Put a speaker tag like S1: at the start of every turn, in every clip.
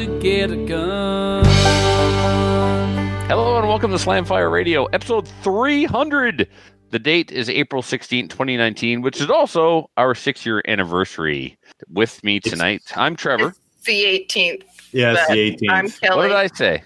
S1: To get a gun.
S2: Hello and welcome to Slamfire Radio, episode 300. The date is April 16, 2019, which is also our six year anniversary. With me tonight, I'm Trevor.
S3: It's the 18th.
S4: Yes,
S3: but
S4: the 18th.
S3: I'm Kelly.
S2: What did I say?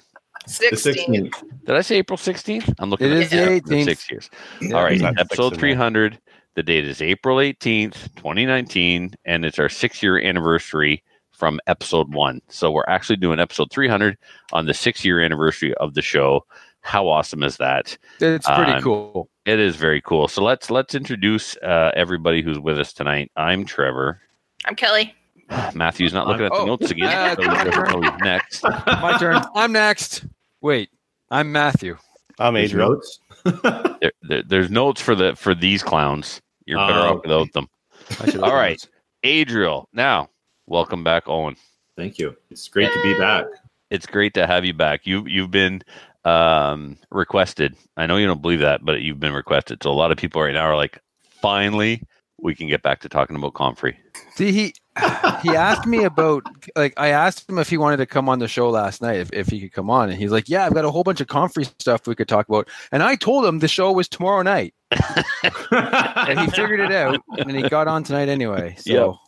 S4: the
S3: 16th.
S4: 16th.
S2: Did I say April 16th? I'm looking
S5: It
S2: at
S5: is the
S2: for
S5: 18th.
S2: Six years.
S5: Yeah.
S2: All right, episode 300. The date is April 18th, 2019, and it's our six year anniversary from episode one. So we're actually doing episode 300 on the six year anniversary of the show. How awesome is that?
S5: It's pretty
S2: Um,
S5: cool.
S2: It is very cool. So let's let's introduce uh, everybody who's with us tonight. I'm Trevor.
S3: I'm Kelly.
S2: Matthew's not looking at the
S5: Oh.
S2: notes again.
S5: Ah,
S2: so he doesn't know he's next.
S5: My turn. I'm next. Wait, I'm Matthew.
S4: I'm
S6: There's
S4: Adriel.
S6: notes.
S2: There, there- there's notes for the for these clowns. You're better
S6: Oh,
S2: off without them.
S5: I should have
S2: All right.
S5: notes.
S2: Adriel, now welcome back, Owen.
S6: Thank you. It's great to be back.
S2: It's great to have you back. You you've been um, requested. I know you don't believe that, but you've been requested. So a lot of people right now are like, finally, we can get back to talking about Comfrey.
S5: See, he he asked me about like I asked him if he wanted to come on the show last night if, if he could come on, and he's like, "Yeah, I've got a whole bunch of Comfrey stuff we could talk about." And I told him the show was tomorrow night, and he figured it out, and he got on tonight anyway. So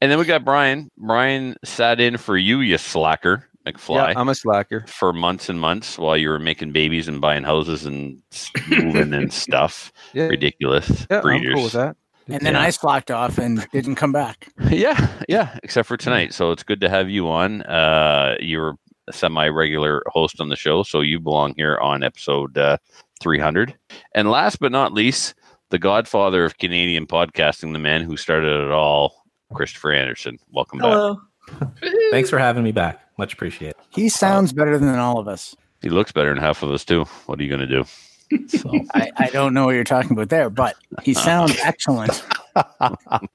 S2: And then we got Brian. Brian sat in for you, you slacker, McFly.
S5: yeah, I'm a slacker.
S2: for months and months while you were making babies and buying houses and s- moving and stuff.
S5: Yeah,
S2: Ridiculous
S5: yeah I'm cool with that.
S7: And then
S2: Yeah.
S7: I slacked off and didn't come back.
S2: Yeah, yeah. Except for tonight, so it's good to have you on. Uh, you're a semi-regular host on the show, so you belong here on episode uh, 300. And last but not least, the godfather of Canadian podcasting, the man who started it all, Christopher Anderson. Welcome back.
S6: Thanks for having me back. Much appreciated.
S7: He sounds better than all of us.
S2: He looks better than half of us too. What are you going to do? So.
S7: I, I don't know what you're talking about there, but he sounds excellent.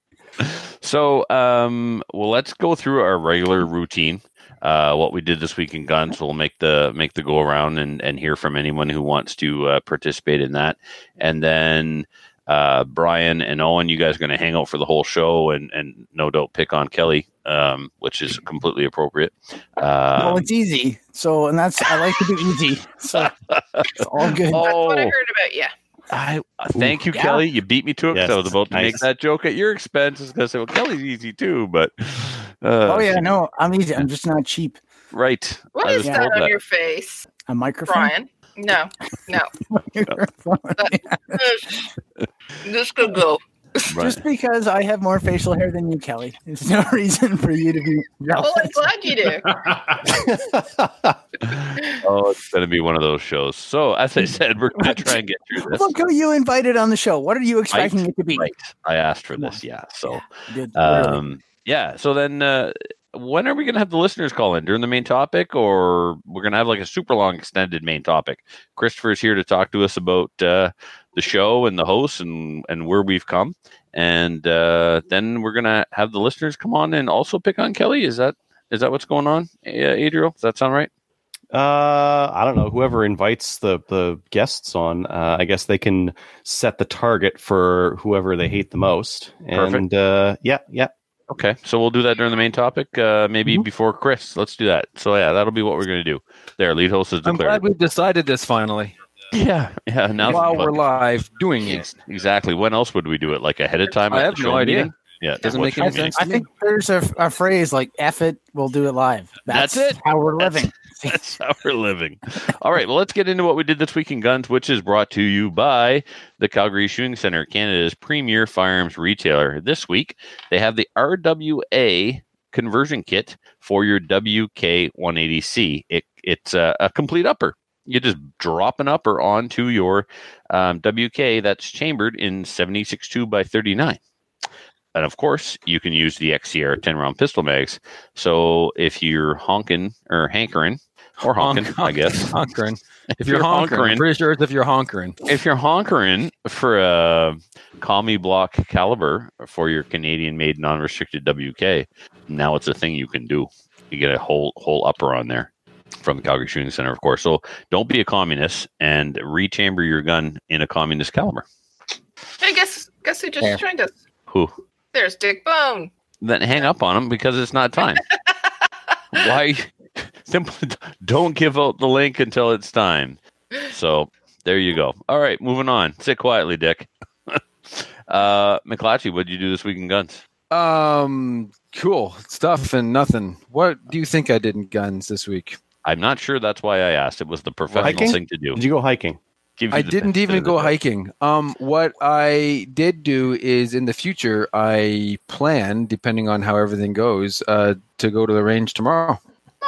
S2: So, um, well, let's go through our regular routine. Uh, what we did this week in guns. We'll make the make the go around and and hear from anyone who wants to uh, participate in that. And then uh, Brian and Owen, you guys are going to hang out for the whole show and and no doubt pick on Kelly, um, which is completely appropriate.
S7: well,
S2: Um,
S7: it's easy. So, and that's, I like to do easy. So it's all good.
S3: That's what I
S2: oh,
S3: heard about you.
S2: I uh, thank you,
S7: yeah.
S2: Kelly. You beat me to it 'cause
S4: Yes,
S2: I was about to make that joke at your expense. I was going to say, well, Kelly's easy too, but uh,
S7: Oh, yeah, no, I'm easy. I'm just not cheap.
S2: right.
S3: What
S2: I
S3: is
S2: was
S3: that on
S2: that.
S3: your face,
S7: A microphone.
S3: Brian? No, no.
S7: Microphone.
S3: this could go.
S2: Right.
S7: Just because I have more facial hair than you, Kelly, it's no reason for you to be
S3: Well, I'm
S7: jealous.
S3: glad you do.
S2: oh, it's going to be one of those shows. So, as I said, we're going to try and get through this.
S7: Look who you invited on the show. What are you expecting it to be?
S2: Right. I asked for this. Yeah. So,
S7: You
S2: um, yeah. So then, uh, when are we going to have the listeners call in during the main topic, or we're going to have like a super long extended main topic? Christopher's here to talk to us about uh, the show and the hosts and and where we've come, and uh, then we're going to have the listeners come on and also pick on Kelly. Is that is that what's going on, Adriel? Does that sound right?
S4: Uh, I don't know. Whoever invites the the guests on, uh, I guess they can set the target for whoever they hate the most. And
S2: Perfect.
S4: uh, yeah, yeah.
S2: Okay, so we'll do that during the main topic, uh, maybe
S5: Mhm.
S2: before Chris. Let's do that. So yeah, that'll be what we're going to do. There, lead host is declared.
S5: I'm
S2: declared.
S5: glad we decided this finally
S2: yeah, yeah. Now
S5: while we're live doing it.
S2: Exactly. When else would we do it? Like ahead of time?
S5: I have no idea.
S2: meeting? Yeah, it
S5: Doesn't make any sense.
S7: I think there's a, a phrase like "F it, we'll do it live."
S2: That's it.
S7: How we're
S2: That's-
S7: living.
S2: That's how we're living. All right, well, let's get into what we did this week in guns, which is brought to you by the Calgary Shooting Center, Canada's premier firearms retailer. This week, they have the RWA conversion kit for your WK180C. It, it's a, a complete upper. you just drop an upper onto your um, WK that's chambered in 76.2 by 39. And of course, you can use the XCR 10 round pistol mags. So if you're honking or hankering, or honking, I guess.
S5: Honkering. If
S2: If
S5: you're,
S2: you're
S5: honkering,
S2: honkering-
S5: I'm pretty sure it's if you're honkering.
S2: If you're honkering for a Commie Bloc caliber for your Canadian made non restricted WK, now it's a thing you can do. You get a whole whole upper on there from the Calgary Shooting Center, of course. So don't be a communist and rechamber your gun in a communist caliber.
S3: Hey, guess guess who just
S7: Yeah.
S3: joined us?
S2: Who?
S3: There's Dick Bone.
S2: Then hang up on them because it's not time. Why? Simply don't give out the link until it's time. So there you go. All right, moving on. Sit quietly, Dick. uh, McClatchy, what did you do this week in guns?
S5: Um, cool stuff and nothing. What do you think I did in guns this week?
S2: I'm not sure that's why I asked. It was the professional
S4: Hiking?
S2: thing to do.
S4: Did you go hiking?
S5: I didn't even go hiking. Um, what I did do is in the future, I plan, depending on how everything goes, uh, to go to the range tomorrow.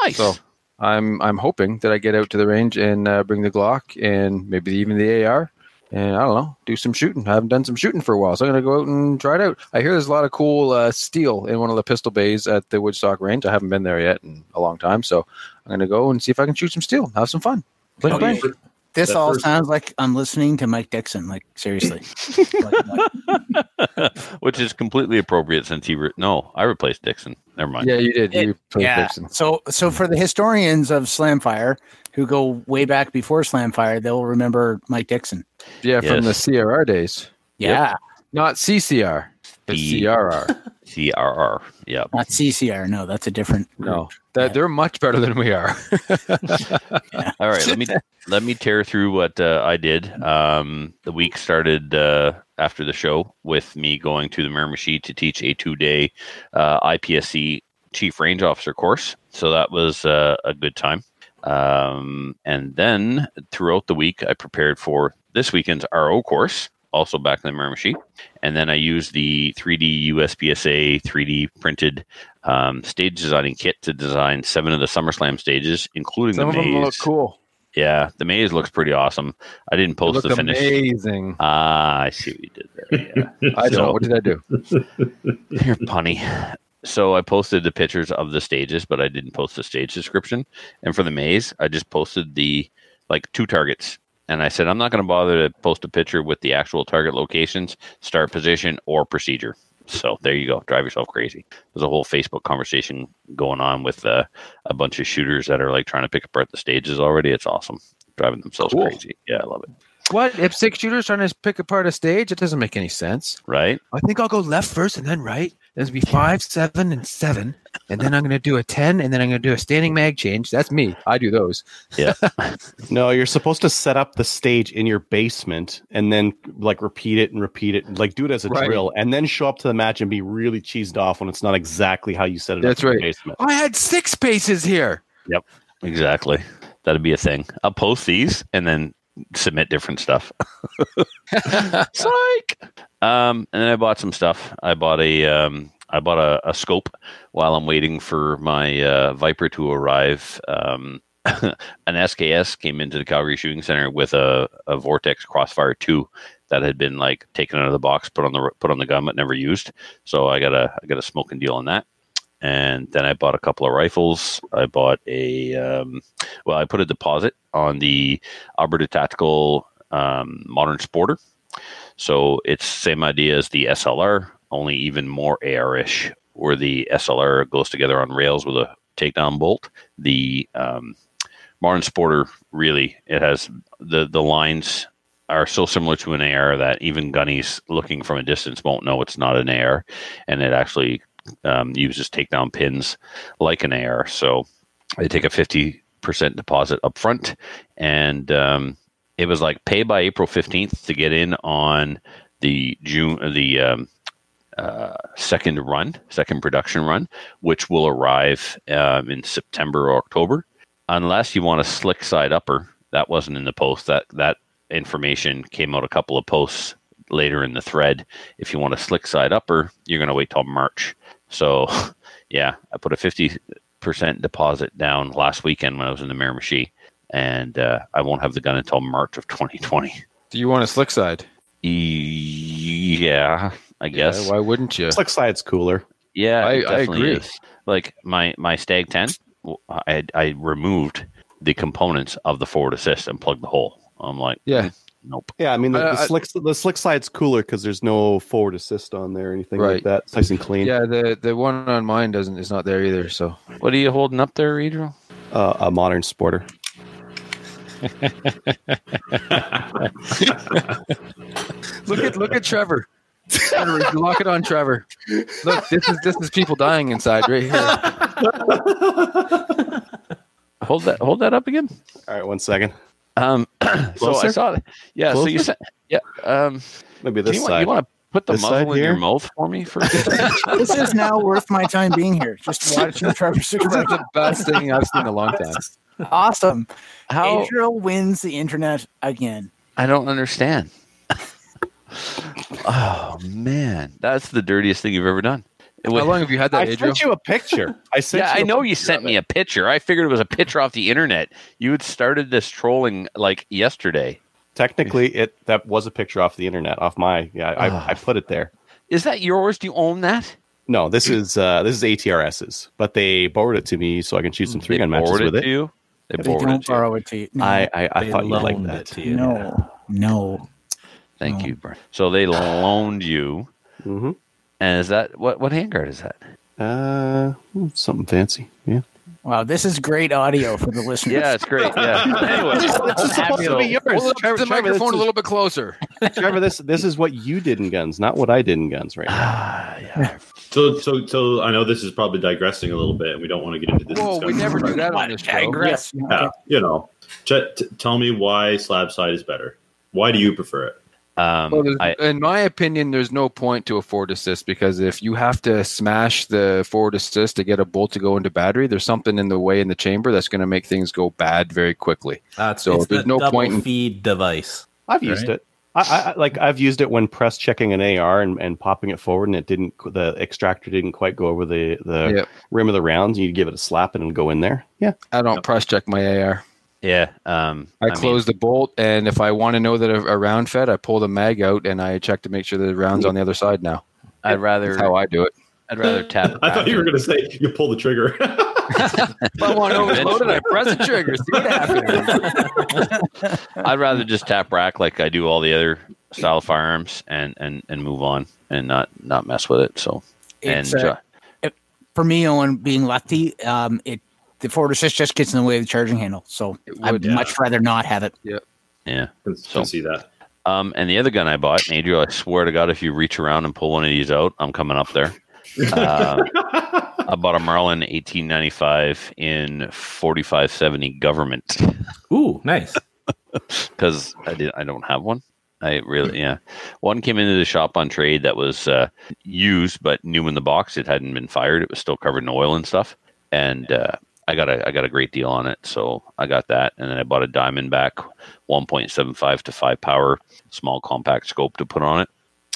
S2: Nice.
S5: So I'm I'm hoping that I get out to the range and uh, bring the Glock and maybe even the AR, and I don't know, do some shooting. I haven't done some shooting for a while, so I'm gonna go out and try it out. I hear there's a lot of cool uh, steel in one of the pistol bays at the Woodstock range. I haven't been there yet in a long time, so I'm gonna go and see if I can shoot some steel, have some fun. Play
S6: Oh,
S5: blank.
S6: you-
S7: This
S6: That
S7: all
S6: first-
S7: sounds like I'm listening to Mike Dixon. Like seriously. Like, like,
S2: Which is completely appropriate since he. Re- no, I replaced Dixon. Never mind.
S5: Yeah, you did.
S7: It-
S5: you played
S7: yeah.
S5: Dixon.
S7: So, so for the historians of Slamfire who go way back before Slamfire, they'll remember Mike Dixon.
S5: Yeah, from the CRR days,
S7: Yeah,
S5: not CCR, but
S2: The-
S5: CRR.
S2: CRR. Yeah.
S7: not CCR. No, that's a different.
S5: No, that they're much better than we are.
S2: All right, let me let me tear through what uh, I did. Um, the week started uh, after the show with me going to the Miramichi to teach a two-day uh, IPSC Chief Range Officer course. So that was uh, a good time. Um, and then throughout the week, I prepared for this weekend's RO course, also back in the Miramichi. And then I used the 3D USPSA 3D printed um, stage designing kit to design seven of the SummerSlam stages, including
S5: Some
S2: the maze.
S5: them look cool.
S2: Yeah, the maze looks pretty awesome. I didn't
S5: They
S2: post
S5: look
S2: the finish.
S5: amazing.
S2: Ah, I see what you did there. Yeah.
S5: I don't.
S2: So-
S5: what did I do?
S2: You're punny. So I posted the pictures of the stages, but I didn't post the stage description. And for the maze, I just posted the like two targets. And I said I'm not going to bother to post a picture with the actual target locations, start position, or procedure. So there you go. Drive yourself crazy. There's a whole Facebook conversation going on with uh, a bunch of shooters that are like trying to pick apart the stages already. It's awesome. Driving themselves
S5: Cool.
S2: crazy. Yeah, I love it.
S5: What? If six shooters trying to pick apart a stage, it doesn't make any sense.
S2: Right?
S5: I think I'll go left first and then right. There's be five, seven, and seven, and then I'm going to do a ten, and then I'm going to do a standing mag change. That's me. I do those. Yeah.
S4: no, you're supposed to set up the stage in your basement and then like repeat it and repeat it, like do it as a
S5: Right.
S4: drill, and then show up to the match and be really cheesed off when it's not exactly how you set it
S5: That's
S4: up in
S5: right.
S4: your basement.
S5: I had six paces here. Yep.
S2: Exactly. That'd be a thing. I'll post these and then submit different stuff. Psych. Um, and then I bought some stuff. I bought a um, I bought a, a scope while I'm waiting for my uh, Viper to arrive. Um, an SKS came into the Calgary Shooting Center with a, a Vortex Crossfire two that had been like taken out of the box, put on the put on the gun, but never used. So I got a I got a smoking deal on that. And then I bought a couple of rifles. I bought a um, well, I put a deposit on the Alberta Tactical um, Modern Sporter. So it's same idea as the SLR, only even more AR-ish, where the SLR goes together on rails with a takedown bolt. The um, Modern Sporter really it has the the lines are so similar to an AR that even gunnies looking from a distance won't know it's not an AR, and it actually um, uses takedown pins like an AR. So they take a fifty percent deposit up front, and um, it was like pay by April fifteenth to get in on the June the um, uh, second run, second production run, which will arrive um, in September or October, unless you want a slick side upper. That wasn't in the post. That that information came out a couple of posts later in the thread. If you want a slick side upper, you're going to wait till March. So, yeah, I put a fifty percent deposit down last weekend when I was in the Miramichi, and uh, I won't have the gun until March of 2020.
S5: Do you want a slick side?
S2: Yeah, I guess.
S5: Yeah, why wouldn't you?
S4: Slick side's cooler.
S2: Yeah,
S5: I-
S2: it
S5: I agree.
S2: is. Like my my Stag Ten, I I removed the components of the forward assist and plugged the hole. I'm like,
S5: Yeah.
S2: Nope.
S4: Yeah, I mean the,
S5: I-
S4: the
S5: I-
S4: slick the slick side's cooler because there's no forward assist on there or anything
S5: Right.
S4: like that. It's nice and clean.
S5: Yeah, the the one on mine doesn't is not there either. So
S2: What are you holding up there, Adriel?
S4: Uh, a modern sporter.
S5: look at look at Trevor. Trevor, lock it on Trevor. Look, this is this is people dying inside right here.
S2: Hold that hold that up again.
S4: All right, one second.
S2: Um, so I saw that. Yeah. So you said, yeah. Um,
S4: Maybe this
S2: you, want,
S4: side.
S2: you want to put the
S4: This
S2: muzzle
S4: side
S2: in your mouth for me for?
S7: This is now worth my time being here. Just watching Trevor
S5: This is
S7: Super.
S5: the best thing I've seen in a long time.
S7: Awesome.
S2: How
S7: Adriel wins the internet again.
S2: I don't understand. oh man, that's the dirtiest thing you've ever done. It
S5: How long have you had that,
S4: I
S5: Adriel?
S4: sent you a picture. I sent
S2: yeah,
S4: you
S2: I
S4: a
S2: know you sent me
S4: it.
S2: a picture. I figured it was a picture off the internet. You had started this trolling like yesterday.
S4: Technically, it that was a picture off the internet, off my. Yeah,
S2: Ah.
S4: I, I put it there.
S2: Is that yours? Do you own that?
S4: No, this is uh, this is ATRS's, but they borrowed it to me so I can shoot some three
S2: They
S4: gun matches
S2: forwarded
S4: with
S2: to
S4: it.
S2: you. They
S7: They
S2: forwarded
S7: don't
S2: it to you.
S7: borrow it to you. No,
S4: I I, I thought you'd like
S6: loaned
S4: that.
S6: it to you.
S7: no, no.
S2: Thank
S7: No.
S2: you, Brian. So they loaned you,
S4: hmm
S2: and is that what? What handguard is that?
S4: Uh, something fancy. Yeah.
S7: Wow, this is great audio for the listeners.
S2: Yeah, it's great. Yeah. anyway,
S4: This is supposed to be yours.
S5: Hold up
S4: Trevor,
S5: the
S4: Trevor,
S5: microphone
S4: this
S5: a little bit closer.
S4: Trevor, this this is what you did in guns, not what I did in guns right now.
S2: Ah, yeah.
S6: So, so, so I know this is probably digressing a little bit, and we don't want to get into this.
S5: Whoa, we never do that on this show.
S7: Digress.
S6: Yeah, you know, Ch- t- tell me why slab side is better. Why do you prefer it?
S2: Um,
S5: Well,
S2: I,
S5: in my opinion, there's no point to a forward assist because if you have to smash the forward assist to get a bolt to go into battery, there's something in the way in the chamber that's going to make things go bad very quickly.
S6: That's
S5: So
S6: it's
S5: there's
S6: the
S5: no
S6: double
S5: point in-
S6: feed device.
S4: I've used
S6: Right.
S4: it. I, I I- like I've used it when press checking an AR and, and popping it forward, and it didn't. The extractor didn't quite go over the the
S5: Yep.
S4: rim of the rounds. you'd give it a slap and it'll go in there. Yeah,
S5: I don't press check my AR.
S2: Yeah. Um,
S5: I,
S2: mean,
S5: close the bolt, and if I want to know that a, a round fed, I pull the mag out and I check to make sure the round's on the other side now.
S2: I'd rather.
S5: That's how I do it.
S2: I'd rather tap.
S6: I thought you were going to say you pull the trigger.
S5: If I want to overload it, I press the trigger. See what happens.
S2: I'd rather just tap rack like I do all the other style of firearms and and and move on and not not mess with it. So and
S7: It's, uh,
S2: uh,
S7: for me, Owen, being lefty, um, it the forward assist just gets in the way of the charging handle. So I'd
S6: yeah.
S7: much rather not have it.
S2: yeah.
S6: can,
S2: So-
S6: can see that.
S2: Um, and the other gun I bought, and Adriel, I swear to God, if you reach around and pull one of these out, I'm coming up there. Um, I bought a Marlin 1895 in 4570 government
S6: Ooh, nice.
S2: because I did I don't have one. I really yeah. One came into the shop on trade that was uh, used but new in the box. It hadn't been fired. It was still covered in oil and stuff. And uh, I got a I got a great deal on it, so I got that. And then I bought a Diamondback 1.75 to 5 power small compact scope to put on it.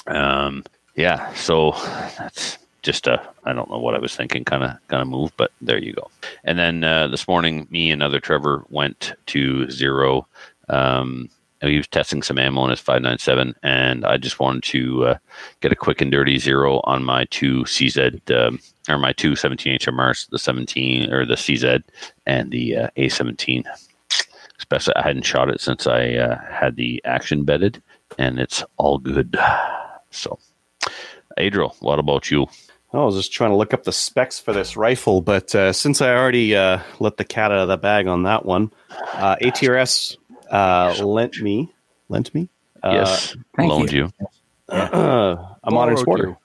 S2: Um, yeah, so that's just a I don't know what I was thinking kind of kind of move, but there you go. And then uh, this morning, me and other Trevor went to zero. Um, he was testing some ammo on his 597, and I just wanted to uh, get a quick and dirty zero on my two CZ um, or my two 17 HMRs, the 17 or the CZ and the uh, A17. Especially, I hadn't shot it since I uh, had the action bedded, and it's all good. So, Adriel, what about you?
S4: I was just trying to look up the specs for this rifle, but uh, since I already uh, let the cat out of the bag on that one, uh, ATRS uh, lent me lent me uh,
S2: yes,
S7: thank
S2: loaned you.
S4: a modern sporter.
S5: you.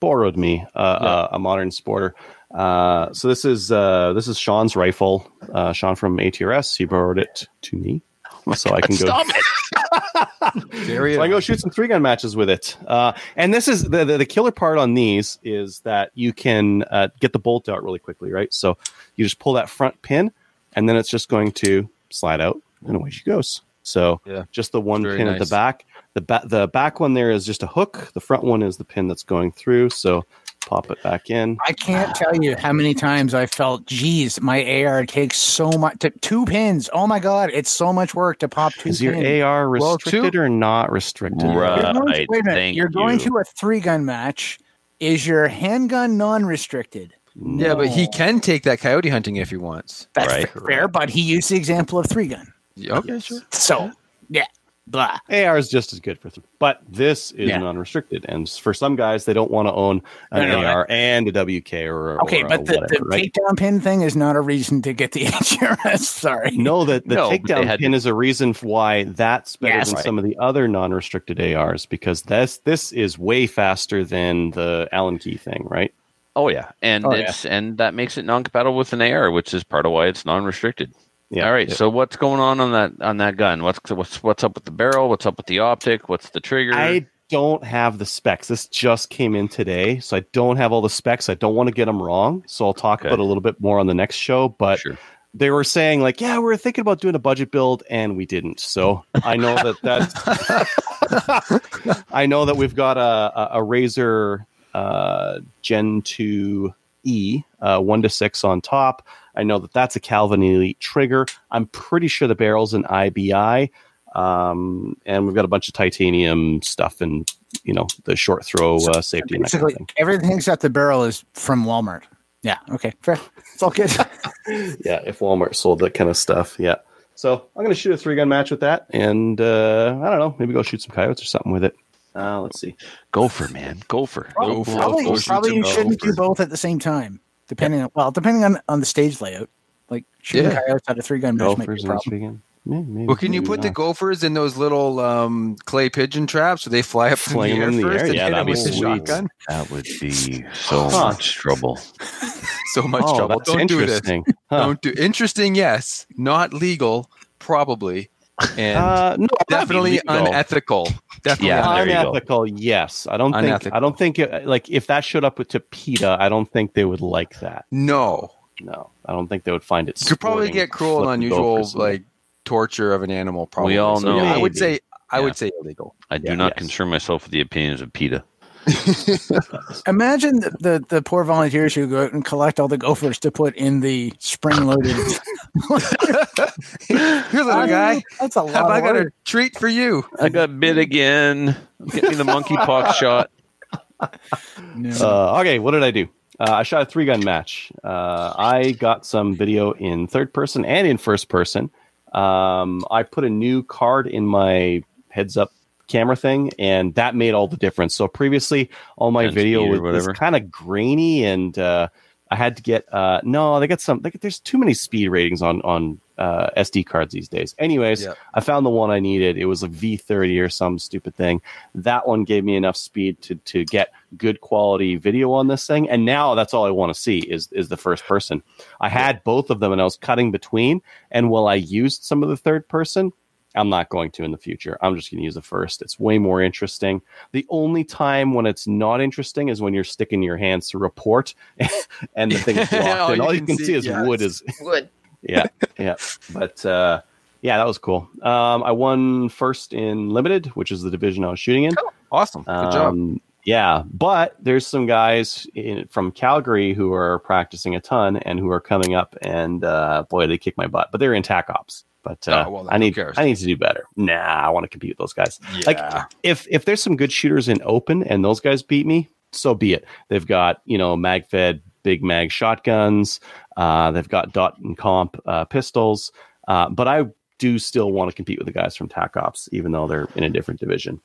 S4: Borrowed me uh, uh, a modern sporter. Uh, so this is uh, this is Sean's rifle. Uh, Sean from ATRS. He borrowed it to me, so I can go.
S2: Stop it!
S4: So I go shoot some three gun matches with it. Uh, and this is the, the the killer part on these is that you can uh, get the bolt out really quickly, right? So you just pull that front pin, and then it's just going to slide out, and away she goes. So
S5: Yeah.
S4: just the one
S5: Very
S4: pin at the back. The back the back one there is just a hook. The front one is the pin that's going through. So pop it back in.
S7: I can't tell you how many times I felt, geez, my AR takes so much. To, two pins. Oh my god, it's so much work to pop two
S4: Is your
S7: pins.
S4: AR
S5: Well, two-
S4: restricted or not restricted?
S2: Right.
S7: You're going to, a
S2: thank
S7: You're going
S2: you.
S7: to a three gun match. Is your handgun non-restricted?
S5: Yeah, but he can take that coyote hunting if he wants.
S7: That's
S2: Right.
S7: fair, but he used the example of three gun.
S5: Okay, sure.
S7: So, yeah, blah.
S4: AR is just as good for, th- but this is
S7: Yeah.
S4: non-restricted, and for some guys, they don't want to own an
S7: No, no,
S4: AR and a WK or
S7: Okay,
S4: or a
S7: but the,
S4: whatever,
S7: the
S4: right?
S7: takedown pin thing is not a reason to get the HRS. Sorry.
S4: No, the, the
S2: No, but
S4: takedown
S2: had
S4: pin is a reason for why that's better
S7: Yes.
S4: than
S7: Right.
S4: some of the other non-restricted ARs because this this is way faster than the Allen key thing, right?
S2: Oh yeah, and
S4: Oh, yeah.
S2: it's and that makes it non-compatible with an AR, which is part of why it's non-restricted.
S4: Yeah.
S2: All right.
S4: Yeah.
S2: So what's going on on that on that gun? What's what's what's up with the barrel? What's up with the optic? What's the trigger?
S4: I don't have the specs. This just came in today, so I don't have all the specs. I don't want to get them wrong, so I'll talk
S2: Okay.
S4: about a little bit more on the next show. But
S2: sure.
S4: they were saying like, yeah, we were thinking about doing a budget build, and we didn't. So I know that that's. I know that we've got a a, a Razor uh, Gen two E uh, one to six on top. I know that that's a Calvin Elite trigger. I'm pretty sure the barrel's an IBI, um, and we've got a bunch of titanium stuff and you know the short throw uh, safety and that kind of
S7: Basically,
S4: thing.
S7: everything except the barrel is from Walmart. Yeah. Okay. Fair. It's all good.
S4: yeah, if Walmart sold that kind of stuff, yeah. So I'm gonna shoot a three gun match with that, and uh, I don't know, maybe go shoot some coyotes or something with it. Uh, let's see.
S2: Gopher, man, gopher.
S5: Go for it.
S7: probably
S5: Go shoot
S7: probably you shouldn't do both at the same time. Depending on well, depending on on the stage layout. Like shooting
S5: Yeah.
S7: coyotes out of three gun match might be a problem.
S4: three. Yeah, maybe,
S5: Well, can you
S4: maybe
S5: put the
S4: not.
S5: gophers in those little um, clay pigeon traps so they fly up
S4: Fling
S5: in the air
S4: them in the
S5: first
S4: air?
S5: and
S4: Yeah,
S5: hit
S4: that'd be
S5: with the
S4: sweet.
S5: shotgun?
S2: That would be so
S4: Huh.
S2: much trouble.
S5: So much
S4: oh,
S5: trouble.
S4: That's
S5: Don't do this.
S4: Huh.
S5: Don't do interesting. Yes, not legal. Probably, and
S4: Uh, no,
S5: definitely unethical. Definitely
S2: Yeah, there you go.
S4: unethical. Yes, I don't think. I don't think it, like if that showed up to PETA, I don't think they would like that.
S5: No,
S4: No, I don't think they would find it.
S5: you could probably get cruel and unusual like torture of an animal. Probably.
S2: all
S5: So, yeah, I would say. I
S2: Yeah.
S5: would say illegal.
S2: I do
S4: Yeah,
S2: not
S4: yes.
S2: concern myself with the opinions of PETA.
S7: Imagine the, the the poor volunteers who go out and collect all the gophers to put in the spring loaded.
S5: Here, little guy.
S7: That's a lot.
S5: Have
S7: of
S5: I got a treat for you?
S2: I got bit again. Get me the monkeypox shot.
S7: No.
S4: Uh, okay, what did I do? Uh, I shot a three gun match. Uh, I got some video in third person and in first person. Um, I put a new card in my heads up camera thing, and that made all the difference. So previously, all my video
S2: or
S4: was, kind of grainy, and uh, I had to get uh, no. They got some. They, there's too many speed ratings on on uh, SD cards these days. Anyways,
S5: Yeah.
S4: I found the one I needed. It was a V30 or some stupid thing. That one gave me enough speed to to get good quality video on this thing. And now that's all I want to see is is the first person. I had both of them and I was cutting between. And while I used some of the third person, I'm not going to in the future. I'm just going to use the first. It's way more interesting. The only time when it's not interesting is when you're sticking your hands to report and the thing is blocked.
S5: All
S4: and
S5: you
S4: all you
S5: can see-
S4: see is
S5: yeah,
S4: wood is
S3: Wood.
S4: yeah, yeah. But uh, yeah, that was cool. Um, I won first in limited, which is the division I was shooting in.
S5: Awesome. Good job.
S4: Um, yeah, but there's some guys in, from Calgary who are practicing a ton and who are coming up, and uh, boy, they kick my butt. But they're in TAC ops. But uh,
S5: Oh, well,
S4: I need
S5: cares?
S4: I need to do better. Nah, I want to compete with those guys. Like if if there's some good shooters in open and those guys beat me, so be it. They've got you know magfed big mag shotguns. Uh, they've got dot and comp uh, pistols. Uh, but I do still want to compete with the guys from TAC Ops, even though they're in a different division.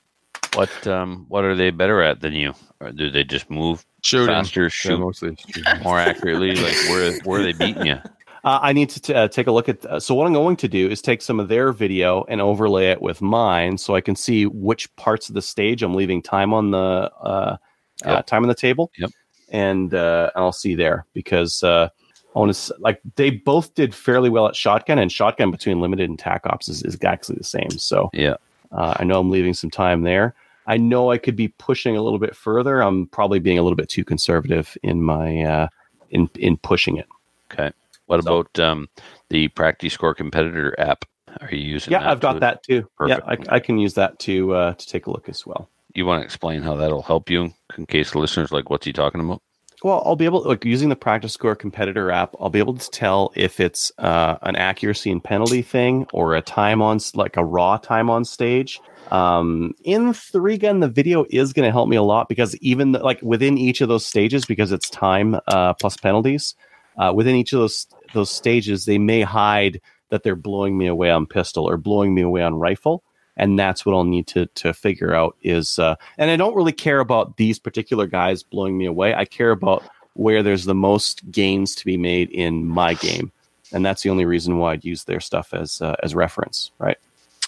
S2: What um what are they better at than you? Or do they just move
S5: Shooting.
S2: faster,
S5: Yeah,
S2: shoot
S5: mostly.
S2: more accurately? Like where where are they beating you?
S4: Uh, I need to t- uh, take a look at. Uh, so what I'm going to do is take some of their video and overlay it with mine, so I can see which parts of the stage I'm leaving time on the uh, uh,
S2: Yep.
S4: time on the table.
S2: Yep.
S4: And uh, I'll see there because uh, I want to like they both did fairly well at shotgun, and shotgun between limited and tac ops is, is actually the same. So
S2: Yeah.
S4: uh, I know I'm leaving some time there. I know I could be pushing a little bit further. I'm probably being a little bit too conservative in my uh, in in pushing it.
S2: Okay. What
S4: So-
S2: about um the practice score competitor app? Are you using
S4: Yeah, I've got
S2: to-
S4: that too.
S2: Perfect.
S4: Yeah, I, I can use that to uh, to take a look as well.
S2: You want to explain how that'll help you in case the listeners like what's he talking about?
S4: well, I'll be able like using the practice score competitor app. I'll be able to tell if it's uh, an accuracy and penalty thing or a time on like a raw time on stage. Um, in three gun, the video is going to help me a lot because even like within each of those stages, because it's time uh, plus penalties, uh, within each of those those stages, they may hide that they're blowing me away on pistol or blowing me away on rifle and that's what I'll need to to figure out is uh, and I don't really care about these particular guys blowing me away. I care about where there's the most gains to be made in my game, and that's the only reason why I'd use their stuff as uh, as reference, right?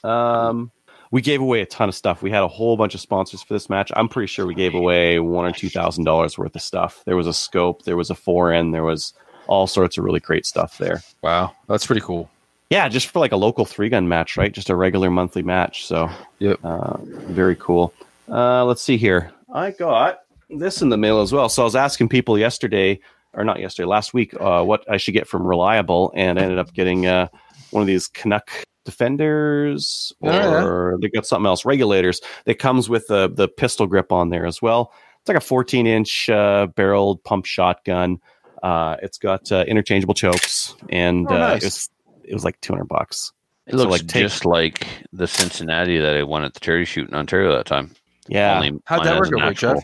S4: Um, we gave away a ton of stuff. We had a whole bunch of sponsors for this match. I'm pretty sure we gave away one or two thousand dollars worth of stuff. There was a scope, there was a foreign, there was all sorts of really great stuff there.
S5: Wow, that's pretty cool.
S4: Yeah, just for like a local three gun match, right? Just a regular monthly match. So,
S5: Yep.
S4: uh, very cool. Uh, let's see here. I got this in the mail as well. So I was asking people yesterday, or not yesterday, last week, uh, what I should get from Reliable, and I ended up getting uh, one of these Canuck defenders, or
S5: yeah.
S4: they got something else, regulators. That comes with the the pistol grip on there as well. It's like a 14 inch uh, barreled pump shotgun. Uh, it's got uh, interchangeable chokes, and
S5: Oh,
S4: uh, it was it was like 200 bucks.
S2: It
S4: So,
S2: looks
S4: like, take-
S2: just like the Cincinnati that I won at the charity shoot in Ontario that time.
S4: Yeah,
S2: Only
S5: How'd that work out,
S2: actual-
S5: Jeff?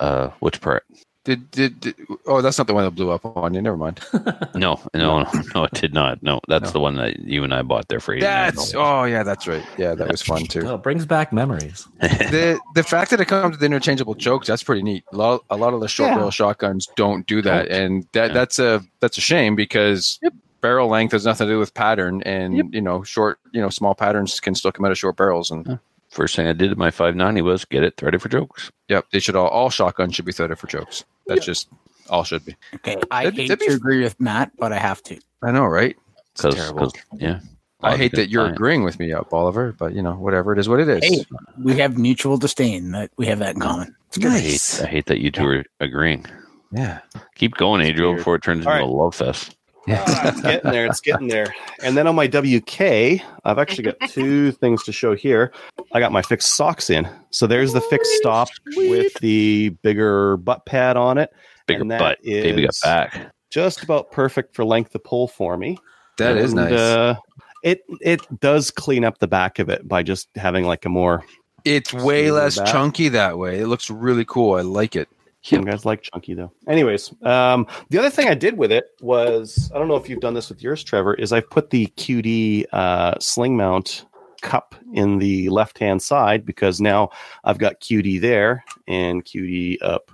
S2: Uh, which part?
S5: Did, did did oh that's not the one that blew up on you. Never mind.
S2: No, no, no, no, it did not. No, that's
S5: No.
S2: the one that you and I bought there for $89.
S5: That's oh yeah, that's right. Yeah, that was fun too.
S8: Oh, it brings back memories.
S5: the the fact that it comes with interchangeable chokes that's pretty neat. A lot, a lot of the short
S4: Yeah.
S5: barrel shotguns don't do that, and that
S2: Yeah.
S5: that's a that's a shame because barrel length has nothing to do with pattern, and you know short you know small patterns can still come out of short barrels, and
S2: First thing I did at my 590 was get it threaded for jokes.
S5: yep, they should all all shotguns should be threaded for chokes. That's just all should be.
S7: Okay, I
S5: That'd-
S7: hate
S5: that'd be
S7: to agree with Matt, but I have to.
S5: I know, right? It's
S2: Because,
S5: terrible.
S2: yeah.
S5: I hate that you're agreeing with me, up Oliver, but you know whatever it is, what it is.
S7: Hey, we have mutual disdain. That we have that in common.
S2: I hate, I hate that you two are agreeing.
S5: Yeah.
S2: Keep going, Adriel, before it turns
S4: All
S2: into
S4: right.
S2: a love fest.
S4: Ah, it's getting there. It's getting there. And then on my WK, I've actually got two things to show here. I got my fixed socks in. So there's the fixed stop with the bigger butt pad on it.
S2: Bigger
S4: And that
S2: butt. Baby got back.
S4: Just about perfect for length of pull for me.
S5: That is
S4: And,
S5: nice.
S4: Uh, it it does clean up the back of it by just having like a more.
S5: it's way less
S4: back.
S5: chunky that way. It looks really cool. I like it.
S4: Some guys like chunky though. Anyways, um, the other thing I did with it was I don't know if you've done this with yours, Trevor. Is I've put the QD uh, sling mount cup in the left hand side because now I've got QD there and QD up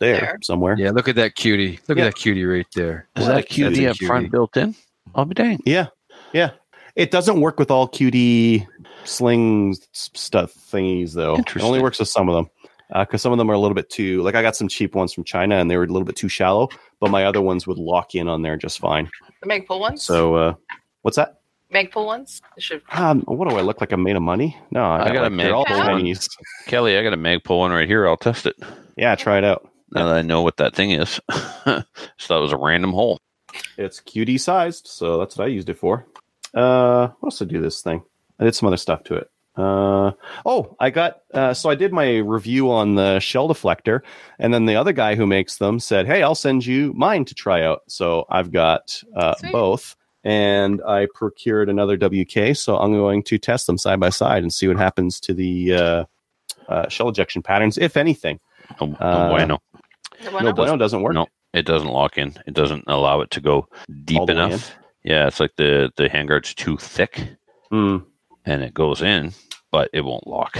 S4: there,
S3: There.
S4: somewhere.
S5: Yeah, look at that cutie. Look
S4: Yeah.
S5: at that cutie right there.
S2: Is
S4: Well,
S2: that
S4: that's
S2: QD up front built in? I'll be dang.
S4: Yeah, yeah. It doesn't work with all QD sling stuff thingies though. It only works with some of them because some of them are a little bit too. Like I got some cheap ones from China and they were a little bit too shallow, but my other ones would lock in on there just fine.
S3: The Magpul ones?
S4: So uh, what's that?
S3: Magpul ones? It should
S4: Um, what do I look like? I'm made of money? No, I,
S2: I
S4: got,
S2: got a
S4: like, they're all
S2: Magpul one. Kelly, I got a Magpul one right here. I'll test it.
S4: Yeah, try it out.
S2: Now that I know what that thing is. so that was a random hole.
S4: It's QD sized, so that's what I used it for. Uh, what else did I do this thing? I did some other stuff to it. Uh, oh, I got uh, so I did my review on the shell deflector, and then the other guy who makes them said, "Hey, I'll send you mine to try out." So I've got uh, both, and I procured another WK. So I'm going to test them side by side and see what happens to the uh, uh, shell ejection patterns, if anything.
S2: No, no
S4: Uh,
S2: bueno.
S3: The
S4: No, bueno doesn't work.
S2: No, it doesn't lock in. It doesn't allow it to go deep
S4: All the way
S2: enough. Yeah, it's like the the handguard's too thick
S4: Hmm.
S2: and it goes in, but it won't lock.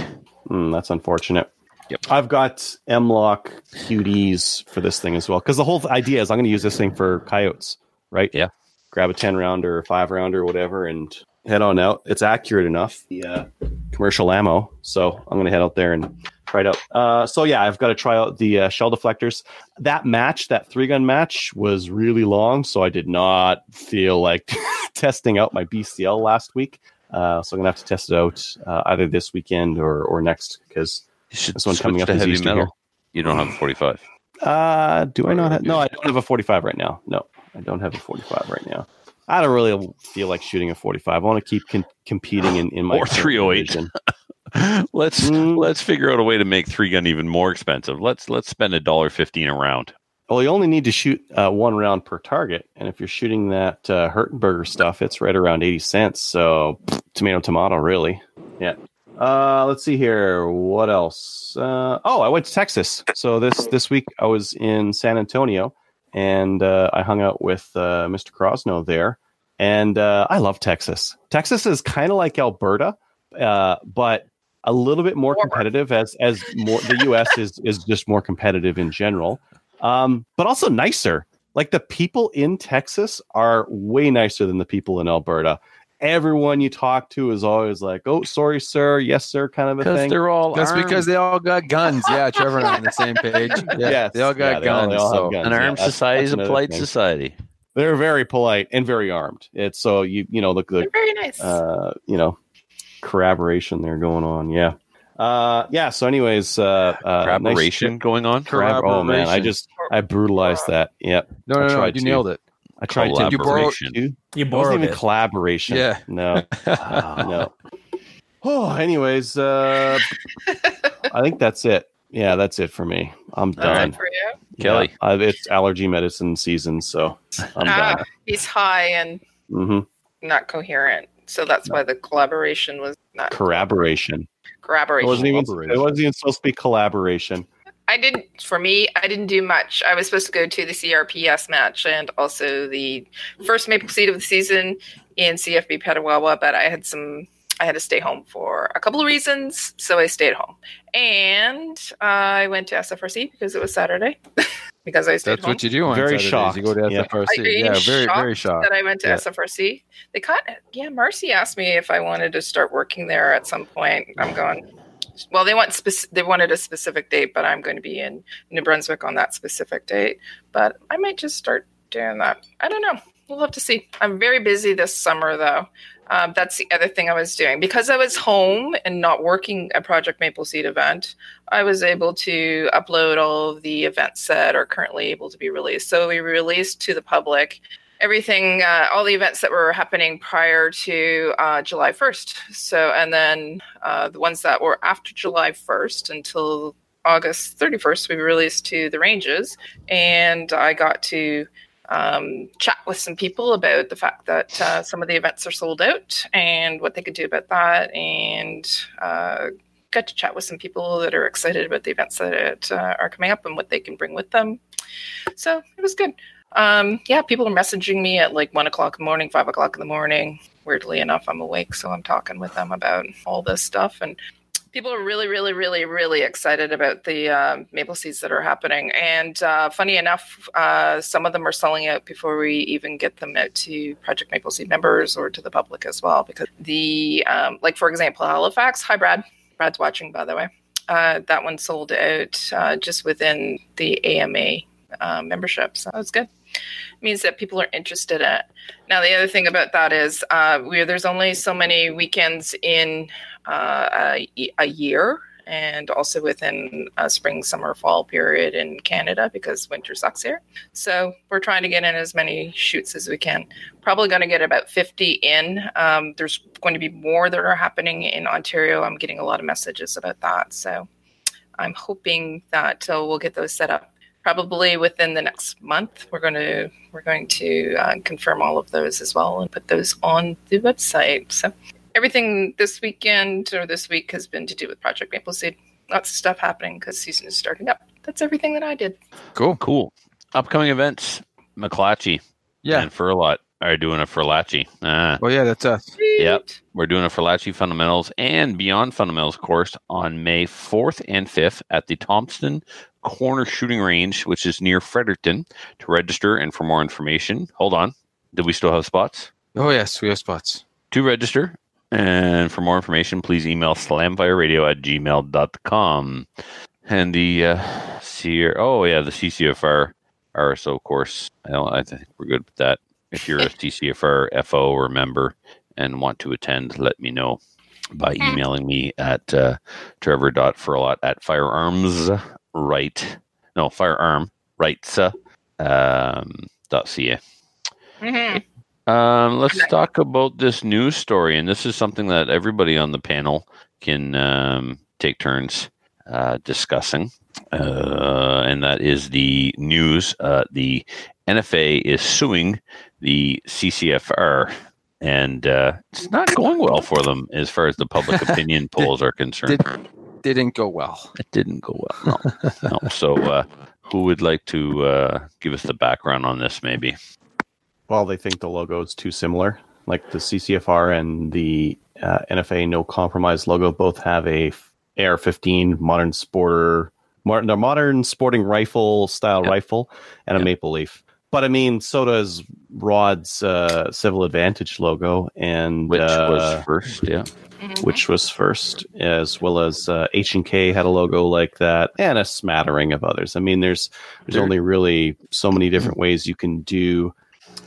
S4: Mm, that's unfortunate.
S2: Yep.
S4: I've got M-LOK QDs for this thing as well. Because the whole idea is I'm going to use this thing for coyotes, right?
S2: Yeah.
S4: Grab a 10 rounder or five rounder or whatever and head on out. It's accurate enough, the uh, commercial ammo. So I'm going to head out there and try it out. Uh, so yeah, I've got to try out the uh, shell deflectors. That match, that three gun match, was really long. So I did not feel like testing out my BCL last week. Uh, so I'm gonna have to test it out uh, either this weekend or or next because This one coming up is
S2: heavy metal.
S4: here.
S2: You don't have a 45.
S4: uh, do I not have? No, I don't have a 45 right now. No, I don't have a 45 right now. I don't really feel like shooting a 45. I want to keep con- competing in, in my
S2: Or 308. let's
S4: Mm.
S2: let's figure out a way to make three gun even more expensive. Let's let's spend a dollar fifteen a round.
S4: Well, you only need to shoot uh, one round per target, and if you're shooting that uh, Hirtenberger stuff, it's right around eighty cents. So tomato, tomato, really. Yeah. Uh, let's see here. What else? Uh, oh, I went to Texas. So this this week I was in San Antonio, and uh, I hung out with uh, Mr. Crosno there. And uh, I love Texas. Texas is kind of like Alberta, uh, but a little bit more competitive as as more the U.S. is is just more competitive in general, um, but also nicer. Like the people in Texas are way nicer than the people in Alberta. Everyone you talk to is always like, "Oh, sorry, sir. Yes, sir," kind of a thing.
S2: they're all
S5: That's
S2: armed.
S5: because they all got guns. Yeah, Trevor and I on the same page. Yeah,
S4: Yes,
S5: they all got
S4: yeah, they all-
S5: guns.
S4: they all have
S5: so
S4: guns.
S2: an
S4: Yeah,
S2: armed
S4: that's-
S2: society is a polite
S4: thing.
S2: society.
S4: They're very polite and very armed. It's so you you know look
S3: They're
S4: the
S3: very nice.
S4: uh, you know corroboration there going on. Yeah, uh, yeah. So, anyways, uh, uh, nice
S2: Corroboration
S4: trip.
S2: going on.
S4: Corrab- oh man, I just I brutalized that. Yep,
S5: no,
S4: I
S5: no, no,
S4: tried
S5: you
S4: to.
S5: nailed it.
S4: I tried to.
S5: You borrowed-
S2: Collaboration.
S4: to.
S8: You
S4: It wasn't
S8: borrowed
S4: even
S8: it.
S4: collaboration.
S5: Yeah.
S4: No. no. Oh, anyways, uh, I think that's it. Yeah, that's it for me. I'm done.
S3: it for you.
S2: Kelly.
S4: Yeah, I, it's allergy medicine season, so I'm
S3: Ah,
S4: done.
S3: he's high and
S4: hmm
S3: not coherent, so that's why the collaboration was not
S4: Corroboration. It wasn't even. It wasn't even supposed to be collaboration.
S3: I didn't. For me, I didn't do much. I was supposed to go to the CRPS match and also the first Maple Seed of the season in CFB Petawawa, but I had some. I had to stay home for a couple of reasons, so I stayed home. And I went to SFRC because it was Saturday. because I stayed
S5: That's
S3: home.
S5: what you do on
S4: Very
S5: Saturdays.
S4: shocked.
S5: You go to
S4: Yeah.
S5: SFRC.
S3: Are you
S5: Yeah, very,
S3: shocked
S5: very shocked.
S3: that I went to
S5: Yeah.
S3: SFRC. They caught yeah, Marcy asked me if I wanted to start working there at some point. I'm going. Well, they want spec- they wanted a specific date, but I'm going to be in New Brunswick on that specific date. But I might just start doing that. I don't know. We'll have to see. I'm very busy this summer, though. Um, that's the other thing I was doing because I was home and not working a Project Maple Seed event. I was able to upload all of the events that are currently able to be released. So we released to the public everything, uh, all the events that were happening prior to uh, July 1st. So, and then uh, the ones that were after July 1st until August 31st, we released to the ranges. And I got to um, chat with some people about the fact that uh, some of the events are sold out and what they could do about that. And uh, got to chat with some people that are excited about the events that uh, are coming up and what they can bring with them. So it was good. Um, yeah, people are messaging me at like one o'clock in the morning, five o'clock in the morning. Weirdly enough, I'm awake, so I'm talking with them about all this stuff. And people are really, really, really, really excited about the uh, maple seeds that are happening. And uh, funny enough, uh, some of them are selling out before we even get them out to Project Maple Seed members or to the public as well. Because the, um, like for example, Halifax. Hi, Brad. Brad's watching, by the way. Uh, that one sold out uh, just within the AMA uh, membership, so that's good. means that people are interested in. Now, the other thing about that is uh, we there's only so many weekends in a, a year, and also within a spring, summer, fall period in Canada because winter sucks here. So we're trying to get in as many shoots as we can. Probably going to get about 50 in. Um, there's going to be more that are happening in Ontario. I'm getting a lot of messages about that. So I'm hoping that uh, we'll get those set up probably within the next month. We're going to we're going to uh, confirm all of those as well and put those on the website. So everything this weekend or this week has been to do with Project Maple Seed. Lots of stuff happening because season is starting up. That's everything that I did.
S5: Cool.
S2: Cool. Upcoming events. McClatchy
S5: Yeah.
S2: and Furlot are doing a Furlatchy. Ah,
S5: Well, yeah, that's us.
S2: Yep. we're doing a Furlatchy Fundamentals and Beyond Fundamentals course on May 4th and 5th at the Thompson Corner Shooting Range, which is near Fredericton. To register and for more information, hold on. Do we still have spots?
S5: Oh, yes, we have spots.
S2: To register and for more information, please email slamfireradio at gmail.com. And the uh, CR, oh, yeah, the CCFR RSO course. I, don't, I think we're good with that. If you're a CCFR FO or member and want to attend, let me know by emailing me at uh, trevor.furlot at firearms right no firearm rights uh, um, dot ca
S3: Mm-hmm.
S2: Um, let's talk about this news story, and this is something that everybody on the panel can um, take turns uh, discussing. Uh, and that is the news. Uh, the NFA is suing the CCFR, and uh, it's not going well for them as far as the public opinion polls are concerned.
S5: Did, didn't go well.
S2: it didn't go well. No, no. So, uh, who would like to uh, give us the background on this? Maybe.
S4: Well, they think the logo is too similar. Like the CCFR and the uh, NFA No Compromise logo both have a AR-15 modern sporter, modern, the modern sporting rifle style
S2: Yeah.
S4: rifle, and a maple leaf. But I mean, so does Rod's uh, Civil Advantage logo, and
S2: Which
S4: uh,
S2: was first? Yeah.
S3: Mhm.
S4: which was first, as well as uh, H and K had a logo like that, and a smattering of others. I mean, there's there's
S2: There-
S4: only really so many different ways you can do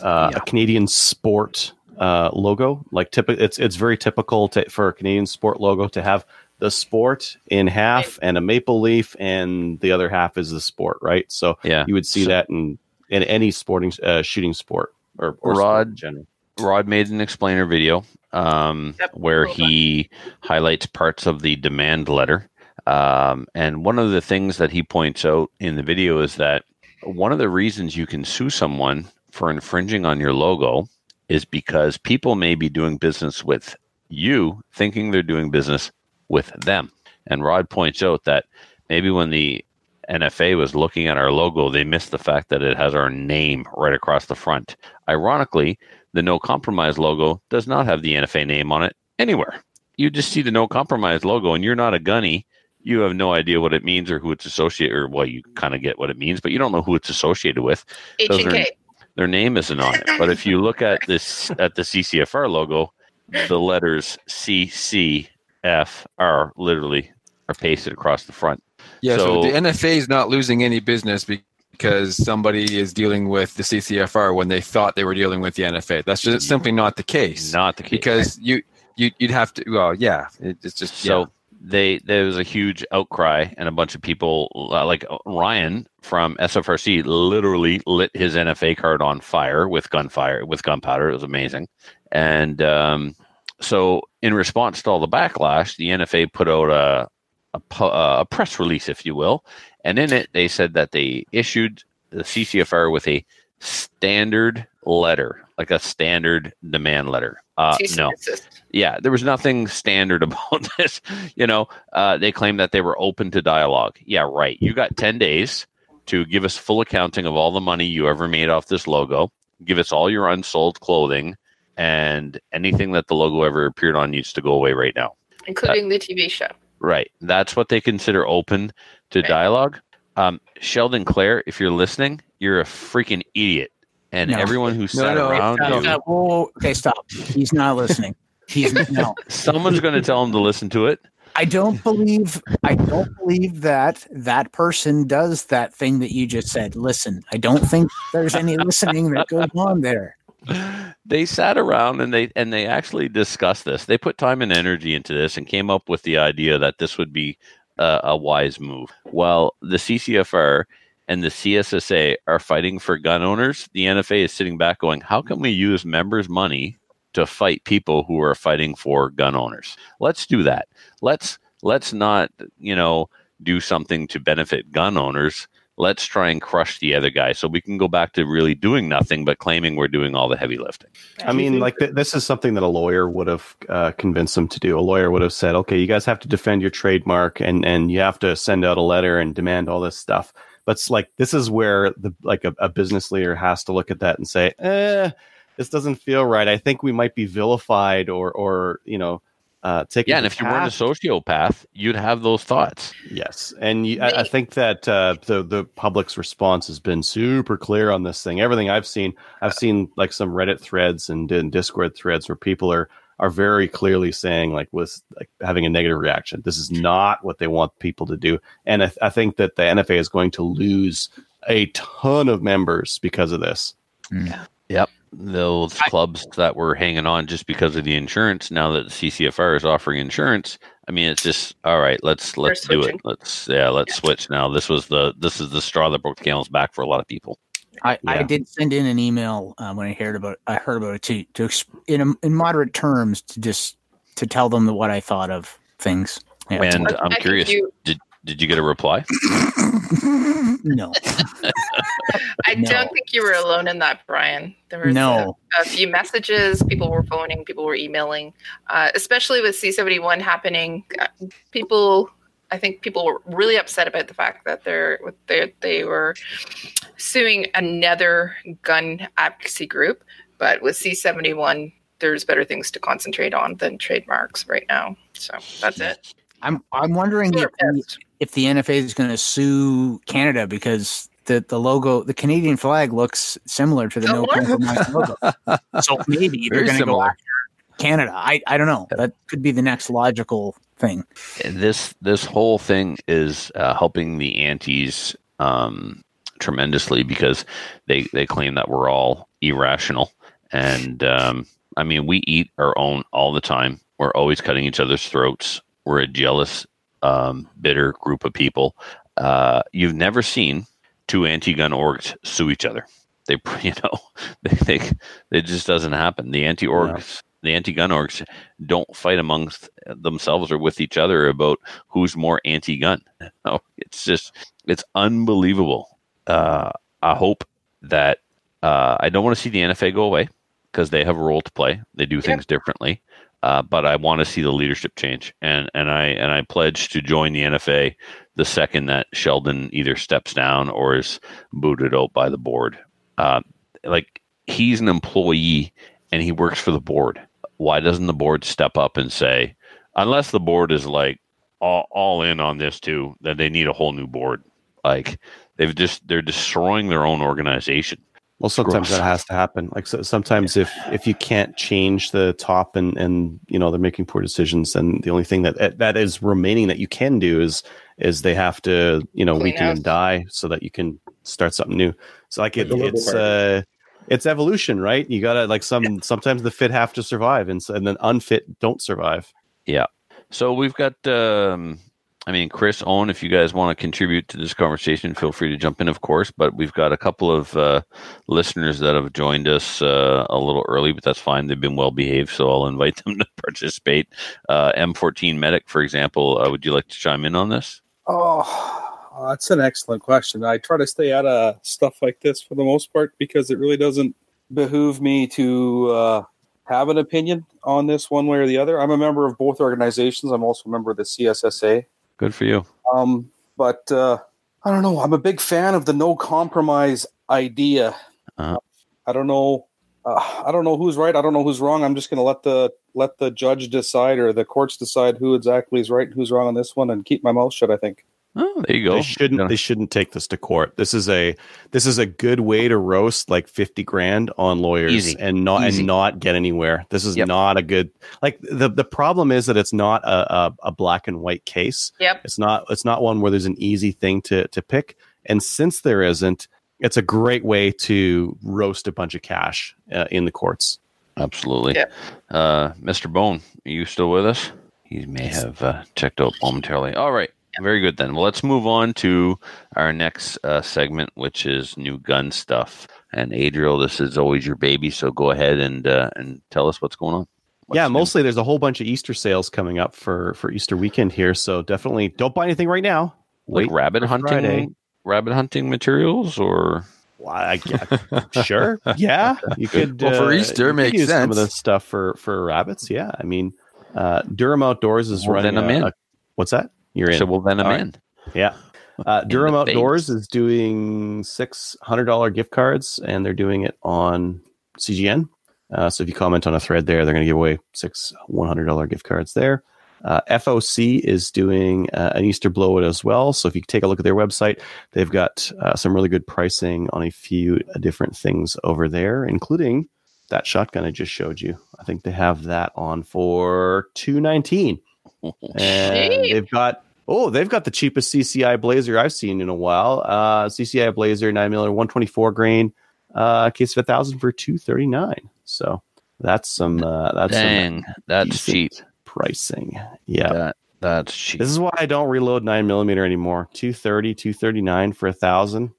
S4: uh,
S2: Yeah.
S4: a Canadian sport uh, logo. Like typical, it's it's very typical to, for a Canadian sport logo to have the sport in half and a maple leaf, and the other half is the sport, right? So
S2: Yeah.
S4: you would see
S2: So-
S4: that in in any sporting uh, shooting sport or, or
S2: Rod-
S4: general.
S2: Rod made an explainer video um, where he highlights parts of the demand letter. Um, and one of the things that he points out in the video is that one of the reasons you can sue someone for infringing on your logo is because people may be doing business with you thinking they're doing business with them. And Rod points out that maybe when the NFA was looking at our logo, they missed the fact that it has our name right across the front. Ironically, the no compromise logo does not have the NFA name on it anywhere. You just see the no compromise logo and you're not a gunny. You have no idea what it means or who it's associated or well, you kind of get what it means, but you don't know who it's associated with.
S3: H
S2: Those
S3: and
S2: are-
S3: K.
S2: Their name isn't on it. But if you look at this at the CCFR logo, the letters CCFR literally are pasted across the front.
S5: Yeah,
S2: So-
S5: so, the NFA is not losing any business because somebody is dealing with the CCFR when they thought they were dealing with the NFA. That's just simply not the case.
S2: Not the case.
S5: because you, you you'd have to. Well, yeah, it, it's just
S2: So
S5: yeah.
S2: They there was a huge outcry, and a bunch of people uh, like Ryan from SFRC literally lit his NFA card on fire with gunfire with gunpowder. It was amazing, and um, so in response to all the backlash, the NFA put out a a, uh, a press release, if you will, and in it they said that they issued the CCFR with a standard letter, like a standard demand letter. Uh, no, yeah, there was nothing standard about this. You know, uh, they claimed that they were open to dialogue. Yeah, right. You got 10 days to give us full accounting of all the money you ever made off this logo, give us all your unsold clothing, and anything that the logo ever appeared on needs to go away right now.
S3: including the TV show.
S2: Right. That's what they consider open to
S3: Right.
S2: dialogue. Um, Sheldon Clare, if you're listening, you're a freaking idiot. And
S7: No.
S2: everyone who sat
S5: no,
S2: around you,
S7: stop. Whoa, okay, stop. He's not listening. He's no.
S2: someone's going to tell him to listen to it.
S7: I don't believe. I don't believe that that person does that thing that you just said. Listen, I don't think there's any listening that goes on there.
S2: they sat around and they and they actually discussed this. They put time and energy into this and came up with the idea that this would be a, a wise move. Well, the CCFR and the CSSA are fighting for gun owners, the NFA is sitting back going, "How can we use members' money to fight people who are fighting for gun owners? Let's do that. Let's let's not, you know, do something to benefit gun owners." Let's try and crush the other guy so we can go back to really doing nothing but claiming we're doing all the heavy lifting.
S4: I mean, like th- this is something that a lawyer would have uh, convinced them to do. A lawyer would have said, "Okay, you guys have to defend your trademark, and and you have to send out a letter and demand all this stuff." But it's like this is where the like a, a business leader has to look at that and say, "Eh, this doesn't feel right. I think we might be vilified or or you know." Uh, taken
S2: Yeah, and if you weren't a sociopath, you'd have those thoughts.
S4: Yes, and you, I, I think that uh, the the public's response has been super clear on this thing. Everything I've seen, I've seen like some Reddit threads and, and Discord threads where people are are very clearly saying like was like having a negative reaction. This is not what they want people to do, and I, I think that the NFA is going to lose a ton of members because of this. Yep.
S2: Those clubs that were hanging on just because of the insurance, now that the CCFR is offering insurance, I mean, it's just all right. Let's let's do it. Let's yeah, let's switch now. This was the this is the straw that broke the camel's back for a lot of people.
S7: I, I did send in an email uh, when I heard about I heard about it to to exp- in a, in moderate terms to just to tell them what I thought of things. Yeah.
S2: And
S3: I
S2: I'm
S3: think
S2: curious,
S3: you-
S2: did Did you get a reply?
S7: no,
S3: I
S7: No.
S3: don't think you were alone in that, Brian. There was
S7: No.
S3: a, a few messages. People were phoning. People were emailing. Uh, especially with C seventy one happening, uh, people. I think people were really upset about the fact that they're they they were suing another gun advocacy group. But with C seventy one, there's better things to concentrate on than trademarks right now. So that's it.
S7: I'm I'm wondering if the, if the NFA is going to sue Canada because the the logo, the Canadian flag looks similar to the no
S3: Similar?
S7: compromise logo. So maybe they're going to go after Canada. I I don't know. That could be the next logical thing.
S2: this this whole thing is uh, helping the antis um, tremendously because they they claim that we're all irrational and um, I mean we eat our own all the time. We're always cutting each other's throats. We're a jealous, um, bitter group of people. Uh, you've never seen two anti-gun orgs sue each other. They, you know, they think it just doesn't happen. The anti-orgs, the anti-gun orgs, don't fight amongst themselves or with each other about who's more anti-gun. No, it's just it's unbelievable. Uh, I hope that uh, I don't want to see the NFA go away because they have a role to play. They do things differently, uh, but I want to see the leadership change. And and I and I pledge to join the NFA the second that Sheldon either steps down or is booted out by the board. Uh, like he's an employee and he works for the board. Why doesn't the board step up and say, unless the board is like all, all in on this too, then they need a whole new board. Like they've just they're destroying their own organization.
S4: Well, sometimes
S2: Gross.
S4: that has to happen. Like so, sometimes if if you can't change the top and and you know they're making poor decisions, then the only thing that that is remaining that you can do is is they have to you know
S3: Clean
S4: weaken
S3: house.
S4: and die so that you can start something new. So like it, it's
S6: Party.
S4: uh it's evolution, right? You gotta like some sometimes the fit have to survive, and so, and then unfit don't survive. Yeah.
S2: So we've got, um, I mean, Chris, Owen, if you guys want to contribute to this conversation, feel free to jump in, of course. But we've got a couple of uh, listeners that have joined us uh, a little early, but that's fine. They've been well behaved, so I'll invite them to participate. Uh, M14 Medic, for example, uh, would you like to chime in on this?
S8: Oh, that's an excellent question. I try to stay out of stuff like this for the most part because it really doesn't behoove me to uh, have an opinion on this one way or the other. I'm a member of both organizations. I'm also a member of the CSSA.
S2: Good for you.
S8: Um, but uh, I don't know. I'm a big fan of the no compromise idea.
S2: Uh-huh.
S8: I don't know. Uh, I don't know who's right. I don't know who's wrong. I'm just going to let the let the judge decide or the courts decide who exactly is right and who's wrong on this one, and keep my mouth shut. I think.
S2: Oh, there you go.
S4: They shouldn't.
S2: Yeah.
S4: They shouldn't take this to court. This is a this is a good way to roast like fifty grand on lawyers
S2: Easy.
S4: and not
S2: Easy.
S4: and not get anywhere. This is
S2: Yep.
S4: not a good like the the problem is that it's not a, a a black and white case.
S3: Yep.
S4: It's not it's not one where there's an easy thing to to pick. And since there isn't, it's a great way to roast a bunch of cash uh, in the courts.
S2: Absolutely.
S3: Yeah.
S2: Uh, Mr. Bone, are you still with us? He may have uh, checked out momentarily. All right. Very good then. Well, let's move on to our next uh, segment, which is new gun stuff. And Adriel, this is always your baby, so go ahead and uh, and tell us what's going on. What's
S4: yeah,
S2: new?
S4: mostly there's a whole bunch of Easter sales coming up for for Easter weekend here. So definitely don't buy anything right now.
S2: like
S4: Wait
S2: rabbit hunting,
S4: Friday.
S2: rabbit hunting materials, or
S4: Well, I, yeah, sure. Yeah, you could.
S5: Well, for
S4: uh,
S5: Easter,
S4: you could
S5: makes
S4: use Some of
S5: sense.
S4: the stuff for for rabbits. Yeah, I mean, uh, Durham Outdoors is
S2: Well,
S4: running.
S2: then
S4: a-
S2: in.
S4: a- what's that? You're in.
S2: so well then I'm
S4: right.
S2: in.
S4: yeah. Uh, Durham Outdoors
S2: face.
S4: is doing six hundred dollar gift cards, and they're doing it on CGN. Uh, so if you comment on a thread there, they're going to give away six one hundred dollar gift cards there. Uh, FOC is doing uh, an Easter blowout as well. So if you take a look at their website, they've got uh, some really good pricing on a few different things over there, including that shotgun I just showed you. I think they have that on for two nineteen, and
S3: Cheap.
S4: they've got oh they've got the cheapest CCI Blazer I've seen in a while. Uh, CCI Blazer nine mm one twenty four grain, uh, case of a thousand for two thirty nine. So that's some uh, that's some
S2: Dang, that's cheap.
S4: pricing. Yeah.
S2: That that's cheap.
S4: This is why I don't reload nine millimeter anymore. 230, 239 for a thousand.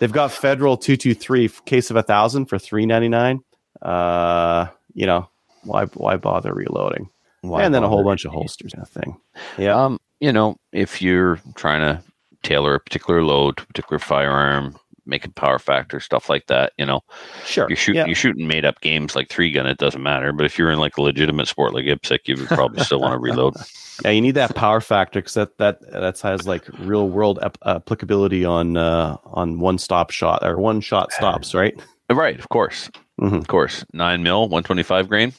S4: They've got federal 223 case of a thousand for 399. Uh, you know, why why bother reloading? And then a whole bunch of holsters and a thing. Yeah.
S2: Um, you know, if you're trying to tailor a particular load to a particular firearm, make a power factor, stuff like that, you know,
S4: Sure.
S2: you're shooting
S4: Yeah.
S2: you're shooting made up games like three gun, it doesn't matter. But if you're in like a legitimate sport like IPSC, you would probably still want to reload.
S4: Yeah, you need that power factor because that that that has like real world ap- applicability on uh, on one stop shot or one shot stops, right?
S2: Right, of course,
S4: Mhm.
S2: of course. Nine mil, one twenty five grain,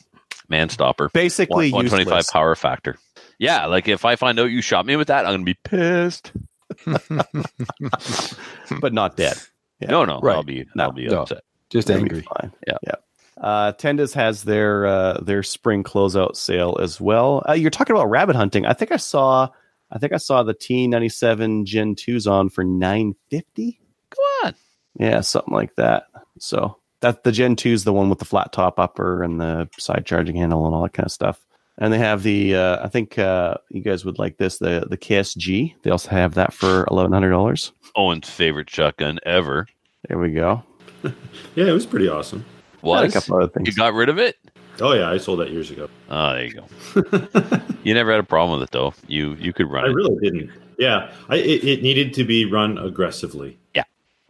S2: man stopper.
S4: Basically,
S2: one twenty five power factor. Yeah, like if I find out you shot me with that, I'm gonna be pissed.
S4: but not dead. Yeah.
S2: No, no,
S5: Right.
S2: I'll be
S4: No,
S2: I'll be
S5: no.
S2: upset.
S5: Just angry.
S4: fine.
S2: Yeah.
S4: yeah. Uh, Tendas has their uh, their spring closeout sale as well. Uh, you're talking about rabbit hunting. I think I saw, I think I saw the T97 Gen 2s on for 950.
S2: Come on.
S4: Yeah, something like that. So that the Gen 2 is the one with the flat top upper and the side charging handle and all that kind of stuff. And they have the uh, I think uh, you guys would like this the the KSG. They also have that for eleven hundred dollars.
S2: Owen's favorite shotgun ever
S4: There we go.
S6: Yeah, it was pretty awesome.
S4: What? a couple other things.
S2: You got rid of it?
S6: Oh yeah, I sold that years ago.
S2: Oh, there you go. You never had a problem with it though. You you could run
S6: I
S2: it.
S6: really didn't. Yeah, I, it, it needed to be run aggressively.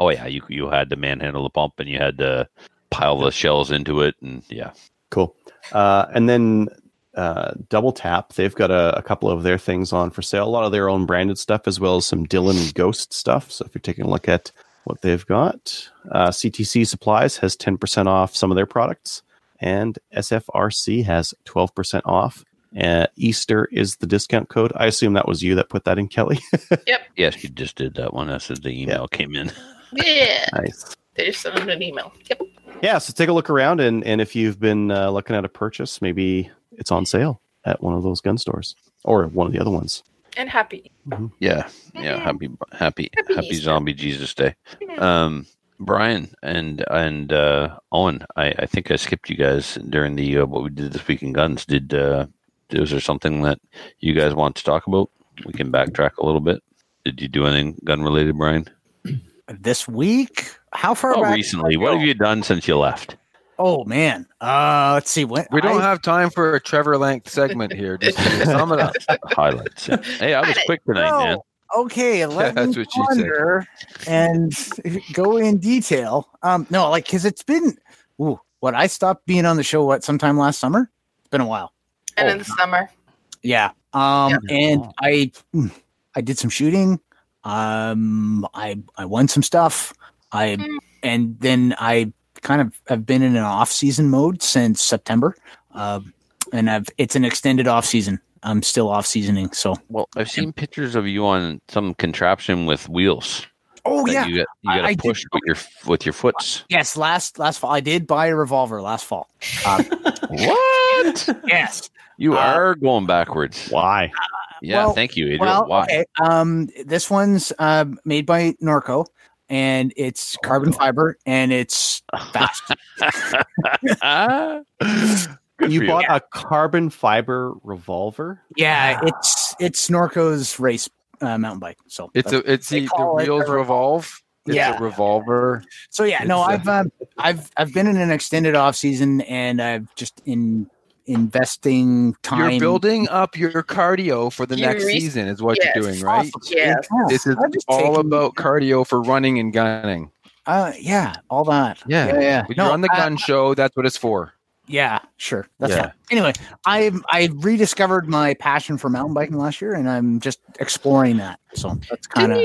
S2: Oh yeah, you you had to manhandle the pump and you had to pile the shells into it and yeah.
S4: Cool. Uh, and then uh, Double Tap, they've got a, a couple of their things on for sale. A lot of their own branded stuff, as well as some Dylan Ghost stuff. So if you're taking a look at what they've got, uh, CTC Supplies has 10% off some of their products, and SFRC has 12% off. Uh, Easter is the discount code. I assume that was you that put that in, Kelly. Yep.
S2: Yes, you just did that one. That's as the email came in.
S3: Yeah.
S4: nice.
S3: They just sent an email. Yep.
S4: Yeah, so take a look around, and, and if you've been uh, looking at a purchase, maybe it's on sale at one of those gun stores or one of the other ones.
S3: And happy.
S2: Yeah, yeah. Happy, happy,
S3: Happy
S2: happy, zombie Jesus Day. Um, Brian and and uh, Owen, I, I think I skipped you guys during the uh, what we did this week in guns. Did uh, was there something that you guys want to talk about? We can backtrack a little bit. Did you do anything gun related, Brian?
S7: This week? How far
S2: Oh,
S7: back?
S2: recently. What have you done since you left?
S7: Oh man. Uh let's see. When
S5: We don't
S7: I-
S5: have time for a Trevor length segment here. Just sum it up.
S2: Highlights. yeah. Hey, I was quick tonight, man.
S7: Oh, okay, let
S5: That's
S7: me
S5: what she said.
S7: ponder and go in detail. Um, no, like because it's been, ooh, what I stopped being on the show what sometime last summer. It's been a while.
S3: And
S7: Oh,
S3: in the summer.
S7: Yeah. Um,
S3: Yeah.
S7: and I, mm, I did some shooting. Um, I I won some stuff. I
S3: Mm.
S7: and then I kind of have been in an off season mode since September. Um, and I've it's an extended off season. I'm still off seasoning. So
S2: Well, I've seen pictures of you on some contraption with wheels.
S7: oh yeah,
S2: you got you got
S7: I
S2: to
S7: did-
S2: push with your with your foots.
S7: Yes, last last fall I did buy a revolver last fall. Uh,
S2: What?
S7: yes.
S2: You
S7: Uh,
S2: are going backwards.
S4: Why?
S2: Yeah,
S7: well-
S2: thank you, Adriel.
S7: Well,
S2: Why?
S7: okay. Um, this one's uh, made by Norco, and it's carbon fiber, and it's fast.
S2: Ah, Good
S4: you
S2: for
S4: bought a carbon fiber revolver?
S7: yeah, it's it's Norco's race uh, mountain bike. So
S5: It's a it's the, the
S7: call it
S5: wheels revolve. It's
S7: Yeah.
S5: a revolver.
S7: so yeah. No,
S5: it's,
S7: I've um, I've I've been in an extended off season, and I've just in investing time.
S5: You're building up your cardio for the
S3: You
S5: next
S3: re-
S5: season, is what
S3: Yes.
S5: you're doing, right?
S3: Yeah.
S5: This is all
S7: taken-
S5: about cardio for running and gunning.
S7: Uh, yeah, all that.
S5: Yeah.
S7: yeah. yeah.
S5: When
S7: No,
S5: you're on the gun show, that's what it's for.
S7: Yeah, sure. That's
S5: Yeah.
S7: fine. Anyway, I I rediscovered my passion for mountain biking last year, and I'm just exploring that. So that's kind of?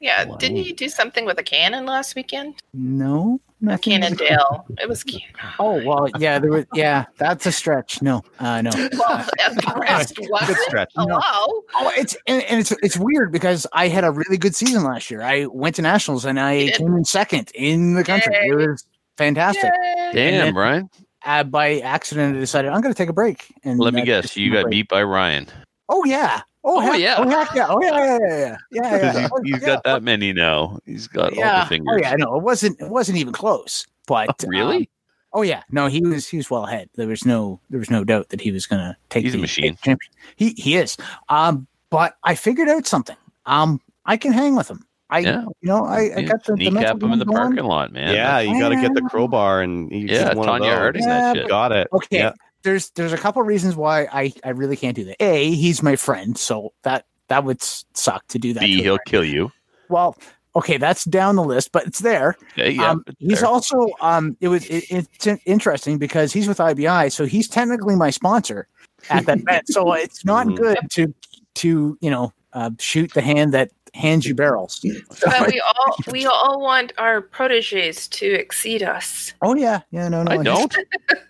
S3: Yeah. Didn't you do something with a cannon last weekend?
S7: no nothing.
S3: Cannondale. It was. Can-
S7: Oh well, yeah, there was. Yeah, that's a stretch. No, uh, no.
S3: well, at rest was
S4: Good
S3: it?
S4: stretch.
S3: Hello.
S7: Oh, it's and, and it's it's weird because I had a really good season last year. I went to nationals and I came in second in the country.
S3: Yay.
S7: It was fantastic.
S3: Yay.
S2: Damn,
S7: then-
S2: Brian.
S7: Uh, by accident, I decided I'm going to take a break. And
S2: Let me guess. You got
S7: break.
S2: beat by Ryan.
S7: Oh yeah. Oh,
S2: Oh,
S7: heck,
S2: yeah.
S7: Oh heck yeah. Oh yeah. Yeah. Yeah. Yeah. Yeah. yeah,
S2: Because
S7: yeah.
S2: he's,
S7: Oh,
S2: he's
S7: yeah.
S2: got that many now. He's got all the fingers.
S7: Oh yeah, no, it wasn't it wasn't even close. But
S2: Oh, really?
S7: um, oh yeah, no, he was he was well ahead. There was no there was no doubt that he was gonna take
S2: He's a machine.
S7: the. He he is. Um but I figured out something. Um I can hang with him. I
S2: Yeah.
S7: you know, I, I got the, the
S2: kneecap
S7: mental
S2: him in the
S7: going.
S2: parking lot, man.
S4: yeah, you got to get the crowbar and you
S2: Yeah,
S4: get one
S2: Tanya
S4: of those.
S7: Yeah,
S2: that shit.
S4: Got it.
S7: Okay.
S4: Yeah.
S7: There's there's a couple reasons why I, I really can't do that. A, he's my friend, so that that would suck to do that.
S2: B,
S7: to
S2: he'll
S7: him.
S2: kill you.
S7: Well, okay, that's down the list, but it's there.
S2: Yeah, yeah,
S7: um,
S2: it's
S7: he's
S2: there.
S7: also um, it was it, it's interesting because he's with IBI, so he's technically my sponsor at that event. So it's not
S2: Mhm.
S7: good to to you know uh, shoot the hand that hands you barrels.
S3: But we all we all want our proteges to exceed us.
S7: Oh yeah, yeah, no, no,
S2: I
S7: he's-
S2: don't.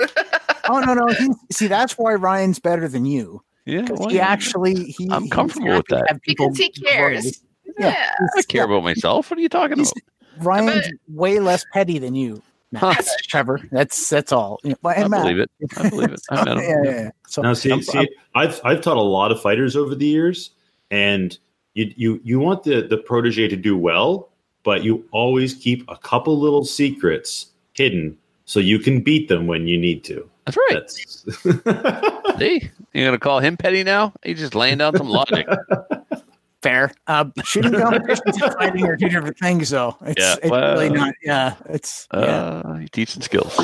S7: Oh no, no. He, see, that's why Ryan's better than you.
S2: Yeah, well,
S7: he actually he.
S2: I'm comfortable with that.
S3: Because he cares.
S7: Yeah.
S3: Yeah.
S2: I care about myself. What are you talking
S7: He's-
S2: about?
S7: Ryan's way less petty than you, Matt,
S2: Huh.
S7: Trevor. That's that's all. Yeah,
S2: I
S7: and Matt.
S2: believe it. I believe it. I met him.
S7: yeah, yeah, yeah. So
S6: Now, see,
S7: I'm-
S6: see, I've I've taught a lot of fighters over the years, and you you you want the the protege to do well, but you always keep a couple little secrets hidden so you can beat them when you need to.
S2: That's right.
S6: That's
S2: See, you're gonna call him petty now? He's just laying down some logic.
S7: fair. Uh, shooting competitions and fighting are two different things, though. It's,
S2: Yeah,
S7: it's really not. Yeah, it's yeah,
S2: Uh, you teach some skills.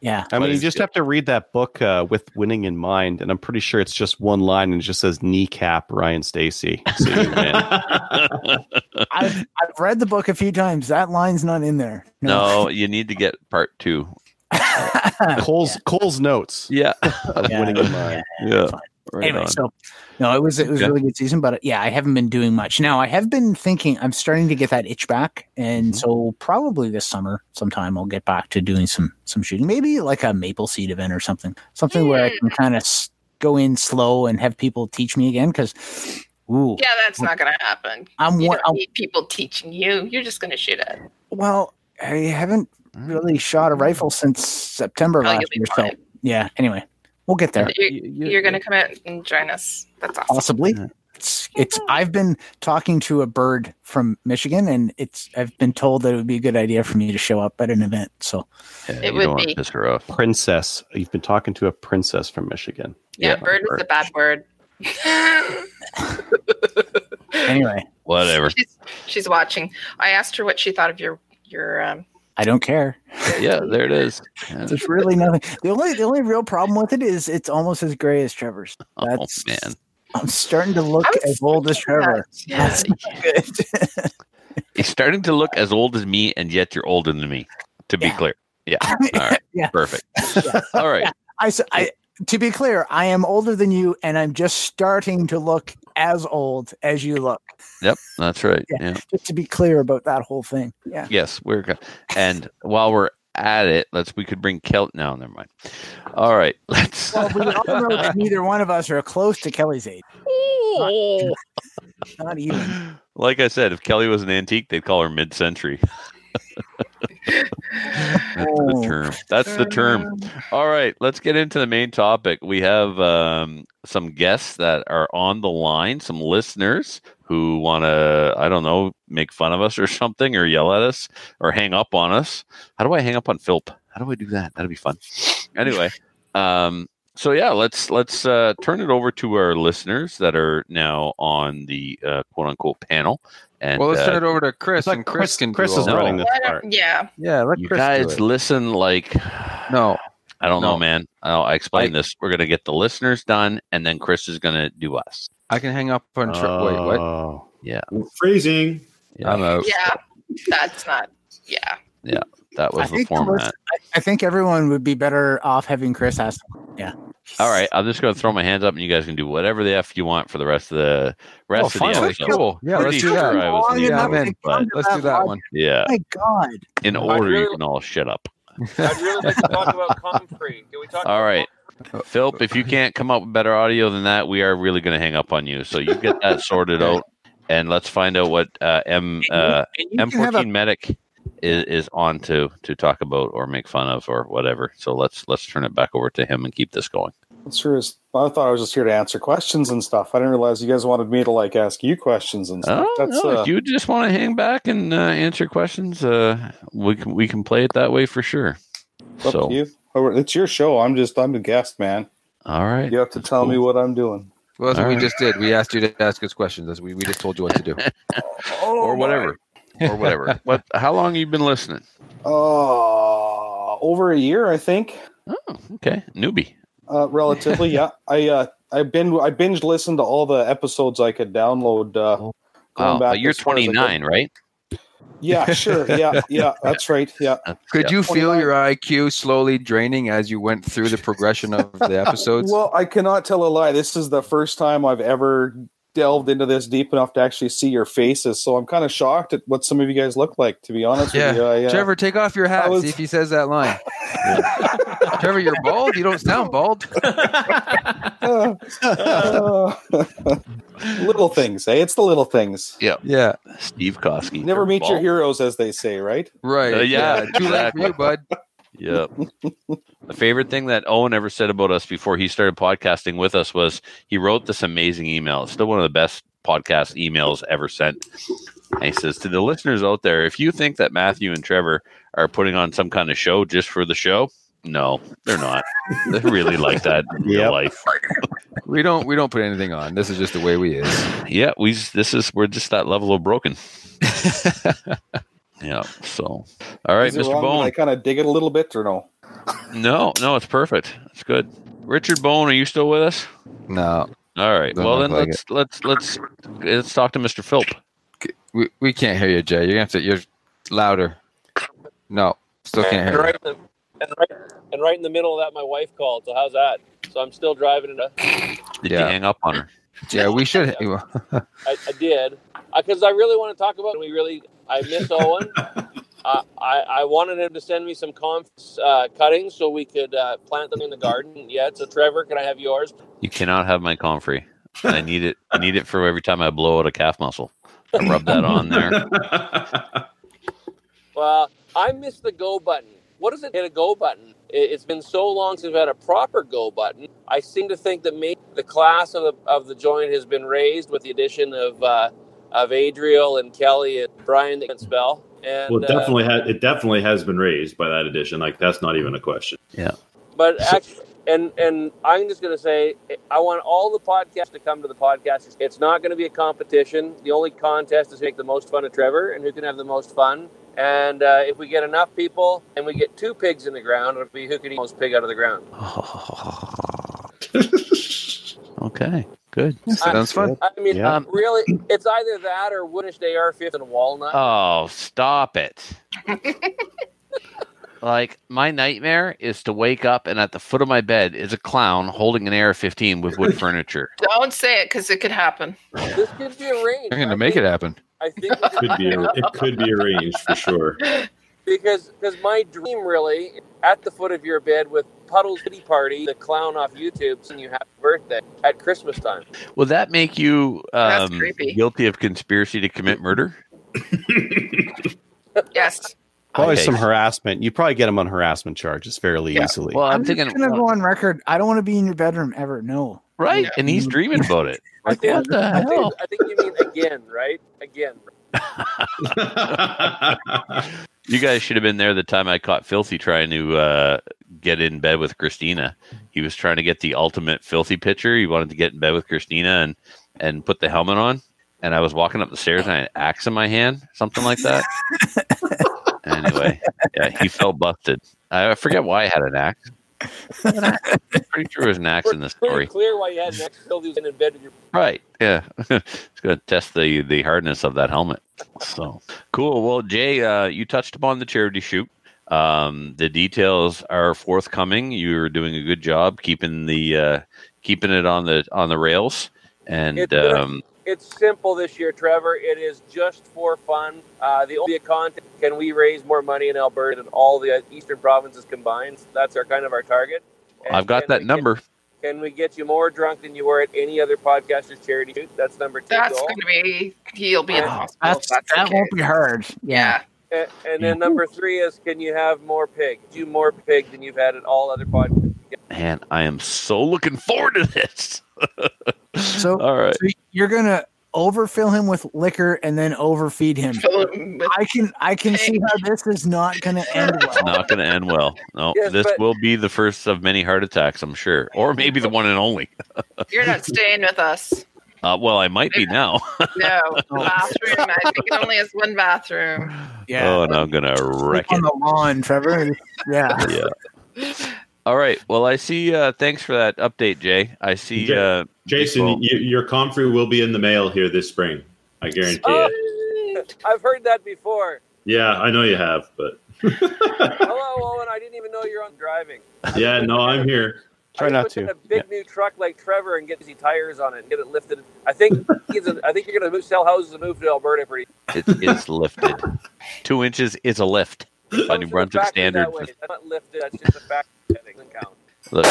S7: yeah.
S4: I mean, you just
S2: it?
S4: have to read that book uh, with winning in mind, and I'm pretty sure it's just one line and it just says kneecap Ryan Steacy. So.
S7: I've I've read the book a few times. That line's not in there.
S2: no, you need to get part two.
S4: Coles Coles notes
S2: Yeah,
S7: Yeah.
S4: winning in mind.
S2: yeah.
S7: Fine.
S2: Right
S7: anyway,
S2: on.
S7: so no, it was it was
S2: Okay.
S7: a really good season, but uh, yeah, I haven't been doing much. Now I have been thinking I'm starting to get that itch back, and
S2: Mm-hmm.
S7: so probably this summer sometime I'll get back to doing some some shooting, maybe like a maple seed event or something, something where I can kind of s- go in slow and have people teach me again. Because, ooh,
S3: Yeah, that's not going to happen.
S7: I'm
S3: You
S7: one.
S3: don't need people teaching you. You're just going to shoot it.
S7: Well, I haven't really shot a rifle since September
S3: Oh,
S7: last year, so yeah. Anyway, we'll get there.
S3: You're,
S2: You- you-
S3: you're going to come out and join us. That's awesome.
S7: possibly it's it's i've been talking to a bird from michigan and it's i've been told that it would be a good idea for me to show up at an event so
S2: Yeah,
S3: It
S2: you
S3: would
S2: don't want to
S3: be.
S2: piss her off.
S4: Princess. You've been talking to a princess from Michigan.
S3: Yeah,
S2: Yeah,
S3: bird is a bad word.
S7: anyway
S2: Whatever.
S3: she's, she's watching. I asked her what she thought of your your um,
S7: i don't care
S2: Yeah, there it is. Yeah.
S7: there's really nothing the only the only real problem with it is it's almost as gray as trevor's
S2: Oh man.
S7: i'm starting to look as old as trevor
S3: that. Yeah.
S7: that's not good
S2: He's starting to look as old as me, and yet you're older than me. To be
S7: Yeah.
S2: clear. Yeah. All right.
S7: Yeah.
S2: Perfect. All right.
S7: I, s- I- to be clear i am older than you and i'm just starting to look as old as you look
S2: Yep. That's right.
S7: Yeah.
S2: Yeah.
S7: just to be clear about that whole thing yeah
S2: Yes, we're good. And while we're at it, let's we could bring Kelt now. Never mind. All right. Let's.
S7: Well, we all know that neither one of us are close to Kelly's age. Not even.
S2: like I said, if Kelly was an antique, they'd call her mid-century. That's the
S7: Oh.
S2: term. That's the term. All right, let's get into the main topic. We have um, some guests that are on the line, some listeners who want to, I don't know, make fun of us or something, or yell at us, or hang up on us. How do I hang up on Philp? How do I do that? That'd be fun. Anyway, um, so yeah, let's let's uh, turn it over to our listeners that are now on the uh, quote unquote panel. And
S5: well, let's
S2: uh,
S5: turn it over to Chris, and Chris,
S4: Chris-
S5: can
S4: Chris
S5: do
S4: is
S5: all
S4: running this part.
S3: yeah.
S5: Yeah, let
S2: you
S5: Chris do
S2: guys
S5: it.
S2: listen like
S5: No,
S2: I don't know, man. I'll I explain this. We're gonna get the listeners done, and then Chris is gonna do us.
S5: I can hang up on. Tr- wait, what?
S4: Oh.
S6: Phrasing.
S2: Yeah,
S5: I'm out.
S3: Yeah. That's not. Yeah. Yeah.
S2: That
S7: I
S2: was the
S7: think, the
S2: format.
S7: list- I, I think everyone would be better off having Chris ask. Yeah.
S2: All right, I'm just gonna throw my hands up, and you guys can do whatever the f you want for the rest of the rest
S5: Oh,
S2: of the
S5: finally.
S2: episode.
S5: Cool. Yeah, let's do
S2: sure
S5: that.
S2: I was
S7: Long
S2: leading,
S7: enough
S5: I'm in,
S7: to
S2: but
S5: Let's do that one.
S2: yeah,
S7: My God.
S2: in order, you can all shut up.
S9: I'd really like to talk about Comfrey. Can we talk
S2: All
S9: about
S2: right. Philip, if you can't come up with better audio than that, we are really going to hang up on you. So you get that sorted out, and let's find out what uh, M uh,
S7: And you can have
S2: M14
S7: a-
S2: medic is, is on to to talk about or make fun of or whatever. So let's let's turn it back over to him and keep this going.
S8: That's true. I thought I was just here to answer questions and stuff. I didn't realize you guys wanted me to like ask you questions and stuff.
S2: Oh,
S8: That's
S2: no,
S8: uh,
S2: if you just want to hang back and uh, answer questions, uh, we can we can play it that way for sure.
S8: up
S2: So
S8: to you. Oh, It's your show. I'm just I'm a guest, man.
S2: all right,
S8: You have to tell me what I'm doing.
S5: Well, that's what
S2: All
S5: we
S2: right.
S5: just did. We asked you to ask us questions. As we, we just told you what to do.
S2: or whatever, or whatever. what? How long have you been listening?
S8: Uh, over a year, I think.
S2: Oh, okay, newbie.
S8: Uh, relatively, yeah. I uh, I been I binge listened to all the episodes I could download. Uh, going
S2: Wow,
S8: back
S2: but you're
S8: as far as I could.
S2: 29, right?
S8: Yeah, sure. Yeah, yeah, that's right. Yeah.
S5: Could
S2: Yeah.
S5: you feel
S8: 29.
S5: your IQ slowly draining as you went through the progression of the episodes?
S8: Well, I cannot tell a lie. This is the first time I've ever delved into this deep enough to actually see your faces. So I'm kind of shocked at what some of you guys look like. To be honest
S5: Yeah.
S8: with you, I, uh,
S5: Trevor, take off your hat.
S8: Was-
S5: See if he says that line. Trevor, you're bald. You don't sound bald.
S8: uh, little things, eh? It's the little things.
S5: Yeah, yeah.
S2: Steve Koski.
S8: Never meet your heroes, as they say, right?
S5: right.
S2: Uh, yeah,
S5: Too late for
S2: exactly.
S5: you, bud.
S2: Yep. the favorite thing that Owen ever said about us before he started podcasting with us was he wrote this amazing email. It's still one of the best podcast emails ever sent. And he says to the listeners out there, if you think that Matthew and Trevor are putting on some kind of show just for the show, no, they're not. They're really like that in real life.
S5: We don't. We don't put anything on. This is just the way we is.
S2: Yeah, we this is we're just that level of broken. yeah. So, all right, Mr. Bone.
S8: I kind of dig it a little bit, or no?
S2: No, no, it's perfect. It's good. Richard Bone, are you still with us?
S5: No,
S2: All right. Well, then
S5: like
S2: let's let's let's let's talk to Mr. Philp.
S5: we, we can't hear you, Jay. You're gonna have to. You're louder. No, still can't hear.
S9: right, the, and, right, and right in the middle of that, my wife called. So how's that? So I'm still driving it.
S2: Did
S5: Yeah.
S2: you hang up on her?
S5: Yeah, we should.
S9: I, I did uh, because I really want to talk about. We really, I miss Owen. Uh, I I wanted him to send me some conf uh, cuttings so we could uh, plant them in the garden. Yeah. So Trevor, can I have yours?
S2: You cannot have my comfrey. I need it. I need it for every time I blow out a calf muscle. I rub that on there.
S9: Well, I missed the go button. What does it hit a go button? It, it's been so long since we've had a proper go button. I seem to think that maybe the class of the of the joint has been raised with the addition of uh, of Adriel and Kelly and Brian that can spell. And
S6: well, it
S9: uh,
S6: definitely has. It definitely has been raised by that addition. Like that's not even a question. Yeah.
S9: But actually, and and I'm just going to say, I want all the podcasts to come to the podcast. It's not going to be a competition. The only contest is who make the most fun of Trevor and who can have the most fun. And uh, if we get enough people and we get two pigs in the ground, it'll be who can eat the most pig out of the ground.
S2: okay. Good.
S5: Sounds fun.
S9: I mean,
S4: Yeah.
S9: um, really, it's either that or Woodish AR-15 and Walnut.
S2: Oh, stop it. like my nightmare is to wake up and at the foot of my bed is a clown holding an AR-15 with wood furniture.
S3: Don't say it because it could happen.
S9: this could be arranged.
S5: I'm gonna make it happen.
S9: I think we could
S6: Could be. It could be arranged for sure.
S9: because because my dream really at the foot of your bed with Puddles Pity Party, the clown off YouTube, and you happy birthday at Christmas time.
S2: Will that make you um, guilty of conspiracy to commit murder?
S3: Yes.
S4: Probably
S2: Okay.
S4: some harassment. You probably get him on harassment charges fairly
S3: Yeah.
S4: easily.
S2: Well, I'm,
S7: I'm,
S2: thinking,
S7: gonna go on record. I don't want to be in your bedroom ever. No.
S2: right?
S3: Yeah.
S2: And he's dreaming about it. Like,
S9: think,
S2: what the
S9: I, think,
S2: hell?
S9: I think you mean again, right? Again.
S2: You guys should have been there the time I caught Filthy trying to uh, get in bed with Christina. He was trying to get the ultimate Filthy picture. He wanted to get in bed with Christina and and put the helmet on. And I was walking up the stairs and I had an axe in my hand, something like that. anyway, yeah, he felt busted. I forget why I had an axe. Pretty sure it was an axe in the
S9: Pretty
S2: story.
S9: clear why you had an next Phil was in bed with your
S2: Right. Yeah. it's going to test the the hardness of that helmet. So cool. Well, Jay, uh, you touched upon the charity shoot. Um, the details are forthcoming. You're doing a good job keeping the uh, keeping it on the on the rails. And
S9: It's gonna-
S2: um,
S9: It's simple this year, Trevor. It is just for fun. Uh, the only content can we raise more money in Alberta than all the eastern provinces combined. That's our kind of our target. And
S2: I've got that
S9: we get-
S2: number.
S9: Can we get you more drunk than you were at any other podcaster's charity shoot? That's number two.
S3: That's going to be, he'll be in the hospital.
S7: That's,
S3: that's
S7: that
S3: okay.
S7: won't be hard. Yeah.
S3: Yeah.
S9: And, and then number three is can you have more pig? Do more pig than you've had at all other podcasts?
S2: Man, I am so looking forward to this.
S7: So,
S2: All right.
S7: so you're gonna overfill him with liquor and then overfeed him.
S3: Him
S7: I can I can see how this is not gonna end well.
S2: Not going to end well. No,
S9: Yes,
S2: this
S9: but-
S2: will be the first of many heart attacks, I'm sure, or maybe the one and only.
S3: You're not staying with us.
S2: Uh, well, I might be now.
S3: No. bathroom. I think it only has one bathroom.
S7: Yeah.
S2: Oh, and I'm going to wreck
S7: on
S2: it.
S7: the lawn, Trevor. Yeah.
S2: Yeah. All right. Well, I see. Uh, thanks for that update, Jay. I see.
S6: Ja-
S2: Uh,
S6: Jason,
S2: Big
S6: y your comfrey will be in the mail here this spring. I guarantee
S9: Oh,
S6: it.
S9: I've heard that before.
S6: Yeah, I know you have, but
S9: Hello, Owen. I didn't even know you're on driving.
S6: yeah, no, I'm here.
S4: Try
S9: I
S4: not
S9: put
S4: to.
S9: in a big new truck like Trevor and get easy tires on it and get it lifted. I think he's a, I think you're going to sell houses and move to Alberta pretty.
S2: it is lifted. Two inches is a lift by
S9: Comes
S2: New
S9: from the
S2: Brunswick
S9: factory that
S2: standards.
S9: way. That's not lifted. That's just a fact. Doesn't count.
S2: Look,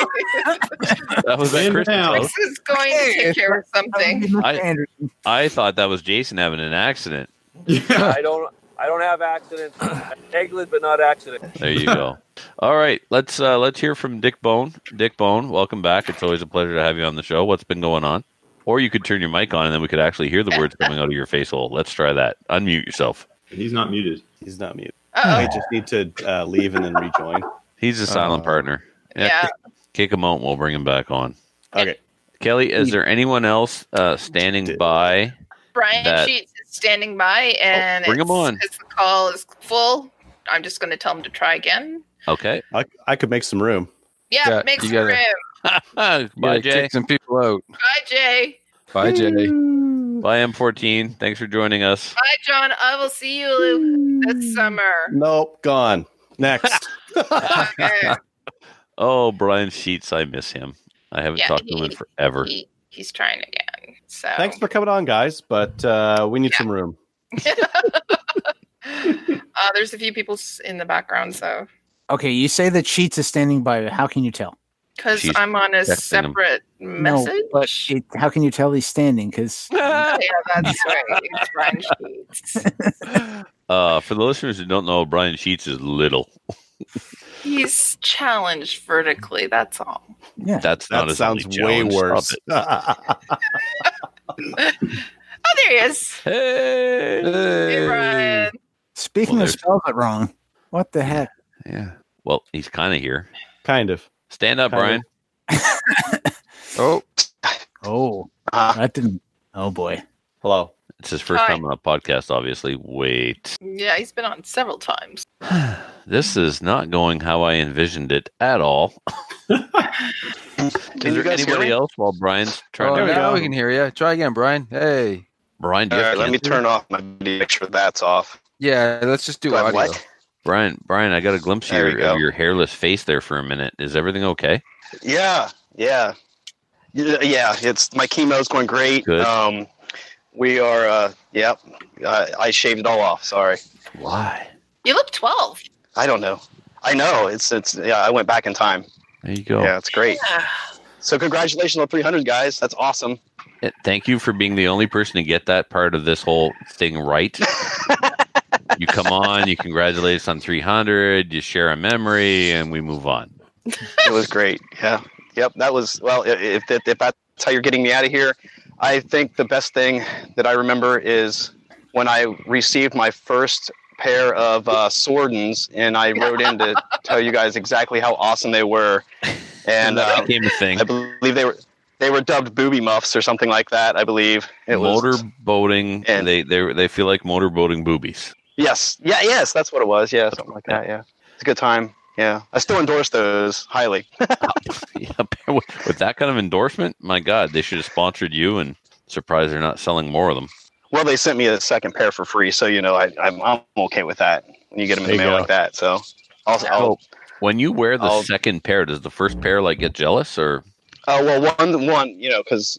S2: that was at
S6: In
S2: Chris's
S6: now.
S2: house.
S3: Chris is going to take care of something.
S2: I- I thought that was Jason having an accident.
S6: Yeah.
S9: I don't. I don't have accidents. Eggless, but not accident.
S2: There you go. All right, let's uh, let's hear from Dick Bone. Dick Bone, welcome back. It's always a pleasure to have you on the show. What's been going on? Or you could turn your mic on and then we could actually hear the words coming out of your face hole. Let's try that. Unmute yourself.
S6: He's not muted.
S4: He's not mute.
S3: Uh-oh.
S4: I just need to uh, leave and then rejoin.
S2: He's a silent
S4: Uh,
S2: partner.
S3: Yeah.
S2: Kick him out and we'll bring him back on.
S4: Okay.
S2: Kelly, is there anyone else uh, standing by?
S3: Brian
S2: That-
S3: Sheets is standing by, and
S2: Oh, bring him on.
S3: His call is full. I'm just going to tell him to try again.
S2: Okay.
S4: I, I could make some room.
S3: Yeah,
S5: Yeah,
S3: make some
S5: gotta-
S3: room.
S2: Bye,
S5: Yeah,
S2: Jay.
S5: Kick some people out.
S3: Bye, Jay.
S5: Bye, Jay.
S2: Bye, M14. Thanks for joining us.
S3: Bye, John. I will see you this summer.
S4: Nope, gone. Next.
S3: Okay.
S2: Oh, Brian Sheets, I miss him. I haven't
S3: Yeah,
S2: talked to him in forever.
S3: he, he's trying again. So
S4: Thanks for coming on, guys, but uh, we need
S3: Yeah.
S4: some room.
S3: uh, there's a few people in the background, so
S7: Okay, you say that Sheets is standing by. How can you tell?
S3: Because I'm on a
S2: texting him.
S3: separate
S7: No,
S3: message.
S7: but it, how can you tell he's standing? Because
S3: yeah, that's right. It's Brian Sheets.
S2: Uh, for the listeners who don't know, Brian Sheets is little.
S3: He's challenged vertically. That's all.
S7: yeah,
S2: That's not
S4: That
S2: his
S4: sounds way worse.
S3: Oh, there he is.
S2: it. Hey.
S3: Hey, Brian.
S7: speaking
S2: Well,
S7: of
S2: there's-
S7: spells it wrong. What the heck?
S2: Yeah. Well, he's kind of here.
S4: kind of.
S2: Stand up, Brian.
S5: Oh,
S7: Oh,
S10: Uh,
S7: that didn't. Oh boy.
S4: Hello.
S2: It's his first
S3: Hi.
S2: time on a podcast, obviously. Wait.
S3: Yeah, he's been on several times.
S2: this is not going how I envisioned it at all.
S10: Can
S2: Is
S10: you
S2: there
S10: guys hear
S2: anybody
S10: me?
S2: else while Brian's trying
S5: oh
S2: to
S4: we
S5: now we can hear you. Try again, Brian. Hey.
S2: Brian, do
S10: All
S2: you have
S10: right, let me turn off my video. Make sure that's off.
S5: Yeah, let's just do
S10: Do
S5: audio.
S10: what?
S2: Brian, Brian, I got a glimpse of your, of your hairless face there for a minute. Is everything okay?
S10: Yeah, yeah, yeah. yeah, It's my chemo's going great.
S2: Good.
S10: Um, we are. Uh, yep. I, I shaved it all off. Sorry.
S2: Why?
S3: You look 12.
S10: I don't know. I know. It's it's. Yeah, I went back in time.
S2: There you go.
S10: Yeah, it's great.
S3: Yeah.
S10: So congratulations on 300, guys. That's awesome.
S2: Thank you for being the only person to get that part of this whole thing right. you come on, you congratulate us on 300, you share a memory, and we move on.
S10: It was great. Yeah. Yep. That was well. If if, if that's how you're getting me out of here, I think the best thing that I remember is when I received my first pair of uh, Sordins, and I wrote in to tell you guys exactly how awesome they were, and
S2: that
S10: um,
S2: became a thing.
S10: I believe they were they were dubbed booby muffs or something like that. I believe it was
S2: motor boating,
S10: and-
S2: they they they feel like motor boating boobies.
S10: Yes. Yeah. Yes. That's what it was. Yeah. Something like that. Yeah. It's a good time. Yeah. I still endorse those highly.
S2: Yeah, with with that kind of endorsement, my God, they should have sponsored you. And surprised they're not selling more of them.
S10: Well, they sent me a second pair for free, so you know I, I'm I'm okay with that when you get them in the mail
S4: go.
S10: like that. So, also,
S3: Yeah.
S10: I'll,
S2: When you wear the
S10: I'll-
S2: second pair, does the first pair like get jealous or?
S10: uh, well, one one you know because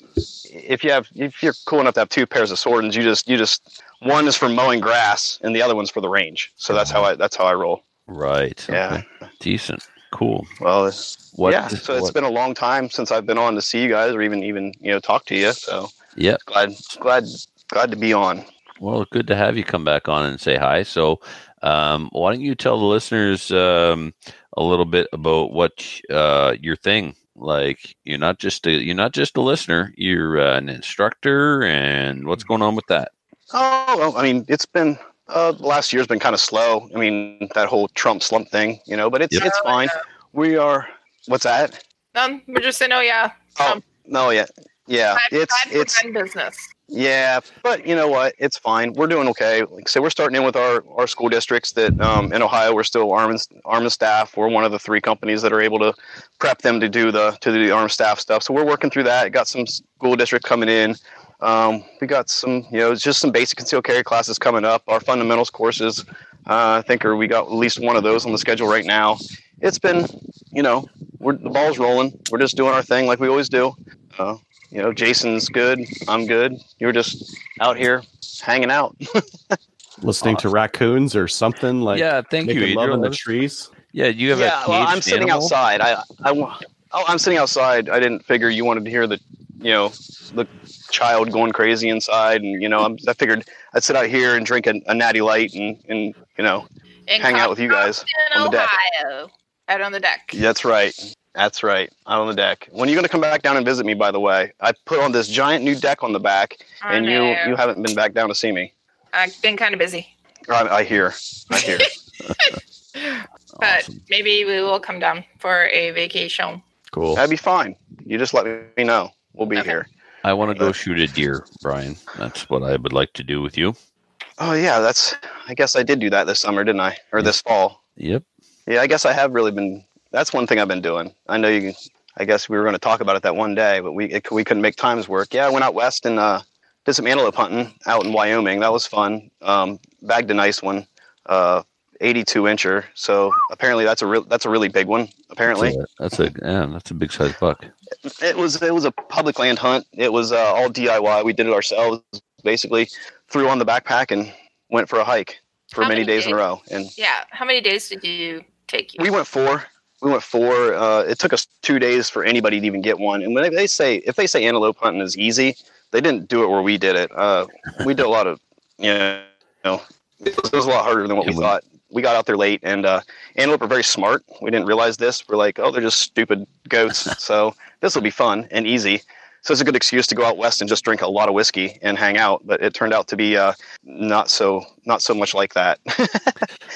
S10: if you have if you're cool enough to have two pairs of Sordins, you just you just one is for mowing grass and the other one's for the range. So that's how I that's how I roll.
S2: Right.
S10: Yeah.
S2: okay. Decent. Cool.
S10: Well, it's,
S2: What?
S10: yeah. So it's
S2: what-
S10: been a long time since I've been on to see you guys or even even you know talk to you. So
S2: yeah.
S10: glad glad glad to be on.
S2: Well, good to have you come back on and say hi. So, um, why don't you tell the listeners um, a little bit about what uh, your thing? Like, you're not just a you're not just a listener. You're uh, an instructor, and what's going on with that?
S10: Oh, well, I mean, it's been uh, the last year's been kind of slow. I mean, that whole Trump slump thing, you know, but it's
S2: Yep.
S10: it's fine. We are. What's that?
S3: Um, we're just saying, oh yeah,
S10: Oh
S3: Um,
S10: no, yeah, yeah.
S3: bad,
S10: It's
S3: bad
S10: it's
S3: business.
S10: Yeah, but you know what? It's fine. We're doing okay. Like I say, we're starting in with our, our school districts that um, in Ohio we're still arm and, arm and staff. We're one of the three companies that are able to prep them to do the to do the arm staff stuff. So we're working through that. Got some school district coming in. Um, we got some, you know, just some basic concealed carry classes coming up. Our fundamentals courses, uh, I think, are we got at least one of those on the schedule right now. It's been, you know, we're the ball's rolling. We're just doing our thing like we always do. Uh, you know, Jason's good. I'm good. You're just out here hanging out.
S4: Listening to raccoons or something like
S2: yeah, thank you.
S4: making love
S2: Adriel.
S4: in the trees.
S2: Yeah, you have
S10: yeah,
S2: a
S10: well, I'm sitting
S2: animal?
S10: outside. I, I, wa- oh, I'm sitting outside. I didn't figure you wanted to hear the, you know, the child going crazy inside, and you know, I'm, I figured I'd sit out here and drink a, a natty light and and you know,
S3: In
S10: hang out with you guys
S3: in
S10: on the deck.
S3: Ohio. Out on the deck.
S10: That's right. That's right. Out on the deck. When are you going to come back down and visit me? By the way, I put on this giant new deck on the back,
S3: I
S10: and you
S3: know.
S10: you haven't been back down to see me.
S3: I've been kind of busy,
S10: I, I hear. I hear.
S3: but maybe we will come down for a vacation.
S4: Cool.
S10: That'd be fine. You just let me know. We'll be here.
S2: I want to go shoot a deer, Brian. That's what I would like to do with you.
S10: Oh yeah, that's. I guess I did do that this summer, didn't I? Or this fall?
S2: Yep.
S10: Yeah, I guess I have really been. That's one thing I've been doing. I know you. I guess we were going to talk about it that one day, but we it, we couldn't make times work. Yeah, I went out west and uh, did some antelope hunting out in Wyoming. That was fun. Um, bagged a nice one, uh, 82 incher. So apparently that's a real that's a really big one. Apparently,
S2: That's a, that's a yeah, that's a big size buck.
S10: it was it was a public land hunt. It was uh, all DIY. We did it ourselves. Basically, threw on the backpack and went for a hike for many
S3: many
S10: days in a row. And
S3: Yeah. How many days did you take? You?
S10: we went four. We went four. Uh, it took us two days for anybody to even get one. And when they- they say if they say antelope hunting is easy, they didn't do it where we did it. Uh, we did a lot of you know, it was, it was a lot harder than what we
S2: we-
S10: thought. We got out there late, and uh, antelope are very smart. We didn't realize this. We're like, oh, they're just stupid goats. so this will be fun and easy. So it's a good excuse to go out west and just drink a lot of whiskey and hang out. But it turned out to be uh, not so not so much like that.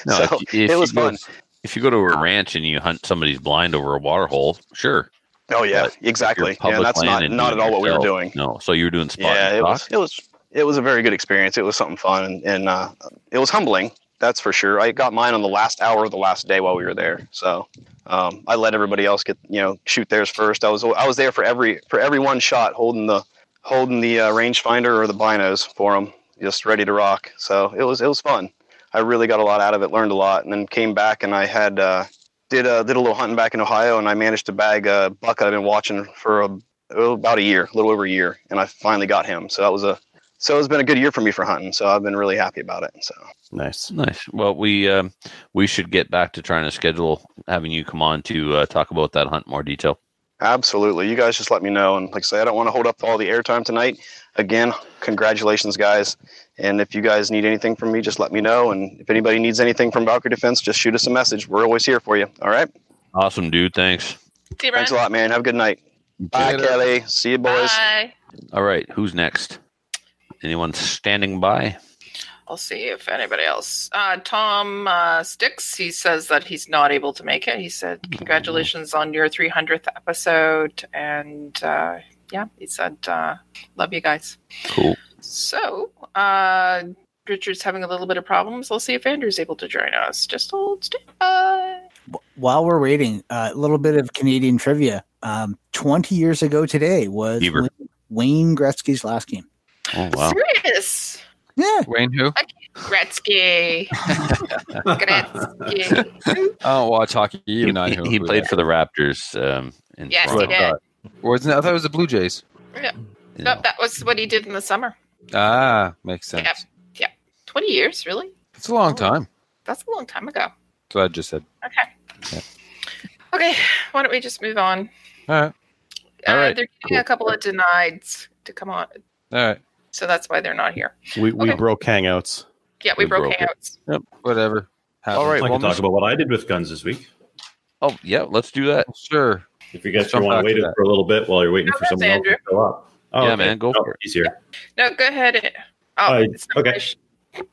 S2: No,
S10: so
S2: if, if
S10: it was
S2: go,
S10: fun.
S2: If you go to a ranch and you hunt somebody's blind over a water hole, sure.
S10: Oh yeah,
S2: But
S10: exactly. Yeah, that's not not at all what we were doing.
S2: No, so you were doing spot
S10: Yeah, it was it was it was a very good experience. It was something fun and, and uh, it was humbling. That's for sure. I got mine on the last hour of the last day while we were there. So um, I let everybody else get you know shoot theirs first. I was I was there for every for every one shot, holding the holding the uh, rangefinder or the binos for them, just ready to rock. So it was it was fun. I really got a lot out of it, learned a lot, and then came back and I had uh, did uh, did a little hunting back in Ohio, and I managed to bag a buck I've been watching for a, about a year, a little over a year, and I finally got him. So that was a so it's been a good year for me for hunting. So I've been really happy about it. So
S4: Nice.
S2: Nice. Well, we um, we should get back to trying to schedule having you come on to uh, talk about that hunt in more detail.
S10: absolutely, you guys just let me know. And like I say, I don't want to hold up all the airtime tonight. Again, congratulations, guys. And if you guys need anything from me, just let me know. And if anybody needs anything from Valkyrie Defense, just shoot us a message. We're always here for you. All right.
S2: Awesome, dude. Thanks.
S3: See you,
S10: Thanks a lot, man. Have a good night. Bye,
S5: Later.
S10: Kelly. See you, boys.
S3: Bye.
S2: All right, who's next? Anyone standing by?
S3: I'll see if anybody else. Uh, Tom uh, Sticks, he says that he's not able to make it. He said, Congratulations on your 300th episode. And uh, yeah, he said, uh, Love you guys.
S2: Cool.
S3: So, uh, Richard's having a little bit of problems. I'll see if Andrew's able to join us. Just hold standby.
S7: While we're waiting, uh, a little bit of Canadian trivia. Um, 20 years ago today was
S2: Beaver.
S7: Wayne- Wayne Gretzky's last game.
S2: Oh wow.
S3: Serious.
S7: Yeah.
S5: Wayne who?
S3: Gretzky. Gretzky.
S5: I don't watch hockey.
S2: He, he-
S5: know
S2: he
S5: who
S2: played
S5: that
S2: for the Raptors. Um, in
S3: Yes, he
S2: Toronto.
S3: did.
S5: Wasn't? I thought it was the Blue Jays.
S3: Yeah.
S2: You
S3: No,
S2: know.
S3: that was what he did in the summer.
S5: Ah, makes sense.
S3: Yeah. Yeah. 20 years, really?
S5: It's a long time.
S3: That's a long time ago.
S5: That's what I just said.
S3: Okay. Okay, why don't we just move on?
S5: All right.
S3: Uh,
S2: All right,
S3: They're getting a couple of denieds to come on,
S5: All right.
S3: So that's why they're not here.
S4: We we
S3: Okay.
S4: broke hangouts.
S3: Yeah, we,
S2: We
S3: broke
S2: broke it.
S3: hangouts.
S5: Whatever.
S2: All right.
S6: I
S2: Well,
S6: can talk
S2: Mr.
S6: about what I did with guns this week.
S2: Oh yeah, let's do that.
S5: Sure.
S6: If you guys want to
S5: to
S6: wait
S5: that.
S6: for a little bit while you're waiting
S3: No,
S6: for
S3: that's
S6: someone else to show up. Oh,
S2: Yeah,
S6: okay.
S2: man, go
S6: Oh,
S2: for it.
S6: He's here.
S3: No, go ahead. Oh,
S6: Uh, okay.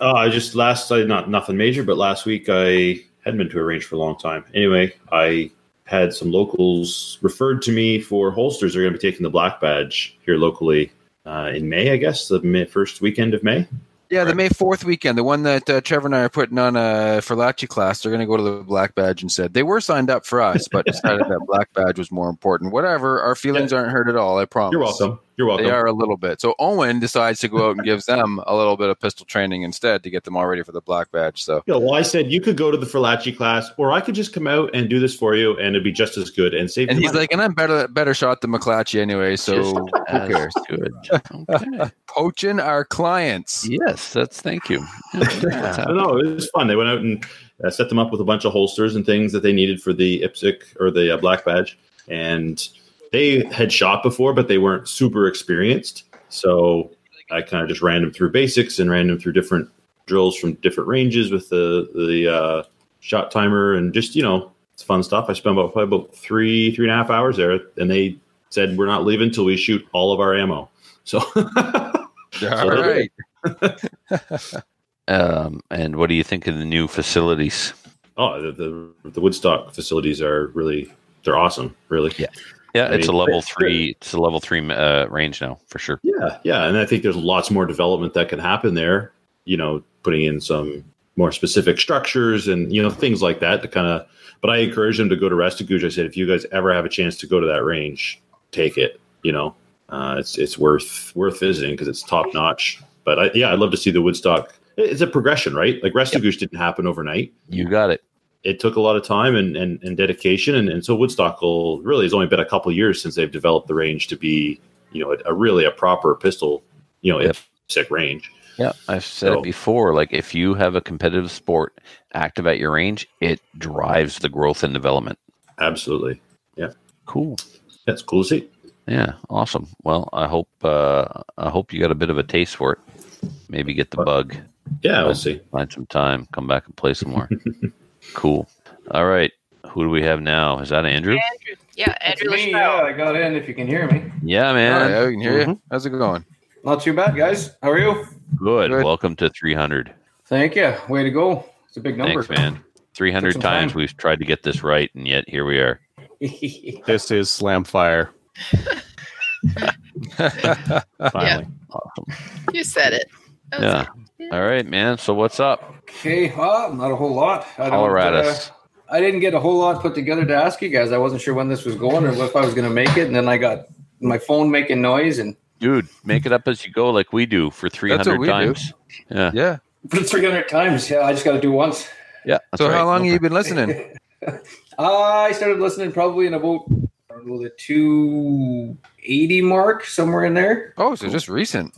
S6: Uh, I just last I not nothing major, but last week I hadn't been to a range for a long time. Anyway, I had some locals referred to me for holsters. They're going to be taking the black badge here locally uh, in May, I guess, the May, first weekend of May.
S5: Yeah, the May fourth weekend, the one that uh, Trevor and I are putting on a Ferlacci class. They're going to go to the black badge and said They were signed up for us, but decided that black badge was more important. Whatever, our feelings aren't hurt at all. I promise.
S6: You're welcome. You're welcome.
S5: They are a little bit. So Owen decides to go out and gives them a little bit of pistol training instead to get them all ready for the black badge. So
S6: Yeah, well, I said you could go to the Ferlacci class, or I could just come out and do this for you, and it'd be just as good and save.
S5: and he's
S6: money.
S5: like, and I'm better better shot than McClatchy anyway. So who cares?
S2: good. Okay.
S5: Poaching our clients.
S2: Yes, that's thank you. Yeah, that's
S6: I don't know. It was fun. They went out and uh, set them up with a bunch of holsters and things that they needed for the IPSC or the uh, black badge, and they had shot before, but they weren't super experienced. So I kind of just ran them through basics and ran them through different drills from different ranges with the the uh, shot timer and just you know it's fun stuff. I spent about probably about three three and a half hours there, and they said we're not leaving until we shoot all of our ammo. So
S5: All
S6: So-
S5: right.
S2: Um, and what do you think of the new facilities?
S6: Oh, the, the the Woodstock facilities are really they're awesome. Really,
S2: Yeah. Yeah,
S6: I
S2: it's a level three. It's a level three uh, range now for sure.
S6: yeah, yeah. And I think there's lots more development that can happen there. You know, putting in some more specific structures and you know things like that to kind of. But I encourage them to go to Restigouche. I said, if you guys ever have a chance to go to that range, take it. You know, uh, it's it's worth worth visiting because it's top notch. But I, yeah, I'd love to see the Woodstock. It's a progression, right? Like Restigouche didn't happen overnight.
S2: You got it.
S6: It took a lot of time and, and, and dedication. And, and so Woodstock will really has only been a couple of years since they've developed the range to be, you know, a, a really a proper pistol, you know,
S2: Yep.
S6: sick range.
S2: Yeah, I've said
S6: So-
S2: it before. Like, if you have a competitive sport active at your range, it drives the growth and development.
S6: Absolutely. Yeah.
S2: Cool.
S6: That's cool to see.
S2: Yeah, awesome. Well, I hope uh, I hope you got a bit of a taste for it. Maybe get the bug,
S6: Yeah, we'll see.
S2: find some time, come back and play some more. cool. All right. Who do we have now? Is that Andrew?
S3: Andrew. Yeah, Andrew
S11: Me, yeah, I got in if you can hear me.
S2: Yeah, man.
S5: yeah, we can hear
S6: Mhm.
S5: you. How's it going?
S11: Not too bad, guys. How are you?
S2: Good.
S5: Good.
S2: Welcome to 300.
S11: Thank you. Way to go. It's a big number.
S2: Thanks, man. 300 times
S11: time.
S2: we've tried to get this right, and yet here we are.
S4: This is Slamfire. Finally.
S2: Awesome.
S3: You said it. That was
S2: Yeah.
S3: It.
S2: All right, man. So what's up?
S11: okay, well, not a whole lot. I don't,
S2: Holler at
S11: uh,
S2: us.
S11: I didn't get a whole lot put together to ask you guys. I wasn't sure when this was going or if I was going to make it, and then I got my phone making noise and
S2: Dude, make it up as you go like we do for 300
S5: we do.
S2: times. Yeah.
S5: Yeah.
S11: for 300 times. Yeah, I just got to do once.
S2: Yeah. that's
S5: So
S2: right.
S5: how long
S2: No
S5: have you been listening?
S11: I started listening probably in about I don't know, the 280 mark, somewhere in there.
S5: Oh, so just recent.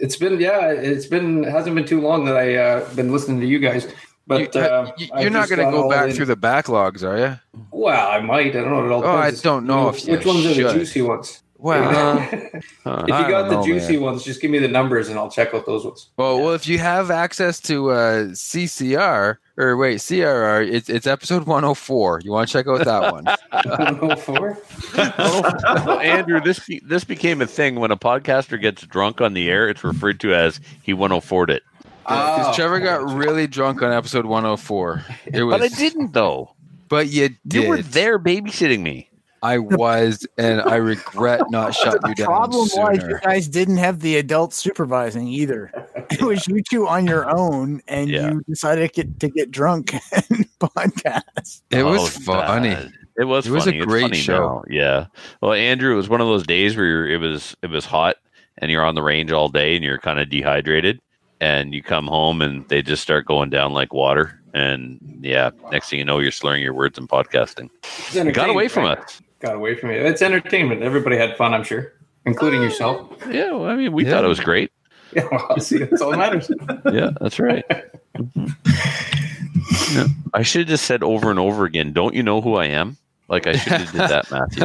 S11: It's been yeah, it's been it hasn't been too long that I uh, been listening to you guys. But
S5: you,
S11: uh,
S5: you're not going to go back
S11: in-
S5: through the backlogs, are you?
S11: Well, I might. I don't know. It all
S5: Oh, I don't know if you
S11: which ones are the juicy ones.
S5: Well,
S2: Huh.
S11: if
S2: Uh,
S11: you got the
S5: know,
S11: juicy
S5: man.
S11: ones, just give me the numbers and I'll check out those ones.
S5: well, well, if you have access to uh, CCR or wait CRR, it's it's episode 104. You want to check out that one?
S11: 104?
S2: Well, Andrew, this be, this became a thing when a podcaster gets drunk on the air. It's referred to as he 104'd it.
S5: Because
S11: Oh.
S5: Trevor got really drunk on episode 104. It was,
S2: But I didn't though.
S5: But you did.
S2: You were there babysitting me.
S5: I was, and I regret not shutting you
S7: The
S5: down
S7: problem was you guys didn't have the adult supervising either. It was you two on your own, and
S2: Yeah.
S7: you decided to get, to get drunk and podcast.
S5: It
S2: Oh,
S5: was
S2: it's
S5: funny.
S2: bad. It was.
S5: It was a
S2: funny. It's
S5: great
S2: funny
S5: show.
S2: now. Yeah. Well, Andrew, it was one of those days where you're, it was it was hot and you're on the range all day and you're kind of dehydrated and you come home and they just start going down like water and yeah, next thing you know, you're slurring your words and podcasting.
S11: It's
S2: You got away from
S11: right?
S2: us.
S11: Got away from it. It's entertainment. Everybody had fun, I'm sure, including uh, yourself.
S2: Yeah. Well, I mean, we
S5: Yeah.
S2: thought it was great.
S11: Yeah, well, see, that's all that matters.
S2: Yeah, that's right. Yeah. I should have just said over and over again, don't you know who I am? Like I should have did that, Matthew.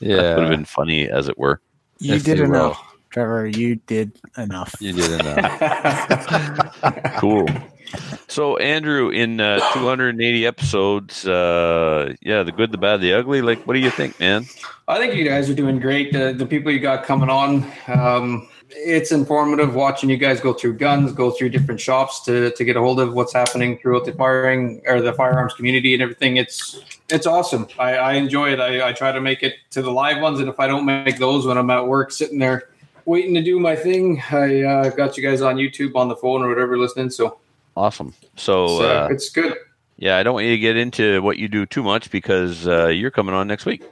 S2: Yeah, that would have been funny, as it were.
S7: You
S5: If
S7: did
S5: you will.
S7: enough, Trevor. You did enough.
S5: you did enough.
S2: Cool. So, Andrew, in uh, 280 episodes, uh, yeah, the good, the bad, the ugly. Like, what do you think, man?
S11: I think you guys are doing great. The, the people you got coming on, um, it's informative watching you guys go through guns, go through different shops to, to get a hold of what's happening throughout the firing or the firearms community and everything. It's it's awesome. I, I enjoy it. I, I try to make it to the live ones, and if I don't make those when I'm at work, sitting there waiting to do my thing. I uh, got you guys on YouTube, on the phone, or whatever, listening. So,
S2: Awesome. So,
S11: so
S2: uh,
S11: it's good.
S2: yeah, I don't want you to get into what you do too much because uh, you're coming on next week,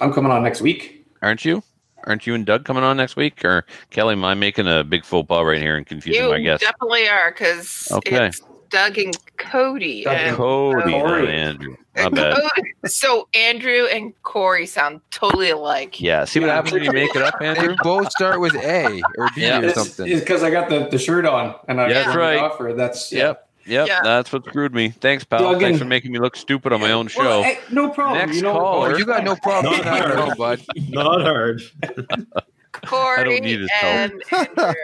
S11: I'm coming on next week.
S2: aren't you? Aren't you and Doug coming on next week? Or Kelly, am I making a big faux pas right here and confusing
S3: You
S2: my guess?
S3: definitely are because
S2: Okay.
S3: it's Doug and Cody.
S11: Doug
S3: and
S11: and
S2: Cody, not
S11: Corey.
S2: Andrew. My
S3: and
S2: bad.
S3: So Andrew and Corey sound totally alike.
S2: Yeah. See what happens when you make it up,
S5: They
S2: Andrew?
S5: both start with A or B
S2: Yeah.
S5: or
S11: It's
S5: something.
S11: because I got the, the shirt on and I
S3: Yeah.
S2: That's right.
S11: Offer. That's yeah.
S2: Yep. Yep.
S3: Yeah.
S2: That's what screwed me. Thanks, pal.
S11: Doug
S2: Thanks
S11: and-
S2: for making me look stupid on my own show.
S11: Well, hey, no problem.
S2: Next
S11: you know,
S2: caller.
S5: Oh, you got no problem with
S6: Not
S5: that at all,
S6: hard.
S5: bud.
S6: Not hard.
S3: Corey
S2: need his help.
S3: and Andrew.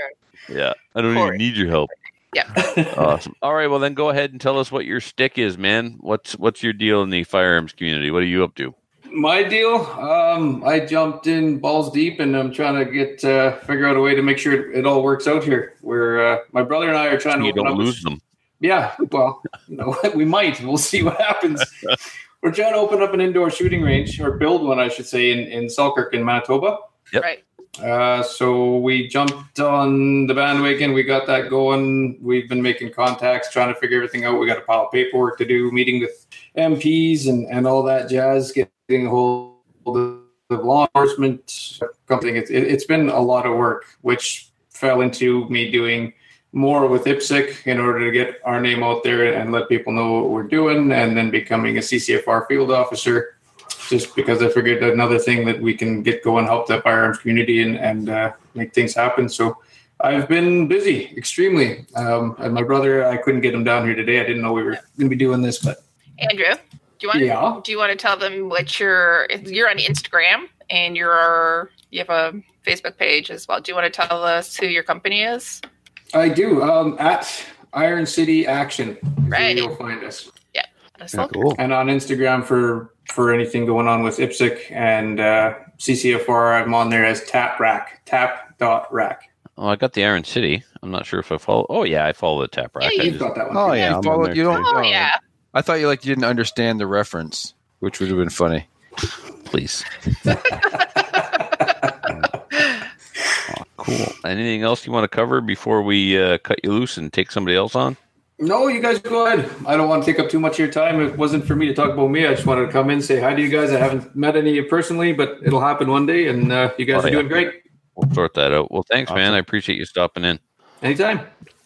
S2: yeah. I don't
S3: Corey.
S2: even need your help.
S3: Yeah.
S2: Awesome. All right. Well, then go ahead and tell us what your stick is, man. What's what's your deal in the firearms community? What are you up to?
S11: My deal. Um, I jumped in balls deep, and I'm trying to get uh, figure out a way to make sure it, it all works out here. Where uh, my brother and I are trying to
S2: You
S11: open
S2: don't
S11: up a
S2: lose
S11: sh-
S2: them.
S11: Yeah, well, you know, we might. We'll see what happens. We're trying to open up an indoor shooting range, or build one, I should say, in, in Selkirk in Manitoba.
S2: Yep.
S3: Right.
S11: Uh, so we jumped on the bandwagon. We got that going. We've been making contacts, trying to figure everything out. We got a pile of paperwork to do, meeting with MPs and, and all that jazz, getting a hold of law enforcement company. It's, it, it's been a lot of work, which fell into me doing more with IPSC in order to get our name out there and let people know what we're doing, and then becoming a CCFR field officer just because I figured another thing that we can get going, help the firearms community, and, and uh, make things happen. So I've been busy, extremely. Um, and my brother, I couldn't get him down here today. I didn't know we were going to be doing this, but
S3: Andrew, do you want
S11: Yeah.
S3: do you want to tell them what your you're on Instagram and you're you have a Facebook page as well. Do you want to tell us who your company is?
S11: I do. Um, at Iron City Action, is
S3: Right.
S11: you'll find us.
S3: That's
S4: Yeah,
S3: all.
S4: cool.
S11: And on Instagram for for anything going on with IPSC and uh, CCFR, I'm on there as Tap Rack, Tap dot Rack.
S2: Oh, I got the Iron City. I'm not sure if I follow. Oh yeah, I follow the tap rack.
S3: Yeah,
S11: You've
S2: just-
S11: got that one.
S4: Oh
S5: You
S4: yeah, I'm on
S5: follow- you don't-
S3: Oh
S5: Oh,
S3: yeah.
S5: I thought you like you didn't understand the reference, which would have been funny.
S2: please. cool. Anything else you want to cover before we uh, cut you loose and take somebody else on?
S11: No, you guys go ahead. I don't want to take up too much of your time. It wasn't for me to talk about me. I just wanted to come in, and say hi to you guys. I haven't met any of you personally, but it'll happen one day, and uh, you guys
S2: Oh,
S11: are
S2: yeah.
S11: doing great.
S2: We'll sort that out. Well, thanks, man. I appreciate you stopping in.
S11: Anytime.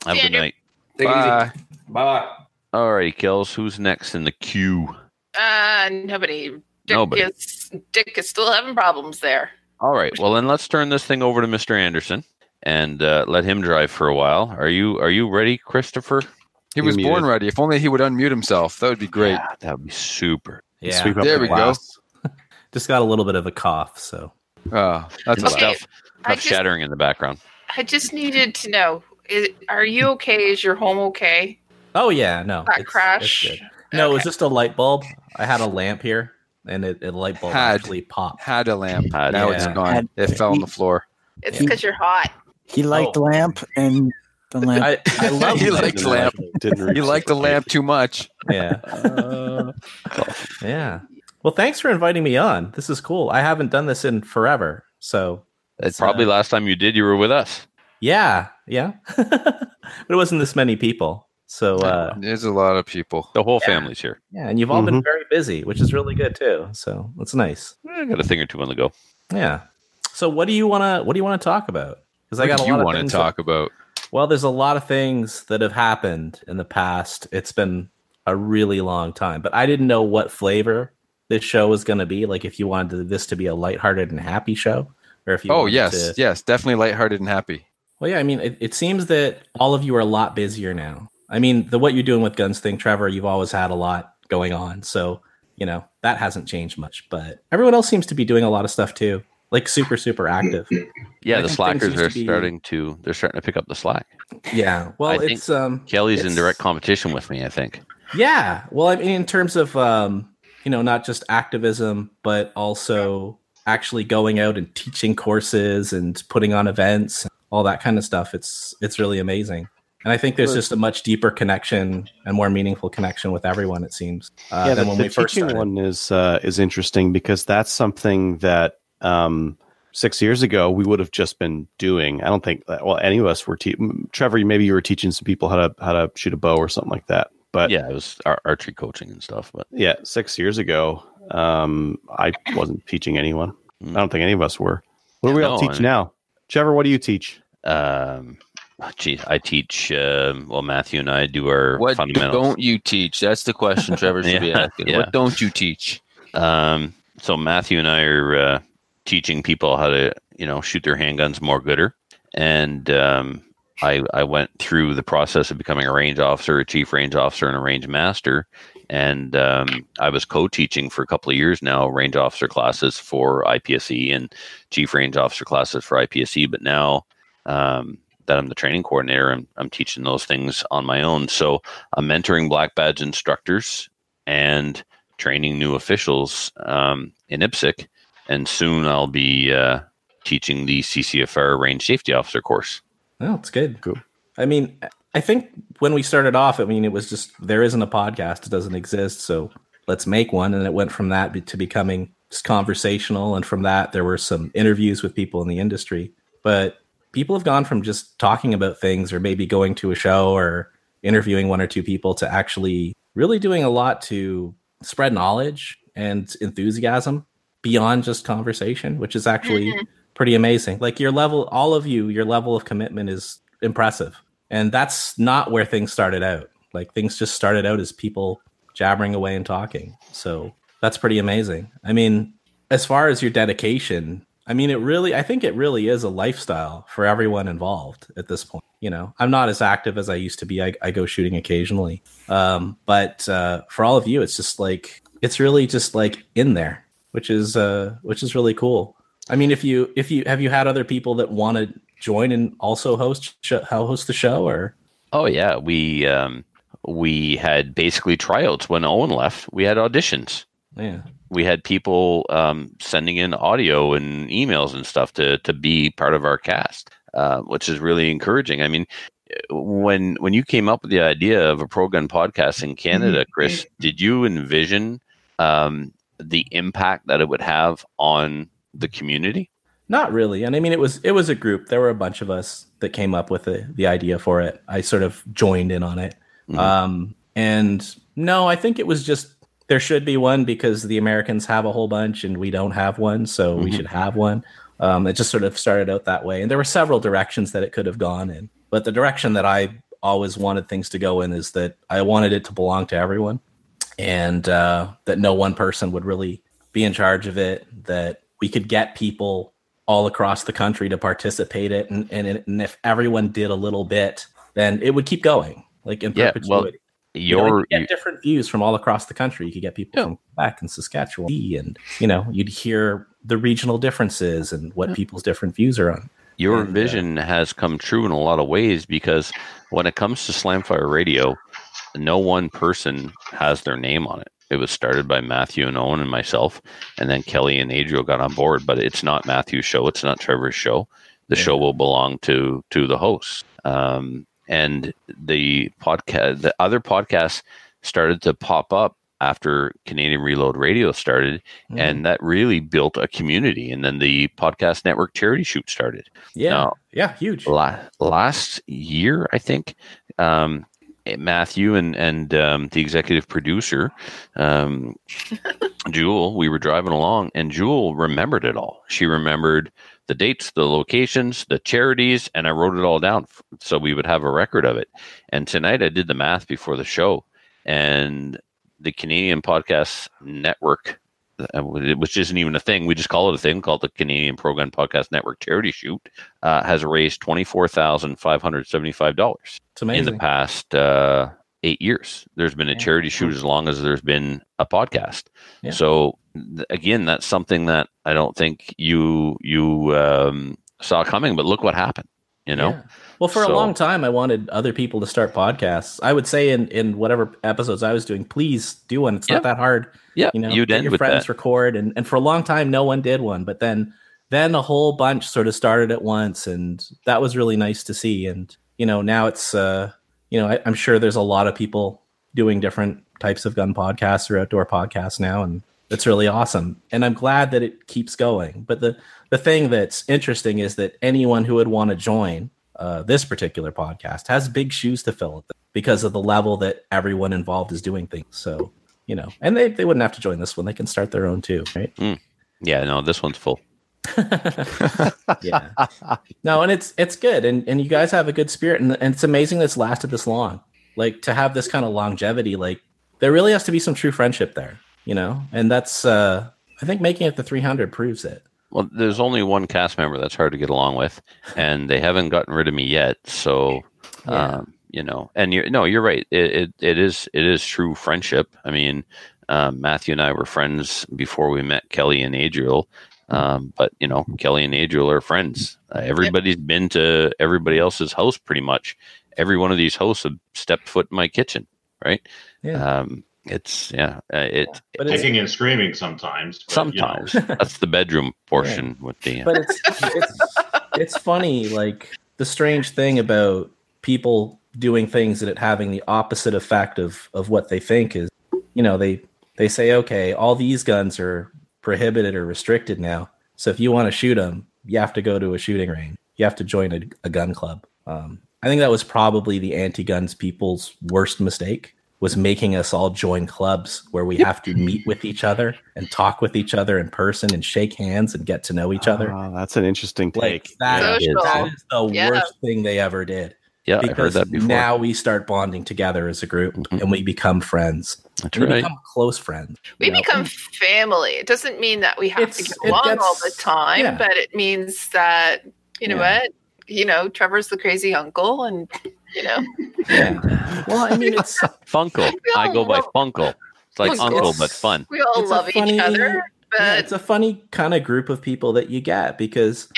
S2: Have a good night.
S11: Take it
S5: Bye.
S11: easy. Bye.
S2: All right, Kells. Who's next in the queue?
S3: Uh, nobody. Dick
S2: Nobody.
S3: is Dick is still having problems there.
S2: All right. Well, then let's turn this thing over to Mr. Anderson and uh, let him drive for a while. Are you Are you ready, Christopher?
S5: He was
S4: You're
S5: born ready. If only he would unmute himself. That would be great.
S2: Yeah, that would be super.
S12: Yeah.
S4: Sweep
S5: There
S4: the
S5: we go.
S12: Just got a little bit of a cough, so
S5: Oh, that's a
S3: Okay.
S2: stuff,
S3: I
S2: stuff
S3: just-
S2: shattering in the background.
S3: I just needed to know: is, Are you okay? Is your home okay?
S12: oh yeah, no,
S3: That
S12: it's-
S3: crash?
S12: it's good. No, it was just a light bulb. I had a lamp here, and it, a light bulb
S5: Had.
S12: actually popped.
S5: Had a lamp.
S2: Had,
S5: now
S12: yeah.
S5: it's gone.
S7: Had-
S5: it fell on the floor.
S3: It's
S7: Yeah.
S3: because you're hot.
S7: He liked
S12: Oh.
S7: lamp and the lamp.
S12: I, I love
S5: He
S12: light
S5: liked
S12: bulb.
S5: lamp.
S4: Didn't
S5: You like the lamp too much.
S12: Yeah, Uh, yeah. Well, thanks for inviting me on. This is cool. I haven't done this in forever, so
S2: It's probably
S12: uh,
S2: last time you did, you were with us.
S12: yeah, yeah. but it wasn't this many people. So uh,
S5: There's a lot of people.
S2: The whole family's here.
S12: yeah, and you've all
S4: Mm-hmm.
S12: been very busy, which is really good too. So that's nice.
S2: I got a thing or two on the go.
S12: Yeah. So what do you want to what do you want to talk about? Because I got
S5: do
S12: a
S5: you
S12: lot of
S5: want to
S12: things
S5: talk
S12: that-
S5: about?
S12: Well, there's a lot of things that have happened in the past. It's been a really long time, but I didn't know what flavor this show was going to be. Like if you wanted this to be a lighthearted and happy show, or if you
S5: Oh yes,
S12: to-
S5: yes, definitely lighthearted and happy.
S12: Well, yeah, I mean, it, it seems that all of you are a lot busier now. I mean, the what you're doing with guns thing, Trevor, you've always had a lot going on, so you know that hasn't changed much. But everyone else seems to be doing a lot of stuff too, like super, super active.
S2: Yeah,
S12: I
S2: the slackers are
S12: to be-
S2: starting to they're starting to pick up the slack.
S12: Yeah, well,
S2: I
S12: it's um,
S2: Kelly's in direct competition with me, I think.
S12: Yeah. Well, I mean, in terms of, um, you know, not just activism, but also actually going out and teaching courses and putting on events, all that kind of stuff. It's, it's really amazing. And I think there's just a much deeper connection and more meaningful connection with everyone, it seems, uh,
S4: yeah,
S12: than
S4: the,
S12: when
S4: the
S12: we
S4: teaching
S12: started.
S4: one is uh, is interesting because that's something that um, six years ago, we would have just been doing. I don't think that, well, any of us were. Te- Trevor, maybe you were teaching some people how to how to shoot a bow or something like that. But
S2: yeah, it was ar- archery coaching and stuff. But
S4: yeah, six years ago, um, I wasn't teaching anyone. I don't think any of us were. What do we all teach
S2: I-
S4: now? Trevor, what do you teach?
S2: um, gee, I teach. Um, well, Matthew and I do our
S13: What
S2: fundamentals.
S13: don't you teach? That's the question Trevor should be asking.
S2: yeah.
S13: What don't you teach?
S2: Um, so Matthew and I are uh, teaching people how to, you know, shoot their handguns more gooder. And um, I I went through the process of becoming a range officer, a chief range officer, and a range master. And um, I was co-teaching for a couple of years now, range officer classes for IPSC and chief range officer classes for IPSC. But now um, that I'm the training coordinator, I'm, I'm teaching those things on my own. So I'm mentoring black badge instructors and training new officials um, in IPSC, and soon I'll be uh, teaching the CCFR range safety officer course.
S12: Oh, it's good.
S4: Cool.
S12: I mean, I think when we started off, I mean, it was just there isn't a podcast; it doesn't exist, so let's make one. And it went from that to becoming just conversational, and from that, there were some interviews with people in the industry. But people have gone from just talking about things, or maybe going to a show, or interviewing one or two people, to actually really doing a lot to spread knowledge and enthusiasm beyond just conversation, which is actually
S3: Mhm.
S12: pretty amazing. Like your level, all of you, your level of commitment is impressive. And that's not where things started out. Like things just started out as people jabbering away and talking. So that's pretty amazing. I mean, as far as your dedication, I mean, it really, I think it really is a lifestyle for everyone involved at this point. You know, I'm not as active as I used to be. I, I go shooting occasionally. Um, but uh, for all of you, it's just like, it's really just like in there, which is, uh, which is really cool. I mean, if you, if you, have you had other people that want to join and also host, sh- host the show or?
S2: Oh yeah, we um, we had basically tryouts when Owen left. We had auditions.
S12: Yeah.
S2: We had people um, sending in audio and emails and stuff to to be part of our cast, uh, which is really encouraging. I mean, when when you came up with the idea of a pro gun podcast in Canada, Chris, did you envision um, the impact that it would have on the community?
S12: Not really. And I mean, it was it was a group. There were a bunch of us that came up with the the idea for it. I sort of joined in on it.
S2: Mhm.
S12: Um, and no, I think it was just there should be one because the Americans have a whole bunch and we don't have one, so we
S2: Mhm.
S12: should have one. Um, it just sort of started out that way, and there were several directions that it could have gone in. But the direction that I always wanted things to go in is that I wanted it to belong to everyone, and uh, that no one person would really be in charge of it. That we could get people all across the country to participate it, and and, and if everyone did a little bit, then it would keep going, like in
S2: Yeah, well,
S12: perpetuity. You know,
S2: your
S12: you get different views from all across the country. You could get people from Quebec and Saskatchewan, and you know, you'd hear the regional differences and what people's different views are on.
S2: Your
S12: And, uh,
S2: vision has come true in a lot of ways because when it comes to Slamfire Radio, no one person has their name on it. It was started by Matthew and Owen and myself, and then Kelly and Adriel got on board. But it's not Matthew's show; it's not Trevor's show. The show will belong to to the hosts. Um, and the podcast, the other podcasts started to pop up after Canadian Reload Radio started,
S12: Mhm.
S2: and that really built a community. And then the podcast network charity shoot started.
S12: Yeah,
S2: Now,
S12: yeah, huge.
S2: La- last year, I think, um, Matthew and and um, the executive producer, um, Jewel, we were driving along, and Jewel remembered it all. She remembered the dates, the locations, the charities, and I wrote it all down so we would have a record of it. And tonight, I did the math before the show, and the Canadian Podcast Network which isn't even a thing. We just call it a thing called the Canadian Pro Gun Podcast Network Charity Shoot, uh, has raised twenty four thousand five hundred seventy five dollars
S12: It's
S2: in the past uh, eight years. There's been a charity shoot as long as there's been a podcast.
S12: Yeah.
S2: So th- again, that's something that I don't think you you um, saw coming. But look what happened. You know.
S12: Yeah. Well, for a long time, I wanted other people to start podcasts. I would say in in whatever episodes I was doing, please do one. It's not that hard.
S2: Yeah,
S12: you know,
S2: you'd
S12: get
S2: end
S12: your friends
S2: that.
S12: record, and and for a long time, no one did one. But then then a whole bunch sort of started at once, and that was really nice to see. And you know, now it's uh, you know, I, I'm sure there's a lot of people doing different types of gun podcasts or outdoor podcasts now, and That's really awesome, and I'm glad that it keeps going. But the the thing that's interesting is that anyone who would want to join uh, this particular podcast has big shoes to fill because of the level that everyone involved is doing things. So you know, and they they wouldn't have to join this one; they can start their own too, right?
S2: Mm. Yeah, no, this one's full.
S12: yeah. No, and it's it's good, and and you guys have a good spirit, and, and it's amazing that's lasted this long. Like to have this kind of longevity, like there really has to be some true friendship there, you know, and that's uh I think making it the 300 proves it.
S2: Well, there's only one cast member that's hard to get along with, and they haven't gotten rid of me yet. So,
S12: Yeah.
S2: um, you know, and you're no, you're right. It, it it is it is true friendship. I mean, um, Matthew and I were friends before we met Kelly and Adriel. Um, but you know, Kelly and Adriel are friends. Uh, everybody's been to everybody else's house pretty much. Every one of these hosts have stepped foot in my kitchen, right?
S12: Yeah.
S2: Um, it's yeah, uh, it
S12: But it's-
S6: Kicking and screaming sometimes. but, you know.
S2: sometimes that's the bedroom portion with the.
S12: But it's it's it's funny, like the strange thing about people doing things and it having the opposite effect of of what they think is, you know, they they say, okay, all these guns are prohibited or restricted now. So if you want to shoot them, you have to go to a shooting range. You have to join a, a gun club. Um, I think that was probably the anti-guns people's worst mistake was making us all join clubs where we have to meet with each other and talk with each other in person and shake hands and get to know each other.
S4: Ah, that's an interesting
S12: Like
S4: take.
S12: that,
S3: Social.
S12: that is the
S3: Yeah.
S12: worst thing they ever did.
S2: yeah, I heard
S12: Because
S2: that before. Mm-hmm.
S12: now we start bonding together as a group and we become friends.
S2: That's
S12: we
S2: right.
S12: become close friends.
S3: We
S12: you know?
S3: become family. It doesn't mean that we have to
S12: It's-
S3: get along
S12: gets-
S3: all the time,
S12: yeah.
S3: but it means that you know
S12: Yeah.
S3: what? You know, Trevor's the crazy uncle, and you know,
S12: Yeah. Well, I mean, it's
S2: Funkle. I go by Funkle. It's like
S12: It's-
S2: Uncle
S12: it's-
S2: but fun.
S3: we all
S12: It's
S3: love
S12: funny-
S3: each other. But
S12: yeah, it's a funny kind of group of people that you get because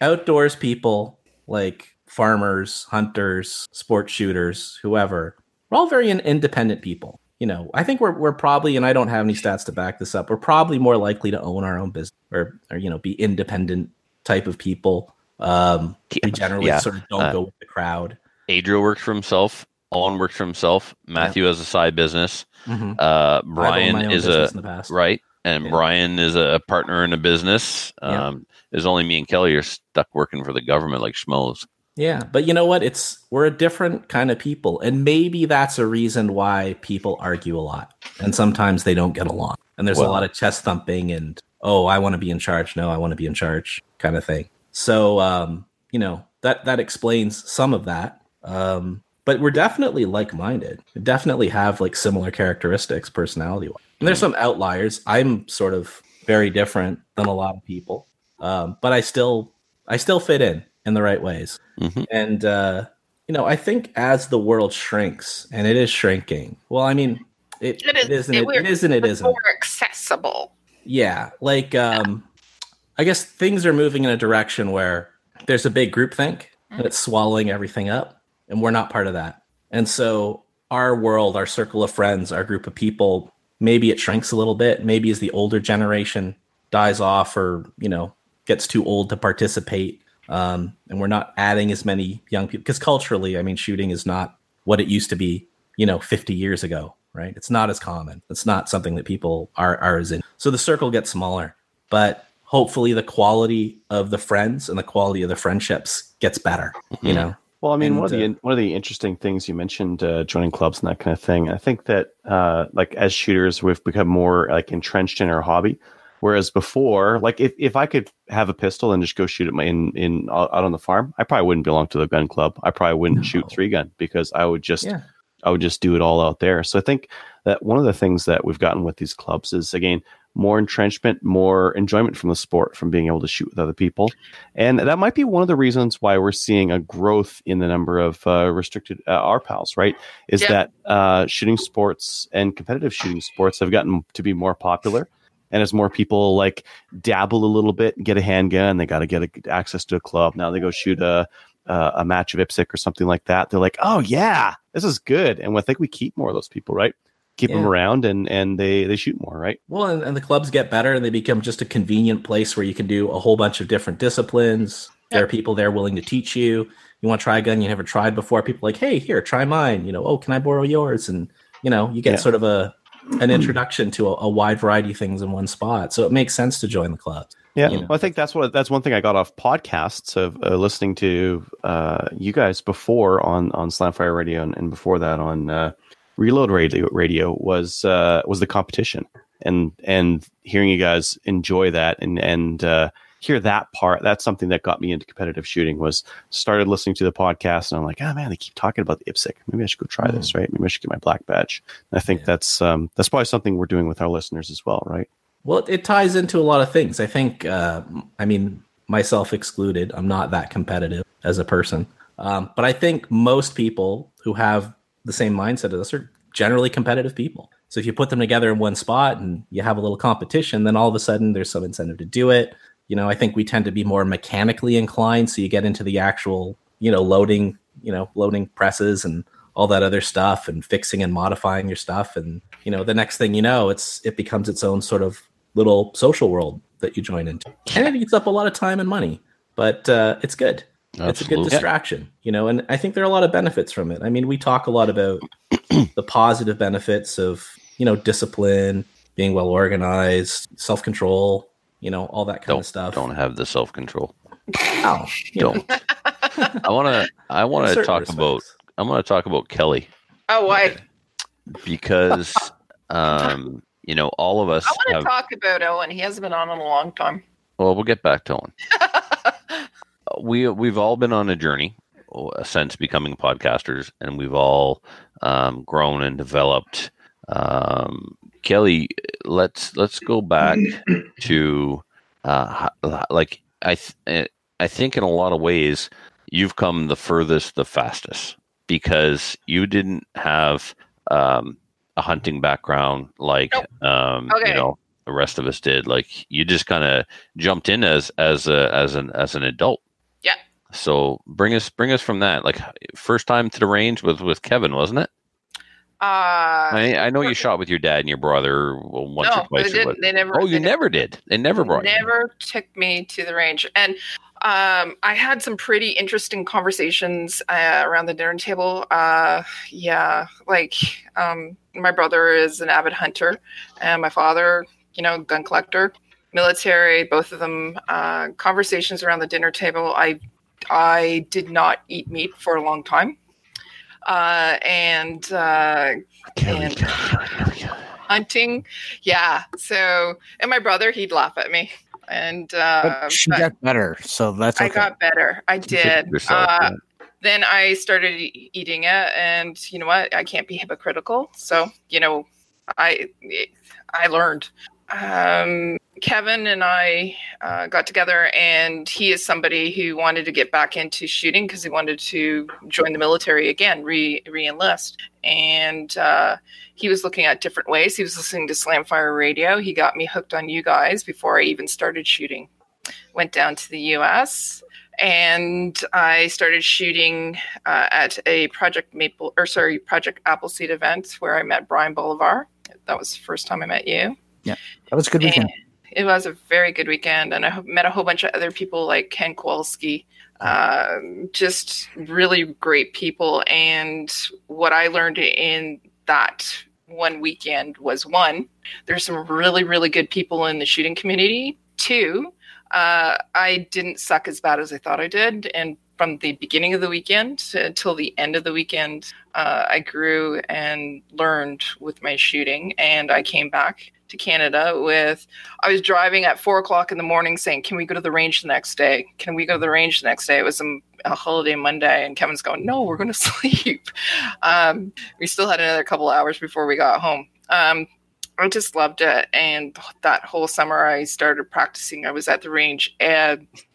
S12: outdoors people like farmers, hunters, sports shooters, whoever, we're all very independent people. You know, I think we're we're probably, and I don't have any stats to back this up. We're probably more likely to own our own business or or you know be independent type of people. Um, we generally
S2: Yeah.
S12: sort of don't
S2: Uh,
S12: go with the crowd.
S2: Adriel works for himself. Owen works for himself. Matthew has a side business.
S12: Mhm.
S2: Uh, Brian is a
S12: business in the past.
S2: right, and
S12: Yeah.
S2: Brian is a partner in a business.
S12: Yeah.
S2: Um, There's only me and Kelly are stuck working for the government like schmoes.
S12: Yeah, but you know what? It's we're a different kind of people, and maybe that's a reason why people argue a lot, and sometimes they don't get along. And there's
S2: Well-
S12: a lot of chest thumping and oh, I want to be in charge. No, I want to be in charge, kind of thing. So, um, you know that that explains some of that. Um, but we're definitely like minded. Definitely have like similar characteristics, personality wise. And there's some outliers. I'm sort of very different than a lot of people, um, but I still I still fit in in the right ways.
S2: Mhm.
S12: And uh, you know, I think as the world shrinks, and it is shrinking. Well, I mean, it,
S3: It is-
S12: it isn't.
S3: it-
S12: It,
S3: we're-
S12: it isn't. It
S3: it's
S12: isn't.
S3: more accessible.
S12: Yeah, like um, I guess things are moving in a direction where there's a big group think and it's swallowing everything up, and we're not part of that. And so our world, our circle of friends, our group of people, maybe it shrinks a little bit. Maybe as the older generation dies off, or you know, gets too old to participate, um, and we're not adding as many young people because culturally, I mean, shooting is not what it used to be, you know, 50 years ago, right? It's not as common. It's not something that people are are as in. So the circle gets smaller, but hopefully the quality of the friends and the quality of the friendships gets better. You know,
S4: Well, I mean, one of
S12: And,
S4: the one of the interesting things you mentioned, uh, joining clubs and that kind of thing. I think that, uh, like as shooters, we've become more like entrenched in our hobby. Whereas before, like if, if I could have a pistol and just go shoot it my, in in out on the farm, I probably wouldn't belong to the gun club. I probably wouldn't shoot three gun because I would just
S12: Yeah.
S4: I would just do it all out there. So I think that one of the things that we've gotten with these clubs is again more entrenchment, more enjoyment from the sport, from being able to shoot with other people, and that might be one of the reasons why we're seeing a growth in the number of uh, restricted uh, R pals. Right, is
S3: Yeah.
S4: that uh, shooting sports and competitive shooting sports have gotten to be more popular. And as more people like dabble a little bit and get a handgun, they got to get a, access to a club. Now they go shoot a uh, a match of IPSC or something like that. They're like, oh yeah, this is good. And I think we keep more of those people, right? Keep them around and and they they shoot more, right?
S12: Well, and, and the clubs get better and they become just a convenient place where you can do a whole bunch of different disciplines. There are people there willing to teach you. You want to try a gun you never tried before. People are like, hey, here, try mine. You know, oh, can I borrow yours? And you know, you get
S4: Yeah.
S12: sort of a an introduction to a, a wide variety of things in one spot. So it makes sense to join the club.
S4: Yeah,
S12: You know.
S4: well, I think that's what that's one thing I got off podcasts of uh, listening to uh, you guys before on on Slamfire Radio and, and before that on uh, Reload Radio Radio was uh, was the competition and and hearing you guys enjoy that and and uh, hear that part. That's something that got me into competitive shooting. Was started listening to the podcast and I'm like, oh man, they keep talking about the IPSC. Maybe I should go try this. Right? Maybe I should get my black badge. And I think that's um, that's probably something we're doing with our listeners as well. Right?
S12: Well, it, it ties into a lot of things. I think, uh, I mean, myself excluded, I'm not that competitive as a person. Um, but I think most people who have the same mindset as us are generally competitive people. So if you put them together in one spot and you have a little competition, then all of a sudden there's some incentive to do it. You know, I think we tend to be more mechanically inclined. So you get into the actual, you know, loading, you know, loading presses and all that other stuff and fixing and modifying your stuff. And, you know, the next thing you know, it's, it becomes its own sort of little social world that you join into. And it eats up a lot of time and money, but uh, it's good. It's a good distraction, you know, and I think there are a lot of benefits from it. I mean, we talk a lot about the positive benefits of, you know, discipline, being well organized, self control, you know, all that kind of stuff.
S2: Don't have the self control.
S12: Oh.
S2: Don't. I want to. I want to
S12: certain
S2: talk about. I want to talk about Kelly
S3: Oh, why?
S2: because, um, you know, all of us
S3: I want to talk about Owen. He hasn't been on in a long time.
S2: Well, we'll get back to Owen. we we've all been on a journey uh, since becoming podcasters, and we've all um, grown and developed. Um, Kelly, let's let's go back to uh, like I th- I think in a lot of ways you've come the furthest, the fastest because you didn't have um, a hunting background like um,
S3: Okay.
S2: you know the rest of us did. Like you just kind of jumped in as as a as an as an adult. So bring us bring us from that. Like first time to the range was with Kevin, wasn't it?
S3: Uh,
S2: I, I know you shot with your dad and your brother once
S3: No,
S2: or twice.
S3: they didn't. They never-
S2: Oh,
S3: they
S2: you
S3: never-
S2: never did. They never brought you.
S3: never took me to the range and um, i had some pretty interesting conversations uh, around the dinner table uh, yeah like um, my brother is an avid hunter and my father you know gun collector military both of them uh, conversations around the dinner table i i did not eat meat for a long time. Uh, and uh, and hunting yeah. So and my brother he'd laugh at me. And uh,
S7: But she
S3: but
S7: got better, so that's
S3: i got better. I did.
S7: yourself,
S3: uh, then i started e- eating it and you know what? I can't be hypocritical. So you know i i learned um, Kevin and I uh, got together, and he is somebody who wanted to get back into shooting because he wanted to join the military again, re enlist. And uh, he was looking at different ways. He was listening to Slamfire Radio. He got me hooked on you guys before I even started shooting. Went down to the U.S. and I started shooting uh, at a Project Maple or sorry Project Appleseed event where I met Brian Bolivar. That was the first time I met you.
S7: Yeah, that was a good weekend.
S3: And it was a very good weekend, and I met a whole bunch of other people like Ken Kowalski. Um, just really great people. And what I learned in that one weekend was one, there's some really, really good people in the shooting community. Two, uh, I didn't suck as bad as I thought I did. And from the beginning of the weekend until the end of the weekend, uh, I grew and learned with my shooting. And I came back to Canada with, I was driving at four o'clock in the morning saying, Can we go to the range the next day? Can we go to the range the next day? It was a, a holiday Monday. And Kevin's going, No, we're going to sleep. Um, we still had another couple hours before we got home. Um, I just loved it. And that whole summer, I started practicing. I was at the range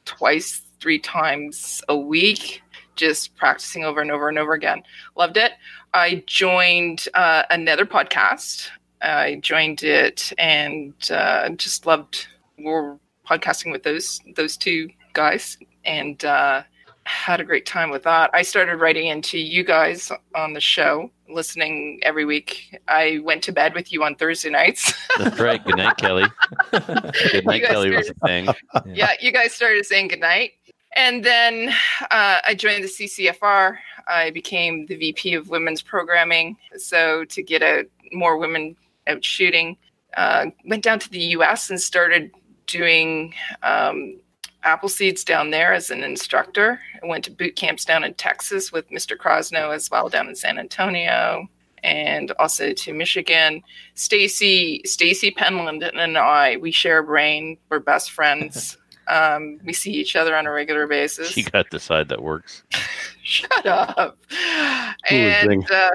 S3: twice, three times a week, just practicing over and over and over again. Loved it. I joined uh, another podcast. I joined it and uh, just loved we're podcasting with those those two guys and uh, had a great time with that. I started writing into you guys on the show, listening every week. I went to bed with you on Thursday nights.
S2: That's right. Good night, Kelly. Good night, Kelly was a thing.
S3: yeah, you guys started saying good night. And then uh, I joined the CCFR. I became the VP of Women's Programming. So to get a more women out shooting. Uh, went down to the U.S. and started doing um, apple seeds down there as an instructor. I went to boot camps down in Texas with Mr. Crosno as well down in San Antonio and also to Michigan. Stacy Stacy Penland and I, we share a brain. We're best friends. Um, we see each other on a regular basis.
S2: She got the side that works.
S3: Shut up.
S2: Ooh.
S3: And uh,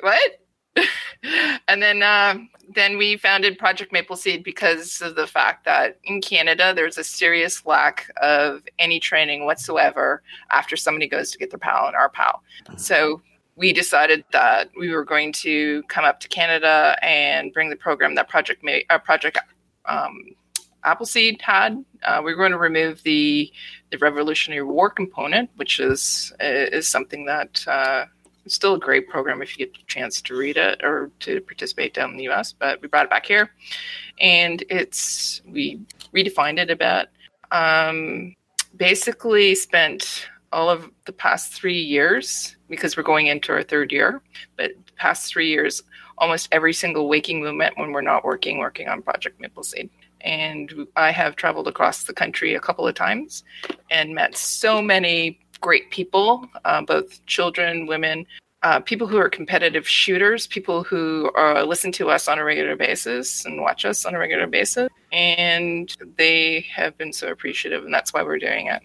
S3: what? and then uh, then we founded Project Maple Seed because of the fact that in Canada there's a serious lack of any training whatsoever after somebody goes to get their PAL and our PAL. So we decided that we were going to come up to Canada and bring the program that Project Ma- uh, Project um, Appleseed had. Uh, we were going to remove the the Revolutionary War component, which is is something that is still a great program if you get the chance to read it or to participate down in the U.S. But we brought it back here, and it's we redefined it a bit. Um, basically, spent all of the past three years because we're going into our third year, but the past three years, almost every single waking moment when we're not working, working on Project Maple Seed. And I have traveled across the country a couple of times and met so many great people, uh, both children, women, uh, people who are competitive shooters, people who uh, listen to us on a regular basis and watch us on a regular basis. And they have been so appreciative, and that's why we're doing it.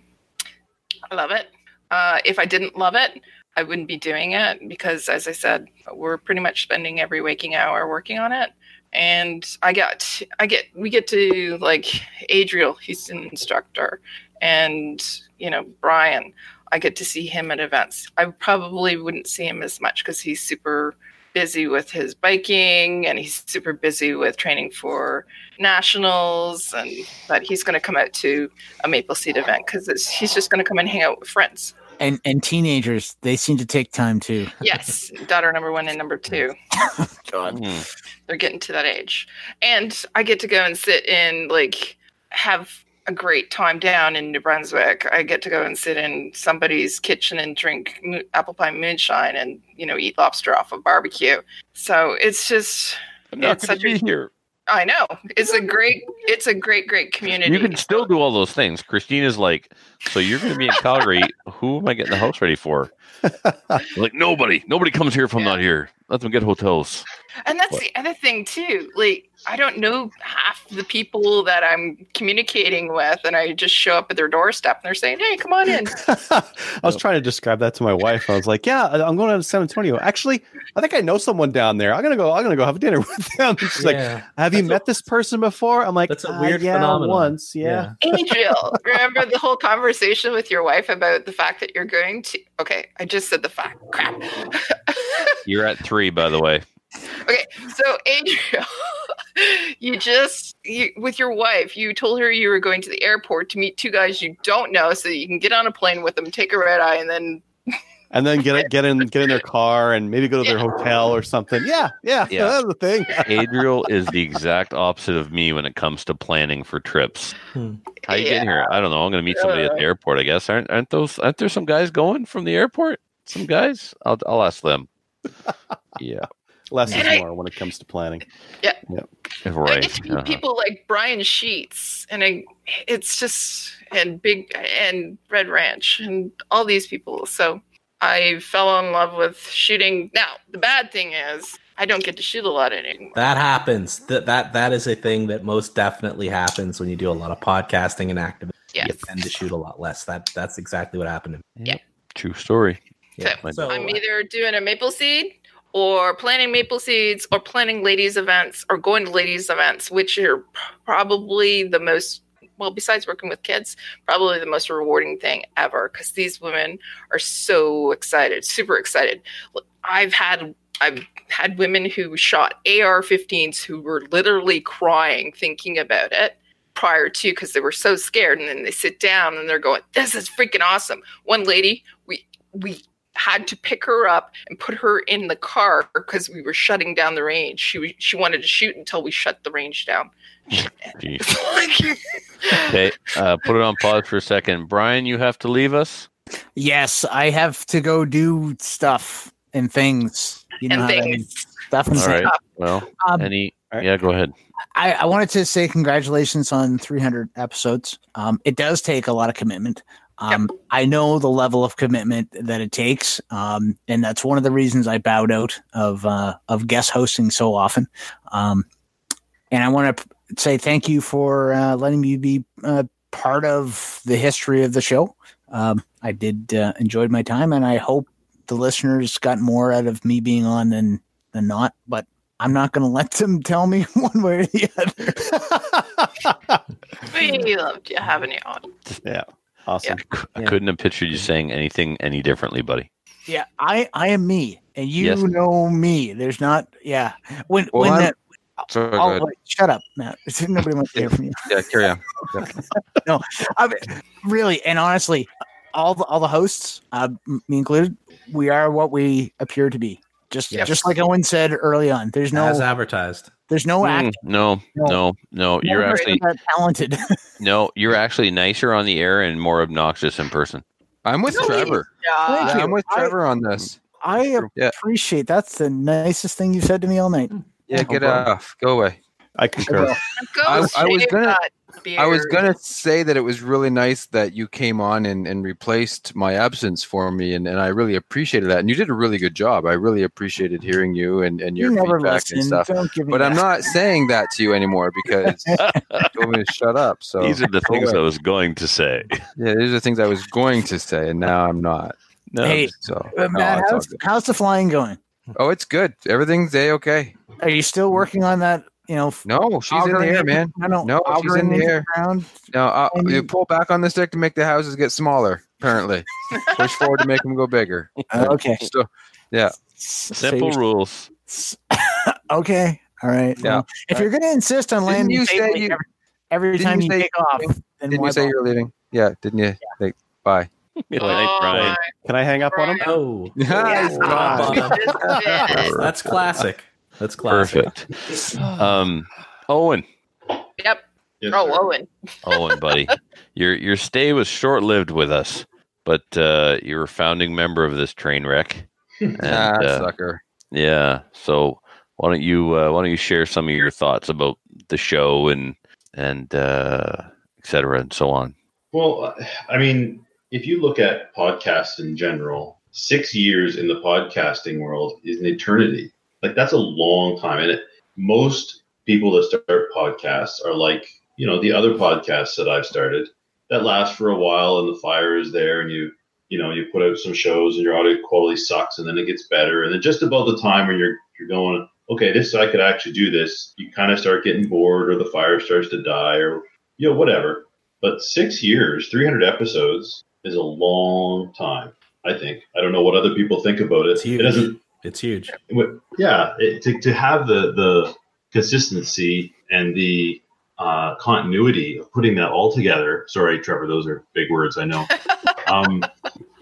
S3: I love it. Uh, if I didn't love it, I wouldn't be doing it because, as I said, we're pretty much spending every waking hour working on it. And I get, I get, we get to like Adriel, he's an instructor, and you know Brian. I get to see him at events. I probably wouldn't see him as much because he's super busy with his biking and he's super busy with training for nationals and but he's going to come out to a maple seed event because he's just going to come and hang out with friends
S7: And and teenagers, they seem to take time too.
S3: yes daughter number one and number two
S7: God. Hmm.
S3: they're getting to that age and i get to go and sit in like have a great time down in new brunswick i get to go and sit in somebody's kitchen and drink mo- apple pie moonshine and you know eat lobster off of barbecue so it's just
S2: not
S3: it's
S2: gonna
S3: such a
S2: here.
S3: i know it's a great it's a great great community
S2: You can still do all those things. Christina's like, so you're going to be in Calgary. Who am I getting the house ready for? like nobody. Nobody comes here if I'm not here. Let them get hotels.
S3: And that's the other thing too. Like I don't know half the people that I'm communicating with, and I just show up at their doorstep and they're saying, "Hey, come on in."
S4: I was trying to describe that to my wife. I was like, "Yeah, I'm going to San Antonio. Actually, I think I know someone down there. I'm gonna go. I'm gonna go have dinner with them." And she's
S12: Yeah.
S4: like, "Have you met this person before?" I'm like,
S12: That's a
S4: "Uh,
S12: weird
S4: yeah,
S12: phenomenon.
S4: once, yeah."
S3: Angel, remember the whole conversation with your wife about the fact that you're going to? Okay, I just said the fact. Crap.
S2: You're at three, by the way.
S3: Okay, so Adriel, you just you, with your wife, you told her you were going to the airport to meet two guys you don't know, so that you can get on a plane with them, take a red eye, and then
S4: And then get get in get in their car and maybe go to their hotel or something. Yeah, yeah,
S2: Yeah.
S4: that's the thing.
S2: Adriel is the exact opposite of me when it comes to planning for trips.
S12: Hmm.
S2: How you getting here? I don't know. I'm going to meet somebody at the airport. I guess aren't aren't those aren't there some guys going from the airport? Some guys. I'll I'll ask them. Yeah.
S4: Less
S3: And
S4: is
S3: I-
S4: more when it comes to planning.
S3: Yeah.
S4: Yep.
S3: I get to meet
S2: Uh-huh.
S3: people like Brian Sheets, and I, it's just and big and Red Ranch and all these people. So I fell in love with shooting. Now the bad thing is I don't get to shoot a lot anymore.
S12: That happens. That that that is a thing that most definitely happens when you do a lot of podcasting and activism.
S3: Yes.
S12: You tend to shoot a lot less. That that's exactly what happened to me.
S3: Yeah.
S2: True story.
S12: Yeah.
S2: My-
S12: So
S3: I'm either doing a maple seed or planning maple seeds or planning ladies events or going to ladies events, which are probably the most well, besides working with kids, probably the most rewarding thing ever because these women are so excited, super excited. I've had I've had women who shot AR-15s who were literally crying thinking about it prior to because they were so scared, and then they sit down and they're going, "This is freaking awesome." One lady, we we had to pick her up and put her in the car because we were shutting down the range. She she wanted to shoot until we shut the range down.
S2: Okay. Uh, put it on pause for a second. Brian, you have to leave us.
S7: Yes, I have to go do stuff and things. You know
S3: And
S7: how that
S3: things.
S7: is. stuff and
S2: All right.
S7: stuff.
S2: Well,
S7: Um,
S2: any Yeah, go ahead.
S7: I, I wanted to say congratulations on 300 episodes. Um, it does take a lot of commitment. Um, I know the level of commitment that it takes, um, and that's one of the reasons I bowed out of uh, of guest hosting so often. Um, and I want to say thank you for uh, letting me be uh, part of the history of the show. Um, I did uh, enjoyed my time, and I hope the listeners got more out of me being on than than not. But I'm not going to let them tell me one way or the other.
S3: We loved you having you on.
S4: Yeah. Awesome.
S2: I couldn't have pictured you saying anything any differently, buddy.
S7: Yeah, I I am me, and you
S2: Yes.
S7: know me. There's not. Yeah, when
S5: Well,
S7: when
S5: I'm-
S7: that.
S5: Sorry, go
S7: Oh,
S5: ahead.
S7: wait, shut up, Matt. Nobody wants to hear from you.
S5: Yeah, carry on.
S7: no, I mean, really, and honestly, all the all the hosts, uh, me included, we are what we appear to be. Just
S12: Yes.
S7: just like Owen said early on. There's no
S12: As advertised.
S7: There's no
S2: Mm,
S7: act.
S2: no, no, no. You're
S7: None of us
S2: actually
S7: talented.
S2: no. You're actually nicer on the air and more obnoxious in person.
S5: I'm with Trevor.
S7: Thank
S5: Yeah,
S7: you.
S5: I'm with
S7: I-
S5: Trevor on this.
S7: I appreciate that's the nicest thing you said to me all night.
S5: Yeah, get off. Go away.
S4: I concur.
S3: Go
S5: I, I was gonna I was gonna say that it was really nice that you came on and, and replaced my absence for me and, and I really appreciated that. And you did a really good job. I really appreciated hearing you and, and your
S7: never
S5: feedback
S7: listen.
S5: and stuff.
S7: Don't give me
S5: But I'm not saying that to you anymore because you told me to shut up. So
S2: These are the
S5: go
S2: things I was going to say.
S5: Yeah, these are the things I was going to say, and now I'm not.
S2: No,
S7: Hey,
S5: so
S7: Uh,
S5: no,
S7: Matt, how's, how's the flying going?
S5: Oh, it's good. Everything's a okay.
S7: Are you still working on that? You know,
S5: No, she's in the air,
S7: it-
S5: man.
S7: No, no,
S5: No, she's in the air.
S7: ground.
S5: No, uh, you
S7: you-
S5: pull back on the stick to make the houses get smaller. Apparently, push forward to make them go bigger.
S7: Okay.
S5: So, yeah.
S2: Simple rules.
S7: Okay. All right.
S5: Yeah.
S7: Well, if you're going to insist on
S5: Didn't
S7: landing
S5: you say
S7: safely
S5: you-
S7: every, every time
S5: you
S7: you,
S5: say
S7: take
S5: you-
S7: off, then
S5: Didn't you say you
S7: bother?
S5: were leaving? Yeah, didn't you? Like, bye.
S2: Good night, Brian.
S4: Can I hang up on him?
S12: Oh,
S5: Nice
S12: That's- that's classic. That's classic.
S2: Perfect. Um, Owen,
S3: Yep.
S6: Yes,
S3: oh,
S6: sir.
S3: Owen.
S2: Owen, buddy, your your stay was short lived with us, but uh, you're a founding member of this train wreck. And,
S5: Ah,
S2: uh,
S5: sucker.
S2: Yeah. So why don't you uh, why don't you share some of your thoughts about the show and and uh, et cetera and so on?
S6: Well, uh, I mean, if you look at podcasts in general, six years in the podcasting world is an eternity. Like that's a long time, and it, most people that start podcasts are like, you know, the other podcasts that I've started that last for a while, and the fire is there, and you, you know, you put out some shows, and your audio quality sucks, and then it gets better, and then just about the time when you're you're going, okay, this I could actually do this, you kind of start getting bored, or the fire starts to die, or you know, whatever. But six years, 300 episodes is a long time, I think. I don't know what other people think about it. It doesn't,
S12: It's huge.
S6: yeah, it, to, to have the, the consistency and the uh, continuity of putting that all together. Sorry, Trevor, those are big words, I know. um,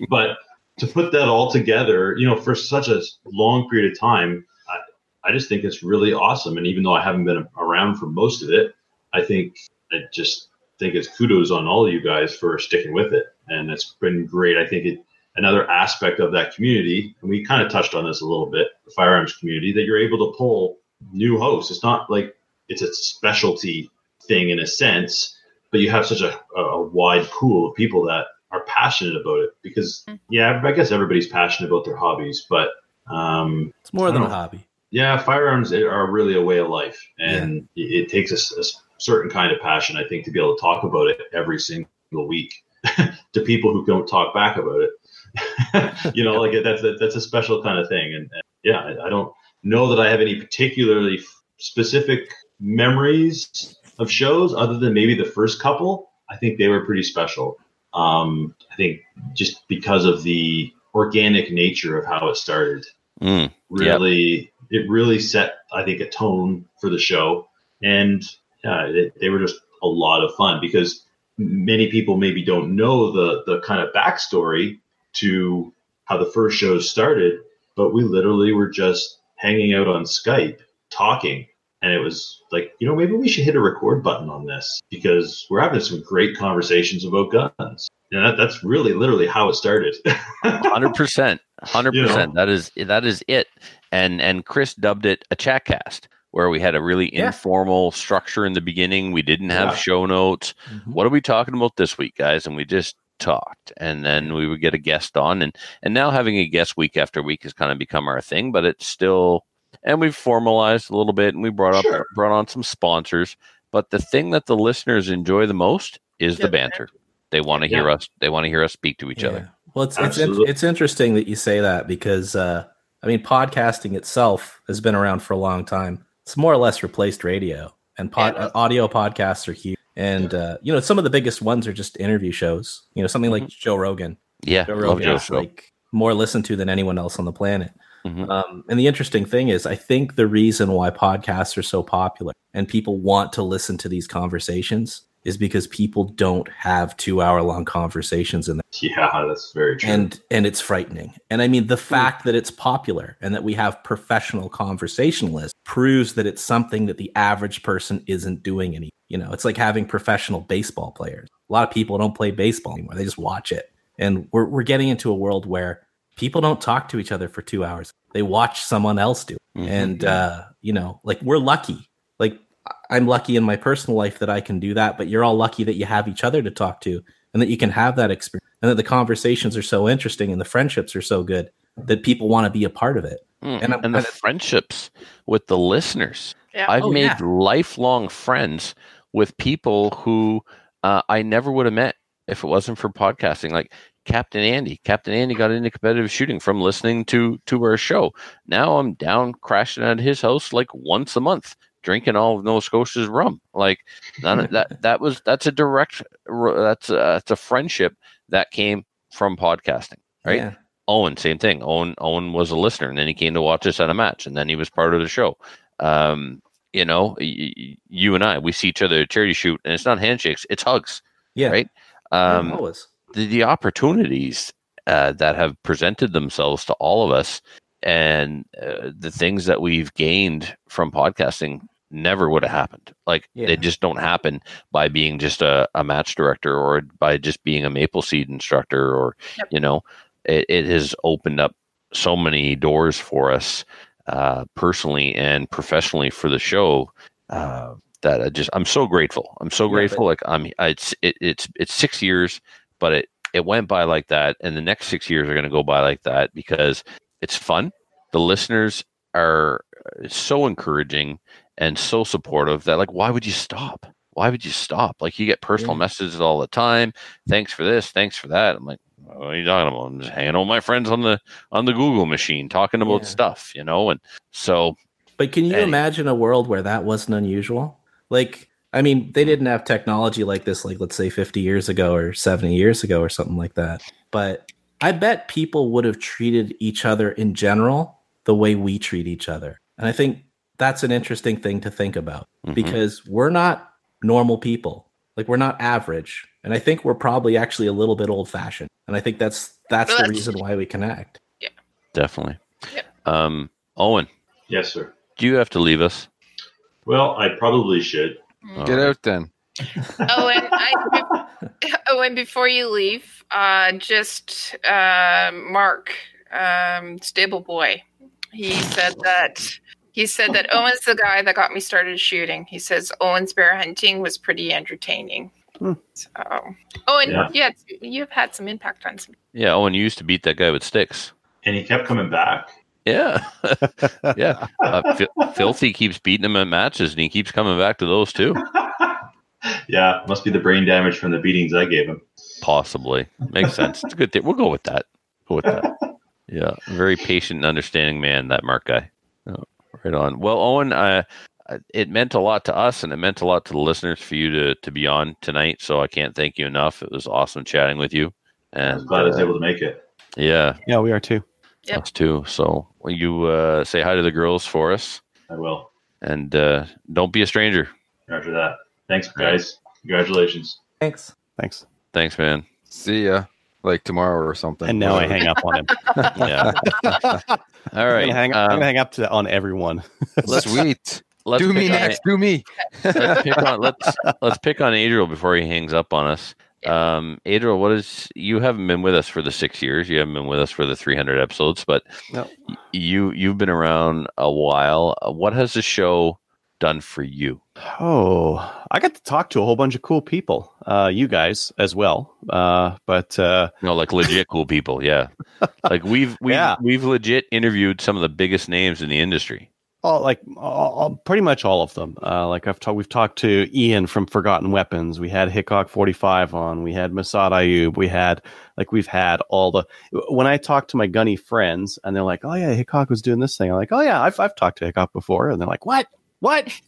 S6: but to put that all together, you know, for such a long period of time, I, I just think it's really awesome. And even though I haven't been around for most of it, I think I just think it's kudos on all of you guys for sticking with it. And it's been great. I think it, another aspect of that community, and we kind of touched on this a little bit, the firearms community, that you're able to pull new hosts. It's not like it's a specialty thing in a sense, but you have such a, a wide pool of people that are passionate about it because, yeah, I guess everybody's passionate about their hobbies, but um,
S12: It's more than
S6: I
S12: a
S6: don't-
S12: hobby.
S6: yeah, firearms are really a way of life, and it, it takes a certain kind of passion, I think, to be able to talk about it every single week to people who don't talk back about it. you know, like that's a, that's a special kind of thing, and, and yeah, I, I don't know that I have any particularly specific memories of shows other than maybe the first couple. I think they were pretty special. Um, I think just because of the organic nature of how it started
S2: Mm,
S6: really it really set i think a tone for the show and yeah it, they were just a lot of fun because many people maybe don't know the the kind of backstory to how the first shows started but we literally were just hanging out on skype talking and it was like you know maybe we should hit a record button on this because we're having some great conversations about guns and that, that's really literally how it started
S2: Hundred percent, hundred
S6: You know?
S2: percent. That is that is it. And and Chris dubbed it a chat cast, where we had a really
S12: Yeah.
S2: informal structure in the beginning. We didn't have
S6: Yeah.
S2: show notes.
S12: Mhm.
S2: What are we talking about this week, guys? And we just talked, and then we would get a guest on, and and now having a guest week after week has kind of become our thing. But it's still, and we've formalized a little bit, and we brought up
S6: Sure.
S2: brought on some sponsors. But the thing that the listeners enjoy the most is the banter. They want to hear us. They want to hear us speak to each
S12: Yeah.
S2: other.
S12: Well, it's it's, in-
S6: Absolutely.
S12: it's interesting that you say that because uh, I mean, podcasting itself has been around for a long time. It's more or less replaced radio, and pod,
S3: Yeah.
S12: audio podcasts are huge. And uh, you know, some of the biggest ones are just interview shows. You know, something like Joe Rogan.
S2: Yeah,
S12: Joe
S2: love
S12: Rogan
S2: Joe's
S12: is
S2: show.
S12: like more listened to than anyone else on the planet.
S2: Mhm.
S12: Um, and the interesting thing is, I think the reason why podcasts are so popular and people want to listen to these conversations is because people don't have two hour long conversations in
S6: Yeah, that's very true.
S12: and and it's frightening. And i mean the fact that it's popular and that we have professional conversationalists proves that it's something that the average person isn't doing any you know it's like having professional baseball players. A lot of people don't play baseball anymore. They just watch it. And we're, we're getting into a world where people don't talk to each other for two hours. They watch someone else do it.
S2: Mhm.
S12: and uh you know like we're lucky. Like i'm lucky in my personal life that i can do that but you're all lucky that you have each other to talk to and that you can have that experience and that the conversations are so interesting and the friendships are so good that people want to be a part of it
S2: Mm,
S12: And
S2: And,
S12: I'm-
S2: the
S12: and it-
S2: friendships with the listeners.
S3: Yeah.
S2: I've
S12: Oh,
S2: made
S12: yeah.
S2: lifelong friends with people who uh, I never would have met if it wasn't for podcasting. Like Captain Andy. Captain Andy got into competitive shooting from listening to to our show. Now I'm down crashing at his house like once a month, drinking all of Nova Scotia's rum. Like none that. That was that's a direct. That's a, that's a friendship that came from podcasting, right?
S12: Yeah.
S2: Owen, same thing. Owen Owen was a listener, and then he came to watch us at a match, and then he was part of the show. Um, you know, y- y- you and I, we see each other at a charity shoot, and it's not handshakes; it's hugs.
S12: Yeah.
S2: Right. Um,
S12: always.
S2: the, the opportunities uh, that have presented themselves to all of us, and uh, the things that we've gained from podcasting never would have happened. Like
S12: Yeah.
S2: they just don't happen by being just a, a match director or by just being a maple seed instructor or
S3: Yep.
S2: you know it, it has opened up so many doors for us uh, personally and professionally for the show uh, that I just I'm so grateful. I'm so
S12: Yeah,
S2: grateful. Like I'm it's it, it's it's six years, but it it went by like that, and the next six years are going to go by like that because it's fun. The listeners are uh, so encouraging and so supportive that like why would you stop? Why would you stop? Like you get personal
S12: Yeah.
S2: messages all the time. Thanks for this. Thanks for that. I'm like, what are you talking about? I'm just hanging out with my friends on the on the Google machine talking about
S12: Yeah.
S2: stuff, you know. And so
S12: But can you imagine a world where that wasn't unusual? Like, I mean, they didn't have technology like this, like let's say 50 years ago or 70 years ago or something like that. But I bet people would have treated each other in general the way we treat each other. And I think that's an interesting thing to think about
S2: mhm.
S12: because we're not normal people. Like we're not average. And I think we're probably actually a little bit old fashioned. And I think that's that's
S3: Well,
S12: the
S3: that's-
S12: reason why we connect. Yeah.
S2: Definitely.
S3: Yeah.
S2: Um, Owen,
S6: yes, sir.
S2: do you have to leave us?
S6: Well, I probably should.
S5: Get out then.
S3: Oh, and I, oh, and before you leave, uh, just uh, Mark, um, Stable Boy, he said that he said that Owen's the guy that got me started shooting. He says Owen's bear hunting was pretty entertaining.
S4: Hmm.
S3: So, Owen,
S6: Yeah.
S3: yeah, you've had some impact on some.
S2: Yeah, Owen you used to beat that guy with sticks.
S6: And he kept coming back.
S2: Yeah, yeah. Uh, Fil- Filthy keeps beating him at matches, and he keeps coming back to those too.
S6: yeah, must be the brain damage from the beatings I gave him.
S2: Possibly makes sense. It's a good thing. We'll go with that. Go with that. Yeah, very patient and understanding man, that Mark guy. Oh, right on. Well, Owen, uh, it meant a lot to us, and it meant a lot to the listeners for you to to be on tonight. So I can't thank you enough. It was awesome chatting with you.
S6: And I
S2: And
S6: was glad I was
S2: uh,
S6: able to make it.
S2: yeah,
S4: Yeah, we are too.
S3: Yep.
S2: us too. So will you uh, say hi to the girls for us,
S6: I will.
S2: and uh, don't be a stranger.
S6: After that. Thanks, guys. Congratulations.
S12: Thanks.
S4: Thanks.
S2: Thanks, man.
S5: See ya. Like tomorrow or something.
S4: And now I hang up on him.
S2: Yeah. All
S4: I'm gonna hang, I'm
S2: um,
S4: gonna hang up to, on everyone.
S5: Sweet.
S2: let's
S5: Do me
S2: on-
S5: next. Do me.
S2: let's pick on let's let's pick on Adriel before he hangs up on us. Um, Adriel, what is you haven't been with us for the six years. You haven't been with us for the 300 episodes, but
S4: No.
S2: you you've been around a while. Uh, What has the show done for you?
S4: Oh, I got to talk to a whole bunch of cool people. Uh, you guys as well. Uh, but uh,
S2: No, like legit cool people. Yeah, like we've we've
S4: Yeah.
S2: we've legit interviewed some of the biggest names in the industry.
S4: all like all, all- pretty much all of them. Uh, like I've talked, we've talked to Ian from Forgotten Weapons. We had Hickok forty five on. We had Massad Ayoob. We had like we've had all the. When I talk to my gunny friends and they're like, "Oh yeah, Hickok was doing this thing," I'm like, "Oh yeah, I've I've talked to Hickok before," and they're like, "What? What?"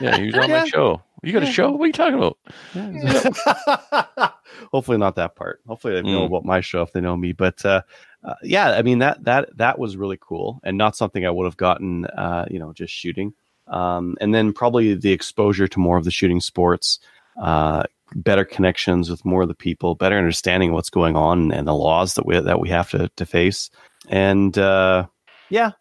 S2: Yeah, he was on my show. You got a show? What are you talking about?
S4: Hopefully not that part. Hopefully they know
S2: Mm.
S4: about my show if they know me. But uh, uh, yeah, I mean that that that was really cool and not something I would have gotten, uh, you know, just shooting. Um, and then probably the exposure to more of the shooting sports, uh, better connections with more of the people, better understanding what's going on and the laws that we that we have to to face. And uh, yeah,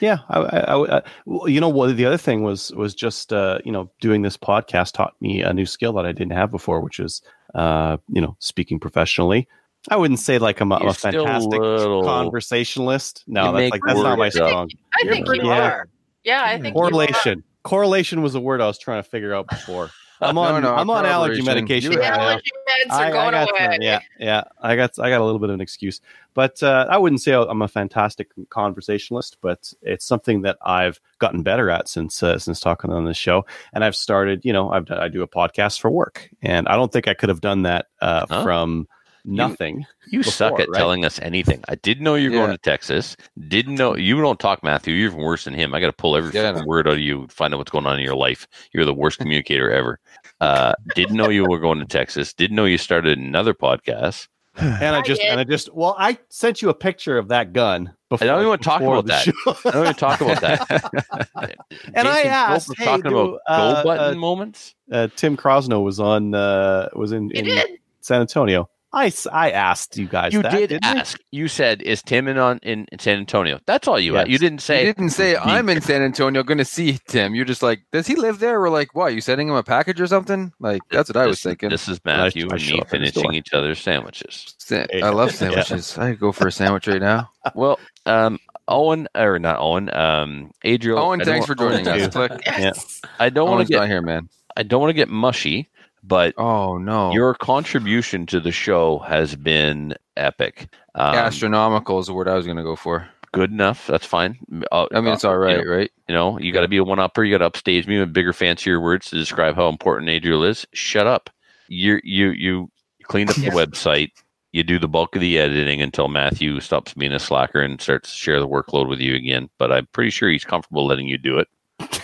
S4: yeah, I, I, I, I- well, you know what? The other thing was was just uh, you know doing this podcast taught me a new skill that I didn't have before, which is uh, you know speaking professionally. I wouldn't say like I'm a, I'm a
S2: a
S4: fantastic
S2: little-
S4: conversationalist.
S2: You
S4: No, that's like that's not my
S2: words up.
S4: strong.
S3: I think you
S4: Yeah.
S3: are. Yeah, I think you are.
S4: Correlation. Correlation was the word I was trying to figure out before. I'm on
S5: no,
S4: I'm on allergy medication right
S3: The allergy meds are
S4: I- I
S3: going
S4: got
S3: away.
S4: some- yeah, yeah. I got I got a little bit of an excuse, but uh, I wouldn't say I'm a fantastic conversationalist. But it's something that I've gotten better at since uh, since talking on this show. And I've started, you know, I've done, I do a podcast for work, and I don't think I could have done that uh,
S2: Huh?
S4: from nothing.
S2: You suck
S4: before,
S2: at
S4: right?
S2: telling us anything. I didn't know you're going to Texas. Didn't know you don't talk Matthew. You're even worse than him. I got to pull every
S5: Yeah, I
S2: fucking
S5: know.
S2: word out of you, find out what's going on in your life. You're the worst communicator ever. Uh, didn't know you were going to Texas. Didn't know you started another podcast.
S4: And I
S3: I
S4: just
S3: did.
S4: and I just well, I sent you a picture of that gun. before.
S2: I don't even want to talk about that.
S4: show.
S2: I don't even talk about that.
S4: And I
S2: Jason Pope
S4: asked,
S2: was
S4: hey,
S2: talking
S4: do,
S2: about
S4: uh,
S2: go button
S4: uh,
S2: moments.
S4: uh, Tim Crosno was on uh, was in, in. San Antonio. I, s- I asked you guys.
S2: You
S4: that,
S2: did
S4: didn't I?
S2: ask. You said, "Is Tim in on in San Antonio?" That's all you.
S4: Yes.
S2: You didn't say.
S5: you didn't say I'm in San Antonio going to see Tim. You're just like, does he live there? We're like, what? You sending him a package or something? Like that's what I was thinking.
S2: This is Matthew
S4: I
S2: and me
S4: up in the
S2: finishing each other's sandwiches.
S5: Sa- I love
S4: Yeah.
S5: sandwiches. I go for a sandwich right now.
S2: Well, um, Owen or not Owen, um, Adriel.
S5: Owen, thanks for joining
S4: Owen,
S5: us.
S4: too.
S5: Click.
S3: Yes.
S2: I don't want to get.
S5: here, man.
S2: I don't want to get mushy, but
S5: Oh no,
S2: your contribution to the show has been epic. Um,
S5: astronomical is the word I was going to go for.
S2: good enough. That's fine. Uh,
S5: I mean, it's
S2: uh,
S5: all right,
S2: You know,
S5: right?
S2: you know, you got to be a one upper. You got to upstage me with bigger, fancier words to describe how important Adriel is. Shut up. You you you cleaned up the website. You do the bulk of the editing until Matthew stops being a slacker and starts to share the workload with you again. But I'm pretty sure he's comfortable letting you do it.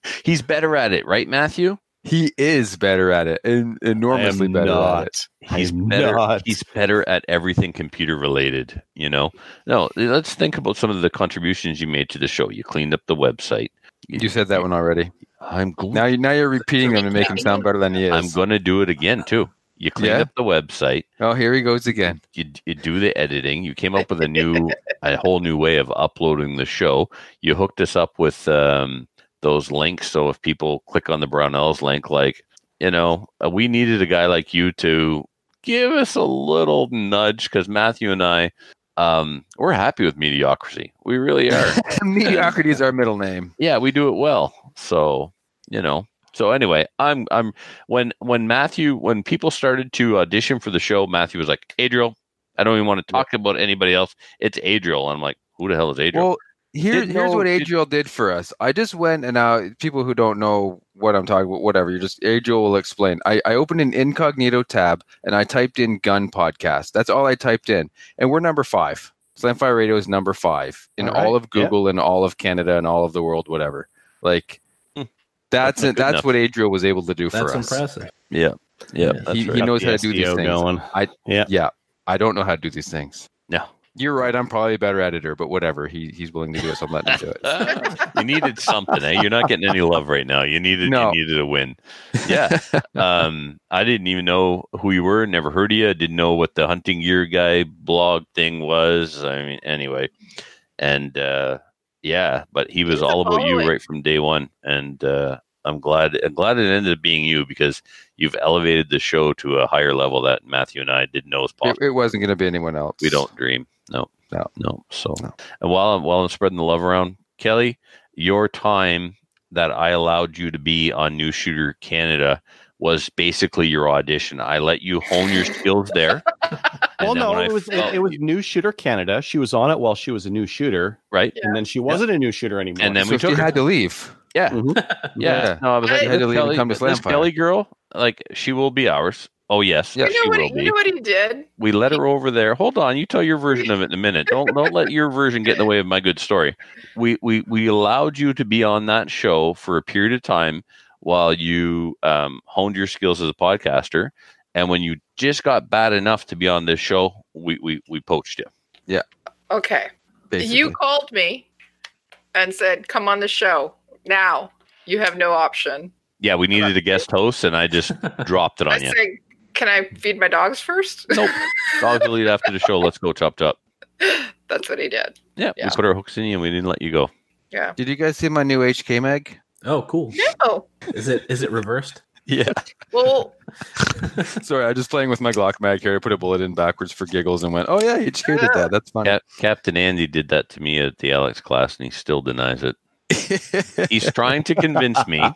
S2: he's better at it, right, Matthew?
S5: He is better at it, and enormously
S4: am
S5: better
S4: not.
S5: at it.
S2: He's
S4: I'm
S2: better.
S4: not.
S2: He's better at everything computer related. You know. No, let's think about some of the contributions you made to the show. You cleaned up the website.
S5: You said that one already.
S2: I'm gl-
S5: Now, you now you're repeating them to make him sound better than he is.
S2: I'm going to do it again too. You cleaned
S5: Yeah?
S2: up the website.
S5: oh, here he goes again.
S2: You, you do the editing. You came up with a new, a whole new way of uploading the show. You hooked us up with um, those links. So if people click on the Brownells link, like you know, uh, we needed a guy like you to give us a little nudge because Matthew and I, um, we're happy with mediocrity. We really are.
S5: Mediocrity is our middle name.
S2: yeah, we do it well. So you know. So anyway, I'm I'm when when Matthew when people started to audition for the show, Matthew was like, Adriel, I don't even want to talk about anybody else. It's Adriel. I'm like, who the hell is Adriel?
S5: Well, here, here's
S2: know-
S5: what Adriel did for us. I just went and now people who don't know what I'm talking about, whatever, you just Adriel will explain. I, I opened an incognito tab and I typed in gun podcast. That's all I typed in. And we're number five. Slamfire Radio is number five in
S4: All
S5: all,
S4: right.
S5: of Google and all of Canada and all of the world, whatever. Like
S2: Hmm.
S5: that's
S2: That's not
S5: it. That's what Adriel was able to do
S12: That's
S5: for us.
S12: impressive.
S2: yeah, yeah,
S12: Yeah.
S5: He,
S2: right.
S5: he knows how to do these things.
S4: going.
S5: I
S4: Yeah.
S5: yeah. I don't know how to do these things.
S2: No.
S5: You're right. I'm probably a better editor, but whatever. He he's willing to do it, so I'm letting him do it.
S2: you needed something, eh? You're not getting any love right now. You needed
S5: No.
S2: you needed a win. Yeah. um, I didn't even know who you were. Never heard of you. Didn't know what the hunting gear guy blog thing was. I mean, anyway, and uh, yeah, but he was
S3: He's
S2: all about you right from day one, and uh, I'm glad. I'm glad it ended up being you because you've elevated the show to a higher level that Matthew and I didn't know was possible.
S5: it wasn't going to be anyone else.
S2: we don't dream. No,
S5: No.
S2: no. So,
S5: No.
S2: and while I'm while I'm spreading the love around, Kelly, your time that I allowed you to be on New Shooter Canada was basically your audition. I let you hone your skills there.
S4: Well, no,
S2: when I
S4: it was
S2: felt-
S4: it, it was New Shooter Canada. She was on it while she was a new shooter,
S2: right,
S4: and then she wasn't a new shooter anymore.
S2: and then
S5: So
S2: we
S5: she
S2: her.
S5: had to leave.
S2: Yeah,
S4: Mhm.
S2: yeah.
S5: Yeah.
S2: No, I was like,
S3: I-
S5: Had to
S2: this
S5: leave and
S2: Kelly,
S5: come to
S2: this
S5: Slamfire.
S2: Kelly girl, like she will be ours. Oh yes,
S5: Yeah,
S3: you know
S2: she
S3: what?
S2: will
S3: He,
S2: be.
S3: you know what he did?
S2: we let her over there. Hold on, you tell your version of it in a minute. Don't don't let your version get in the way of my good story. We we we allowed you to be on that show for a period of time while you um, honed your skills as a podcaster, and when you just got bad enough to be on this show, we we we poached you. Yeah.
S3: Okay.
S5: Basically.
S3: You called me and said, "Come on the show now." You have no option.
S2: Yeah, we needed a guest host, and I just dropped it
S3: I
S2: on you.
S3: said, "Can I feed my dogs first?
S2: Nope, dogs will eat after the show. Let's go chop chop.
S3: That's what he did.
S2: Yeah,
S3: Yeah.
S2: we put our hooks in you, and we didn't let you go.
S3: Yeah.
S5: Did you guys see my new HK mag?
S12: Oh, cool.
S3: No.
S12: Is it is it reversed?
S5: Yeah.
S3: Well,
S5: Sorry, I was just playing with my Glock mag here. I put a bullet in backwards for giggles and went, "Oh yeah, HK did that. That's funny."
S2: Cap- Captain Andy did that to me at the Alex class, and he still denies it. He's trying to convince me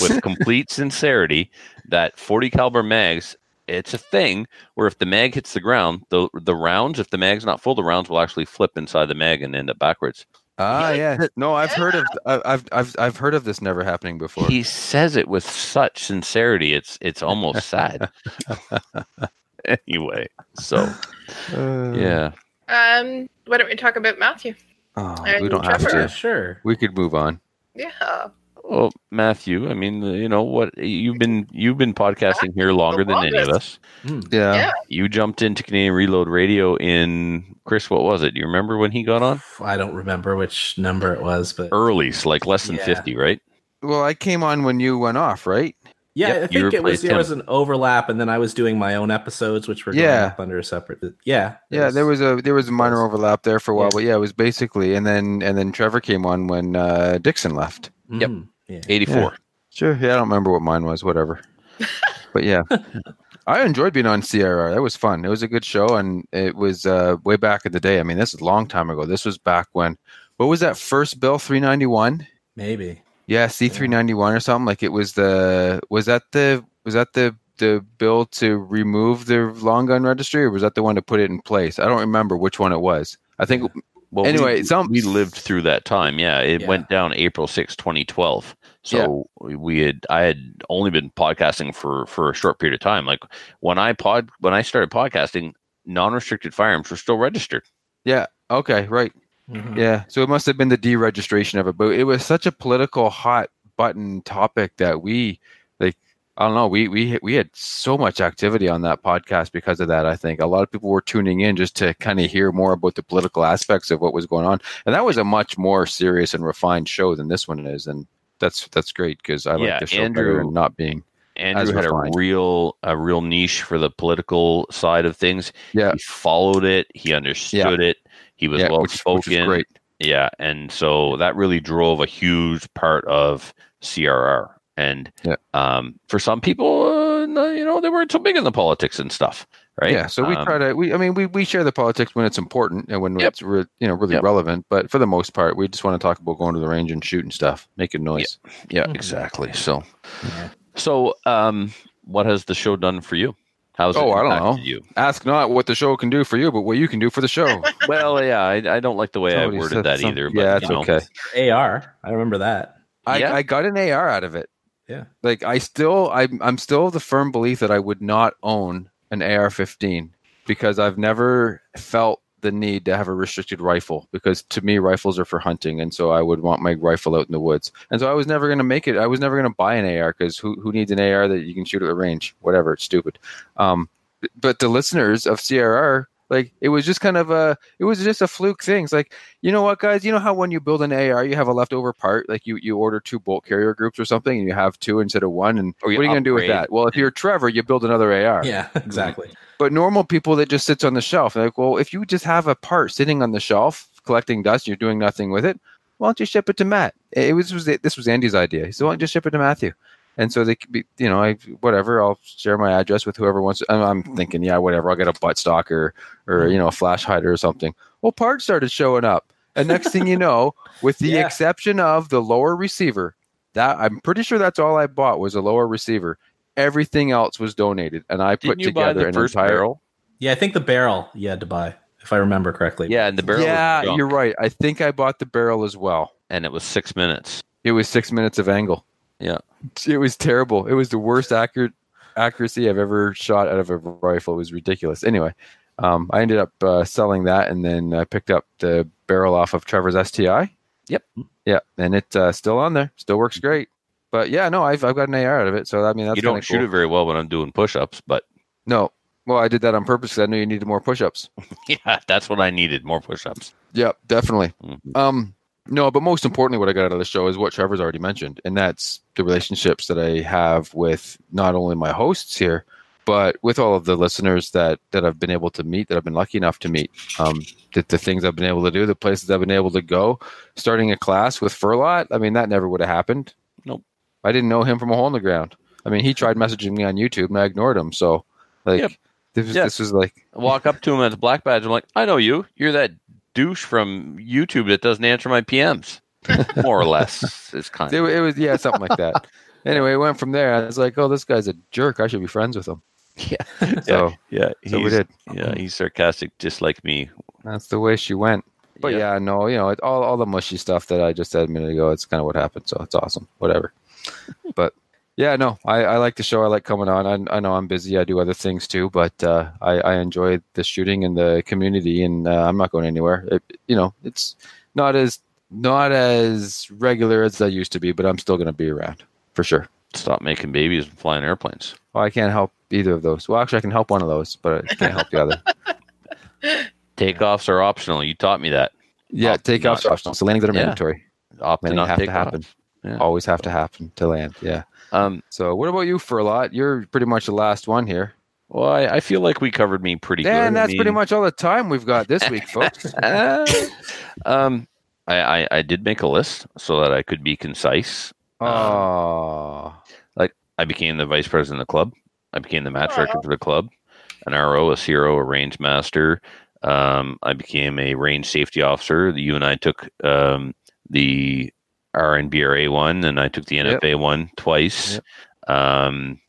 S2: with complete sincerity that 40 caliber mags it's a thing where if the mag hits the ground the the rounds if the mag's not full the rounds will actually flip inside the mag and end up backwards
S5: Ah, yeah. No, I've heard of I- I've I've I've heard of this never happening before.
S2: he says it with such sincerity it's it's almost sad anyway so
S5: Uh,
S2: yeah
S3: um, why don't we talk about Matthew?
S5: Oh,
S3: And
S5: we don't have
S3: Trevor.
S5: to.
S12: Sure.
S5: We could move on.
S3: Yeah.
S2: well matthew i mean uh, you know what you've been you've been podcasting here longer than any of us
S5: Yeah.
S3: Yeah.
S2: you jumped into canadian reload radio in chris what was it do you remember when he got on
S12: I don't remember which number it was, but
S2: early, so like less than
S12: Yeah.
S2: 50, right?
S5: Well, I came on when you went off, right?
S12: Yeah,
S2: Yep,
S12: I think it was there
S2: him.
S12: was an overlap, and then I was doing my own episodes, which were going
S5: Yeah.
S12: up under a separate. Yeah, it
S5: Yeah, there was a there was a minor overlap there for a while, but yeah, it was basically and then and then Trevor came on when uh, Dixon left.
S2: Yep.
S12: Mhm, Yeah.
S2: 84.
S5: Yeah. Sure, yeah, I don't remember what mine was, whatever. but yeah. I enjoyed being on CRR. That was fun. It was a good show, and it was uh, way back in the day. I mean, this is a long time ago. This was back when, what was that first bill? Three ninety one.
S12: Maybe.
S5: Yeah, C three ninety one or something. Like it was the was that the was that the the bill to remove the long gun registry, or was that the one to put it in place? I don't remember which one it was. I think.
S2: Well,
S5: anyway,
S2: we,
S5: some
S2: we lived through that time. Yeah, it
S12: Yeah.
S2: went down April 6, 2012. So we had I had only been podcasting for for a short period of time. Like when I pod when I started podcasting, non-restricted firearms were still registered.
S5: Yeah. Okay. Right.
S12: Mhm.
S5: Yeah. So it must have been the deregistration of it, but it was such a political hot button topic that we like. I don't know. We we we had so much activity on that podcast because of that. I think a lot of people were tuning in just to kind of hear more about the political aspects of what was going on, and that was a much more serious and refined show than this one is, and that's that's great because I like the show
S2: Andrew-
S5: better and not being.
S2: Andrew had
S5: refined.
S2: a real a real niche for the political side of things.
S5: Yeah.
S2: He followed it. He understood it. He was
S5: Yeah,
S2: well
S5: which- which is
S2: spoken.
S5: great.
S2: Yeah, and so that really drove a huge part of CRR. And
S5: Yeah.
S2: um, for some people, uh, you know, they weren't so big in the politics and stuff, right?
S5: Yeah, so we
S2: Um,
S5: try to. We, I mean, we, we share the politics when it's important and when
S2: Yep.
S5: it's re, you know really
S2: Yep.
S5: relevant. But for the most part, we just want to talk about going to the range and shooting stuff, making noise.
S2: Yeah, exactly. So, so um, what has the show done for you? How's it
S5: Oh, I don't know.
S2: you?
S5: Ask not what the show can do for you, but what you can do for the show.
S2: Well, yeah, I, I don't like the way I worded that
S5: some-
S2: either. But,
S5: yeah, it's
S2: you know,
S5: okay.
S12: AR. I remember that.
S5: I,
S2: Yeah.
S5: I got an AR out of it.
S12: Yeah.
S5: Like I still, I'm I'm still of the firm belief that I would not own an AR-15 because I've never felt the need to have a restricted rifle because to me rifles are for hunting. And so I would want my rifle out in the woods. And so I was never going to make it I was never going to buy an AR because who, who needs an AR that you can shoot at the range? Whatever it's stupid. Um but the listeners of CRR like it was just kind of a it was just a fluke thing. It's like you know what guys? You know how when you build an AR you have a leftover part like you you order two bolt carrier groups or something and you have two instead of one? And what are you going to do with that? Well if you're Trevor you build another AR
S12: Yeah, exactly.
S5: But normal people that just sits on the shelf, like, well, if you just have a part sitting on the shelf collecting dust, you're doing nothing with it. Why don't you ship it to Matt? It was, was this was Andy's idea. He said, why don't you just ship it to Matthew? And so they could be, you know, I whatever. I'll share my address with whoever wants. I'm, I'm thinking, yeah, whatever. I'll get a butt stock or, or you know, a flash hider or something. Well, parts started showing up, and next thing you know, with the
S12: Yeah.
S5: exception of the lower receiver, that I'm pretty sure that's all I bought was a lower receiver. Everything else was donated, and I put
S2: Didn't you buy
S5: together
S2: the
S5: an
S2: first
S5: entire.
S2: barrel?
S12: Yeah, I think the barrel you had to buy, if I remember correctly.
S2: Yeah, and the barrel.
S5: Yeah,
S2: junk,
S5: you're right. I think I bought the barrel as well.
S2: and it was six minutes.
S5: It was six minutes of angle.
S2: Yeah.
S5: It was terrible. It was the worst accurate accuracy I've ever shot out of a rifle. It was ridiculous. Anyway, um, I ended up uh, selling that, and then I picked up the barrel off of Trevor's STI.
S2: Yep.
S5: Yeah, and it's uh, still on there. Still works great. But yeah, no, I've I've got an AR out of it. So I mean, that's
S2: you don't shoot
S5: cool.
S2: it very well when I'm doing push-ups, but
S5: No, well, I did that on purpose because I knew you needed more push-ups.
S2: yeah, that's what I needed. More push-ups.
S5: Yeah, definitely.
S2: Mhm.
S5: Um, no, but most importantly, what I got out of the show is what Trevor's already mentioned, and that's the relationships that I have with not only my hosts here, but with all of the listeners that that I've been able to meet, that I've been lucky enough to meet. Um, the, the things I've been able to do, the places I've been able to go, starting a class with Furlot. I mean, that never would have happened.
S2: Nope.
S5: I didn't know him from a hole in the ground. I mean, he tried messaging me on YouTube, and I ignored him. So, like,
S2: Yep.
S5: this, was,
S2: Yeah.
S5: this was like,
S2: walk up to him at the black badge. I'm like, I know you. You're that douche from YouTube that doesn't answer my PMs. More or less, is kind
S5: It,
S2: of.
S5: it was yeah, something like that. Anyway, it went from there. I was like, oh, this guy's a jerk. I should be friends with him.
S2: Yeah,
S5: So
S2: yeah.
S5: so we did.
S2: Yeah, he's sarcastic, just like me.
S5: that's the way she went. But
S2: Yeah.
S5: yeah, no, you know, it, all all the mushy stuff that I just said a minute ago. It's kind of what happened. So it's awesome. Whatever. But yeah, no, I, I like the show. I like coming on. I, I know I'm busy. I do other things too, but uh, I, I enjoy the shooting and the community, and uh, I'm not going anywhere. It, you know, it's not as not as regular as I used to be, but I'm still going to be around for sure.
S2: Stop making babies and flying airplanes.
S5: Well, I can't help either of those. Well, actually, I can help one of those, but I can't help the other.
S2: Takeoffs are optional. You taught me that.
S5: Yeah,
S2: Opt
S5: takeoffs
S2: not-
S5: are optional. So landings that are
S2: Yeah.
S5: mandatory.
S2: Opt
S5: Landing
S2: not
S5: have to happen.
S2: off. Yeah.
S5: Always have to happen to land. Yeah.
S2: Um,
S5: So what about you Furlot? You're pretty much the last one here.
S2: well, I, I feel like we covered me pretty good.
S5: And
S2: I
S5: that's pretty much all the time we've got this week, folks.
S2: Um, I, I I did make a list so that I could be concise.
S5: Oh, like
S2: I became the vice president of the club. I became the match director for the club, an RO, a CRO, a range master. Um, I became a range safety officer. The you and I took um, the RNBRA one, and I took the
S5: Yep.
S2: NFA one twice. Um,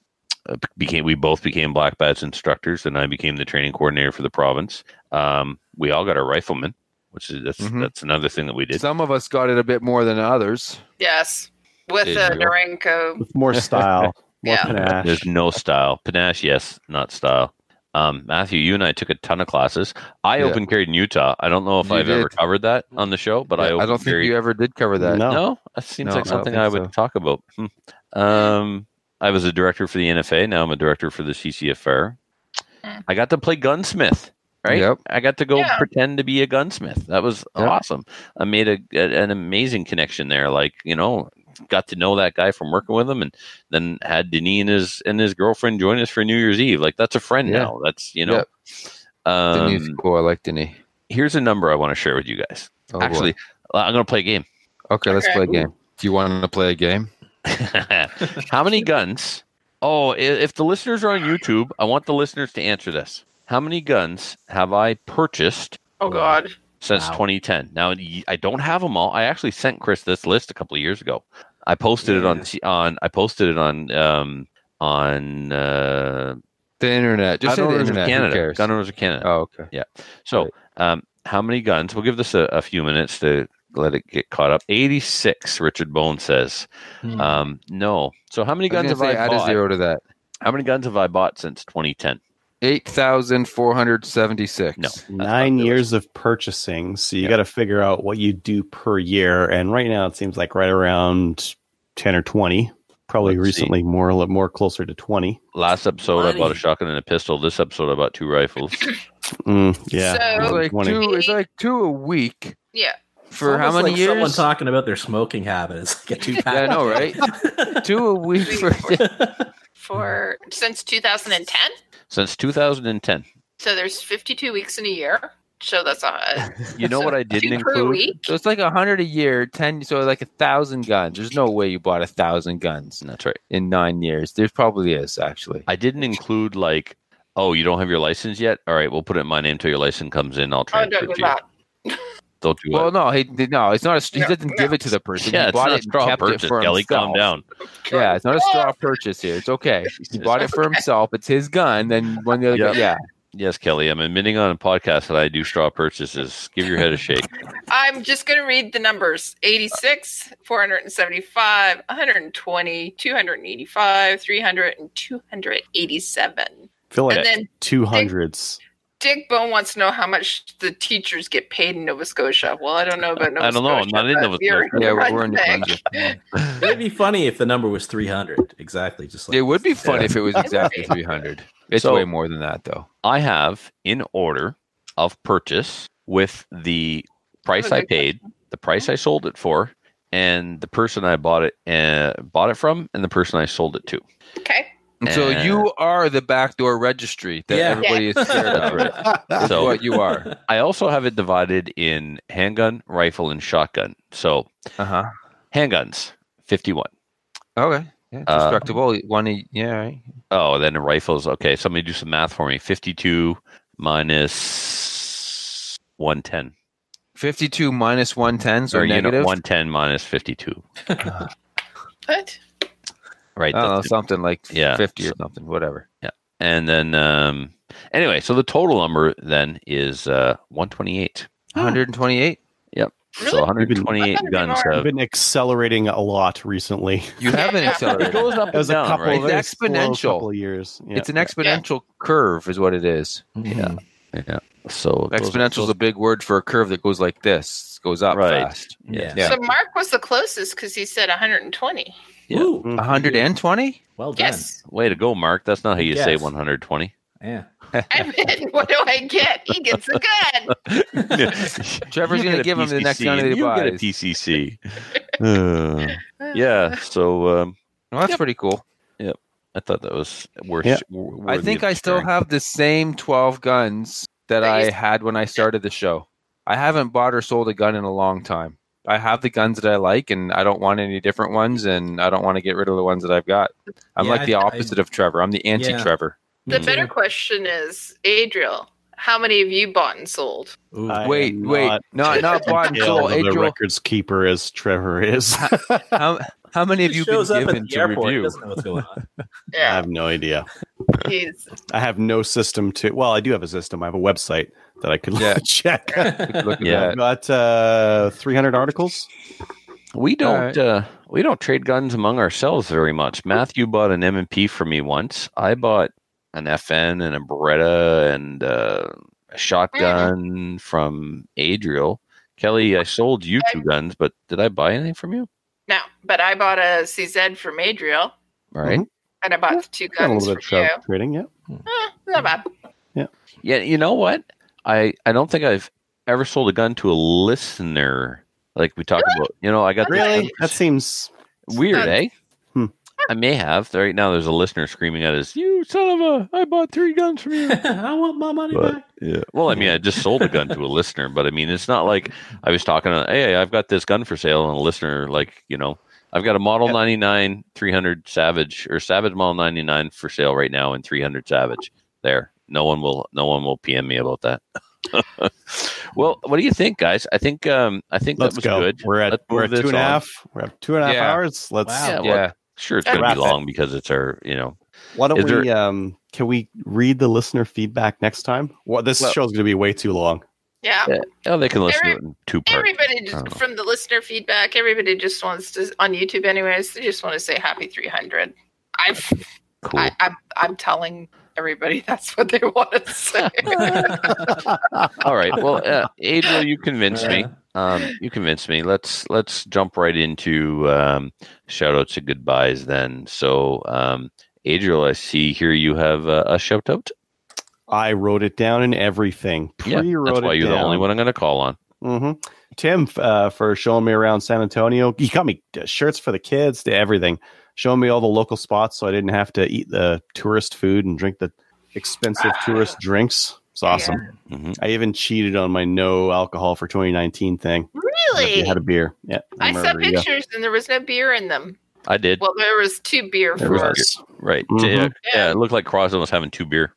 S2: uh, became we both became black badge instructors, and I became the training coordinator for the province. Um, we all got our rifleman, which is that's
S5: Mhm.
S2: that's another thing that we did.
S5: some of us got it a bit more than others.
S3: Yes, with
S2: Did
S3: the
S2: you?
S3: Norinco.
S4: with more style, more
S3: Yeah.
S4: panache.
S2: There's no style. Panache, yes, not style. Um, Matthew, you and I took a ton of classes. I
S5: Yeah.
S2: open carried in Utah. I don't know if
S5: You
S2: I've ever covered that on the show, but I
S5: Yeah,
S2: open
S5: I don't think you ever did cover that.
S4: No.
S2: No, that seems
S5: No,
S2: like
S5: I don't
S2: something
S5: think
S2: I, would
S5: so.
S2: talk about. Hmm. Um, I was a director for the NFA. Now I'm a director for the CCFR.
S3: Hmm.
S2: I got to play gunsmith. Right,
S5: Yep.
S2: I got to go
S3: Yeah.
S2: pretend to be a gunsmith. That was
S5: Yep.
S2: awesome. I made a, a- an amazing connection there. Like you know, got to know that guy from working with him, and then had Denis and his and his girlfriend join us for New Year's Eve. Like that's a friend
S5: Yeah.
S2: now. That's you know.
S5: Yep.
S2: Um,
S5: Denis, cool. I like Denis.
S2: here's a number I want to share with you guys.
S5: Oh, boy.
S2: Actually, I'm going to play a game.
S5: okay, let's
S3: Okay.
S5: play a game. Do you want to play a game?
S2: How many guns? Oh, if the listeners are on YouTube, I want the listeners to answer this. How many guns have I purchased
S3: Oh God.
S2: Since
S12: Wow.
S2: 2010? Now, I don't have them all. I actually sent Chris this list a couple of years ago. I posted it on on. I posted it on um on uh,
S5: The internet. Just say
S2: Gun
S5: the internet.
S2: Canada. Gun Owners of Canada.
S5: Oh, okay. Yeah.
S2: So, um, how many guns? We'll give this a, a few minutes to let it get caught up. 86, Richard Bone says.
S12: Hmm.
S2: Um, no. So, how many guns have
S5: say
S2: I
S5: add a zero to that.
S2: How many guns have I bought since 2010?
S5: Eight thousand four hundred seventy-six.
S2: No.
S4: Nine years of purchasing, so you
S5: Yeah.
S4: got to figure out what you do per year. And right now, it seems like right around ten or twenty. Probably
S2: Let's see.
S4: recently, more a little more closer to twenty.
S2: Last episode, I bought a shotgun and a pistol. This episode, I bought two rifles.
S4: Mm, yeah,
S3: So-
S5: It's like
S4: 20.
S5: two. It's like two a week
S3: Yeah.
S5: for how many
S12: like
S5: years?
S12: Someone talking about their smoking habit. It's like a two pack.
S5: Yeah, I know, right? two a week for.
S3: For since 2010.
S2: Since 2010.
S3: So there's 52 weeks in a year. So that's a
S2: You know what I didn't
S3: two
S2: include?
S3: week.
S5: So it's like a hundred a year, ten. So like a thousand guns. There's no way you bought a thousand guns.
S2: That's right.
S5: In nine years, there probably is actually.
S2: I didn't include like, oh, you don't have your license yet. All right, we'll put it in my name till your license comes in. I'll
S3: Oh,
S2: transfer
S3: don't
S2: it
S3: do
S2: to you.
S3: that.
S2: Don't do
S5: Well,
S2: it.
S5: no, he did no. It's not a. He
S3: No,
S5: doesn't give it to the person.
S2: Yeah,
S5: he
S2: it's
S5: bought
S2: not a
S5: it and
S2: straw
S5: kept
S2: purchase,
S5: it for
S2: Kelly. Calm down.
S5: Yeah, it's not a straw purchase here. It's okay. He bought it for himself. It's his gun. Then when the other,
S2: Yep.
S5: guy, yeah,
S2: Yes, Kelly. I'm admitting on a podcast that I do straw purchases. Give your head a shake.
S3: I'm just going to read the numbers 86, 475, 120, 285, 300, and 287.
S4: feel like
S3: And then
S4: two hundreds.
S3: Dick Bone wants to know how much the teachers get paid in Nova Scotia. Well, I don't know about Nova Scotia.
S2: I don't know. I'm
S3: Scotia,
S2: not in Nova
S3: you're
S2: Scotia.
S5: yeah, we're, we're in New
S3: Brunswick.
S5: Brunswick.
S12: It'd be funny if the number was 300. Exactly. Just like
S5: It would be funny
S2: Yeah.
S5: if it was exactly three hundred. It's
S2: So-
S5: way more than that, though.
S2: I have in order of purchase with the price I paid, the price I sold it for, and the person I bought it uh, bought it from, and the person I sold it to.
S3: Okay.
S5: And so you are the backdoor registry that
S12: Yeah.
S5: everybody is scared of.
S2: Right. So-
S5: what you are.
S2: I also have it divided in handgun, rifle, and shotgun. So
S5: Uh huh.
S2: handguns, fifty-one.
S5: Okay. Yeah, it's
S2: Uh.
S5: One, e- yeah, right.
S2: Oh, then the rifles. Okay, somebody do some math for me. Fifty-two minus one ten.
S5: Fifty-two minus one ten, so
S2: or you know, one ten minus fifty-two.
S3: What?
S2: Right.
S5: I don't know, something like
S2: Yeah.
S5: fifty or something, whatever.
S2: Yeah, and then um anyway, so the total number then is uh 128.
S5: One hundred and twenty-eight.
S2: Yep.
S3: Really?
S2: So 128
S3: I thought it'd be
S2: guns
S3: more.
S4: I've been accelerating a lot recently.
S5: You haven't
S2: it
S5: accelerated.
S2: goes up
S4: It was
S2: and
S4: a
S2: down,
S4: couple
S2: right?
S5: It's exponential.
S4: couple of years. Yeah.
S5: It's an exponential curve, is what it is.
S2: Yeah. Yeah. So
S5: Exponential is a big word for a curve that goes like this, goes up
S2: Right.
S5: fast.
S12: Yeah.
S5: Yeah.
S3: So Mark was the closest because he said 120.
S2: Yeah.
S12: Ooh,
S4: Mhm.
S5: One hundred and twenty.
S12: well done.
S3: Yes.
S2: Way to go, Mark. That's not how you say 120.
S12: Yeah.
S3: I mean, what do I get? He gets a gun.
S5: Trevor's gonna
S2: get a
S5: give him the next gun that he
S2: and you get a. PCC. Uh, yeah. So um,
S5: Well, that's
S2: Yep.
S5: pretty cool. Yep.
S2: I thought that was worth.
S4: Yeah.
S2: w-
S5: I
S2: worthy
S5: think I still have the same 12 guns that
S3: That you-
S5: I had when I started the show. I haven't bought or sold a gun in a long time. I have the guns that I like, and I don't want any different ones, and I don't want to get rid of the ones that I've got. I'm
S12: Yeah,
S5: like the
S12: I- I-
S5: opposite of Trevor. I'm the anti Trevor.
S3: The better question is, Adriel, how many have you bought and sold?
S12: Ooh.
S5: Wait,
S4: am
S5: wait,
S4: not
S5: not not bought and sold.
S4: of the
S5: Adriel,
S4: records keeper as Trevor is.
S5: How, how many have you been
S12: shows up at
S5: given to
S12: airport,
S5: review?
S12: doesn't know what's going on.
S3: Yeah,
S4: have no idea.
S3: he's
S4: I have no system to. Well, I do have a system. I have a website that I could
S5: Yeah.
S4: check.
S5: Look at
S2: Yeah.
S4: I've got uh, 300 articles.
S2: We don't
S5: Alright.
S2: uh, we don't trade guns among ourselves very much. Matthew bought an M and P for me once. I bought an FN and a Beretta and uh, a shotgun from Adriel. Kelly, I sold you two guns, but did I buy anything from you?
S3: no, but I bought a CZ from Adriel,
S2: All right.
S3: and I bought the two
S4: Got a
S3: guns
S4: little bit
S3: you.
S4: of trout trading. Yeah.
S3: Eh, not bad.
S2: Yeah. Yeah, you know what? I I don't think I've ever sold a gun to a listener. Like we talked about, you know, I got
S4: Really?
S2: gun-
S4: That seems
S2: weird,
S3: That's-
S2: eh?
S4: Hmm.
S2: I may have. Right now, there's a listener screaming at us, "You son of a! I bought three guns from you."
S12: I want my money
S2: But
S12: back.
S2: yeah, well, I mean, I just sold a gun to a listener, but I mean, it's not like I was talking to, hey, I've got this gun for sale, and a listener, like, you know, I've got a Model
S4: Yeah.
S2: 99 300 Savage or Savage Model 99 for sale right now in 300 Savage. There, no one will, no one will PM me about that. well, what do you think, guys? I think, um, I think
S4: Let's
S2: that was
S4: go.
S2: good.
S4: We're at
S2: Let's
S4: we're at two
S2: this
S4: and a
S2: on.
S4: half. We're at two and a half
S5: Yeah.
S4: hours. Let's.
S12: Wow.
S2: Yeah, well,
S5: Yeah.
S2: sure, it's going to
S4: Wrap
S2: be
S4: it.
S2: long because it's our, you know,
S4: Why don't we?
S2: there-
S4: Um, can we read the listener feedback next time? Well, this
S2: Well-
S4: show's going to be way too long.
S3: Yeah.
S2: Yeah. oh, they can listen
S3: Every-
S2: to it in two parts.
S3: Everybody just, from the listener feedback, everybody just wants to on YouTube, anyways. They just want to say happy 300. I've,
S2: Cool.
S3: I, I'm, I'm telling everybody that's what they want to say.
S2: All right. Well, uh, Adriel, you convinced me. Um, you convinced me. Let's let's jump right into um, shout outs and goodbyes then. So, um, Adriel, I see here you have uh, a shout out.
S4: I wrote it down and everything.
S2: Yeah,
S4: Pre-wrote
S2: that's why you're the only one I'm going to call on.
S4: hmm Tim, uh, for showing me around San Antonio. He got me uh, shirts for the kids, to everything, showing me all the local spots so I didn't have to eat the tourist food and drink the expensive tourist drinks. It's awesome.
S2: Mhm.
S4: I even cheated on my no alcohol for 2019 thing.
S3: Really?
S4: I had a beer. Yeah.
S3: I saw pictures and there was no beer in them.
S2: I did.
S3: Well, there was two beer
S4: There
S3: for.
S4: was.
S2: right.
S4: Mhm.
S2: Yeah, yeah, it looked like Crosland was having two beer.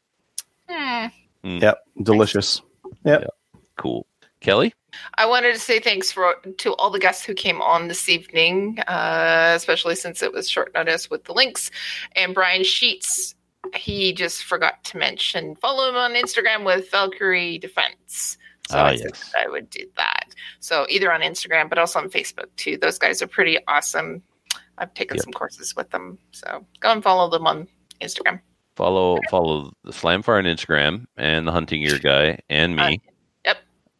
S3: Hmm.
S2: Mm.
S4: Yep. Delicious. Yep.
S2: Cool. Kelly?
S3: I wanted to say thanks for to all the guests who came on this evening, uh, especially since it was short notice with the links. And Brian Sheets, he just forgot to mention follow him on Instagram with Valkyrie Defense. So
S2: Ah,
S3: I
S2: yes.
S3: I would do that. So either on Instagram, but also on Facebook too. Those guys are pretty awesome. I've taken
S2: Yep.
S3: some courses with them, so go and follow them on Instagram.
S2: Follow follow the Slamfire on Instagram and the Hunting Gear guy and me.
S3: Uh.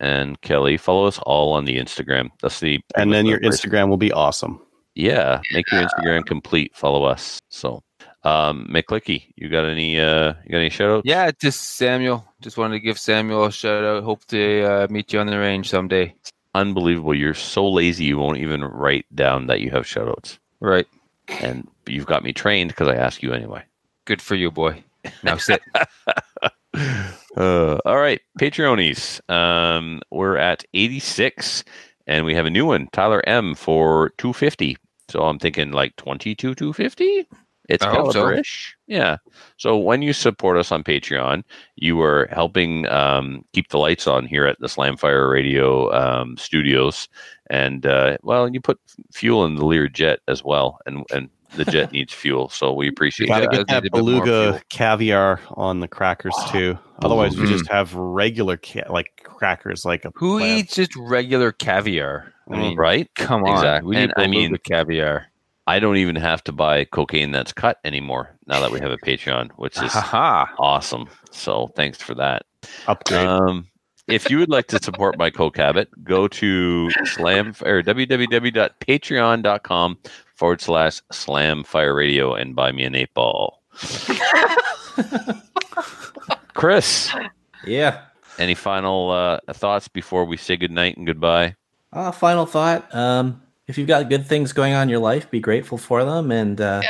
S2: And Kelly. Follow us all on the Instagram. That's the
S4: And then your
S2: place-
S4: Instagram will be awesome.
S2: Yeah, make your Instagram complete. Follow us. So, um, McClicky, you got any? Uh, you got any shout outs?
S5: Yeah, just Samuel. Just wanted to give Samuel a shout out. Hope to uh, meet you on the range someday.
S2: Unbelievable. You're so lazy. You won't even write down that you have shout outs.
S5: Right.
S2: And you've got me trained because I ask you anyway.
S5: Good for you, boy. Now sit.
S2: Uh, all right, Patreonies. Um, we're at 86, and we have a new one, Tyler M for 250. So I'm thinking like 22 250. It's
S5: hope so.
S2: Yeah. So when you support us on Patreon, you are helping um, keep the lights on here at the Slamfire Radio um, studios, and uh, well, you put fuel in the Lear jet as well, and and the jet needs fuel, so we appreciate
S4: Gotta
S2: that.
S4: get that beluga caviar on the crackers too. Otherwise, we
S5: Mm.
S4: just have regular ca- like crackers, like a
S5: Who
S4: lamb.
S5: eats just regular caviar? I mean,
S2: right?
S5: Come on,
S2: Exactly.
S5: we need
S2: And I mean,
S5: beluga caviar.
S2: I don't even have to buy cocaine that's cut anymore now that we have a Patreon, which is awesome. So thanks for that.
S4: Upgrade.
S2: Um, if you would like to support my coke habit, go to slam or www.patreon.com forward slash slam fire radio and buy me an eight ball. Chris,
S12: Yeah.
S2: any final uh, thoughts before we say goodnight and goodbye?
S12: Uh, final thought. Um, if you've got good things going on in your life, be grateful for them and uh,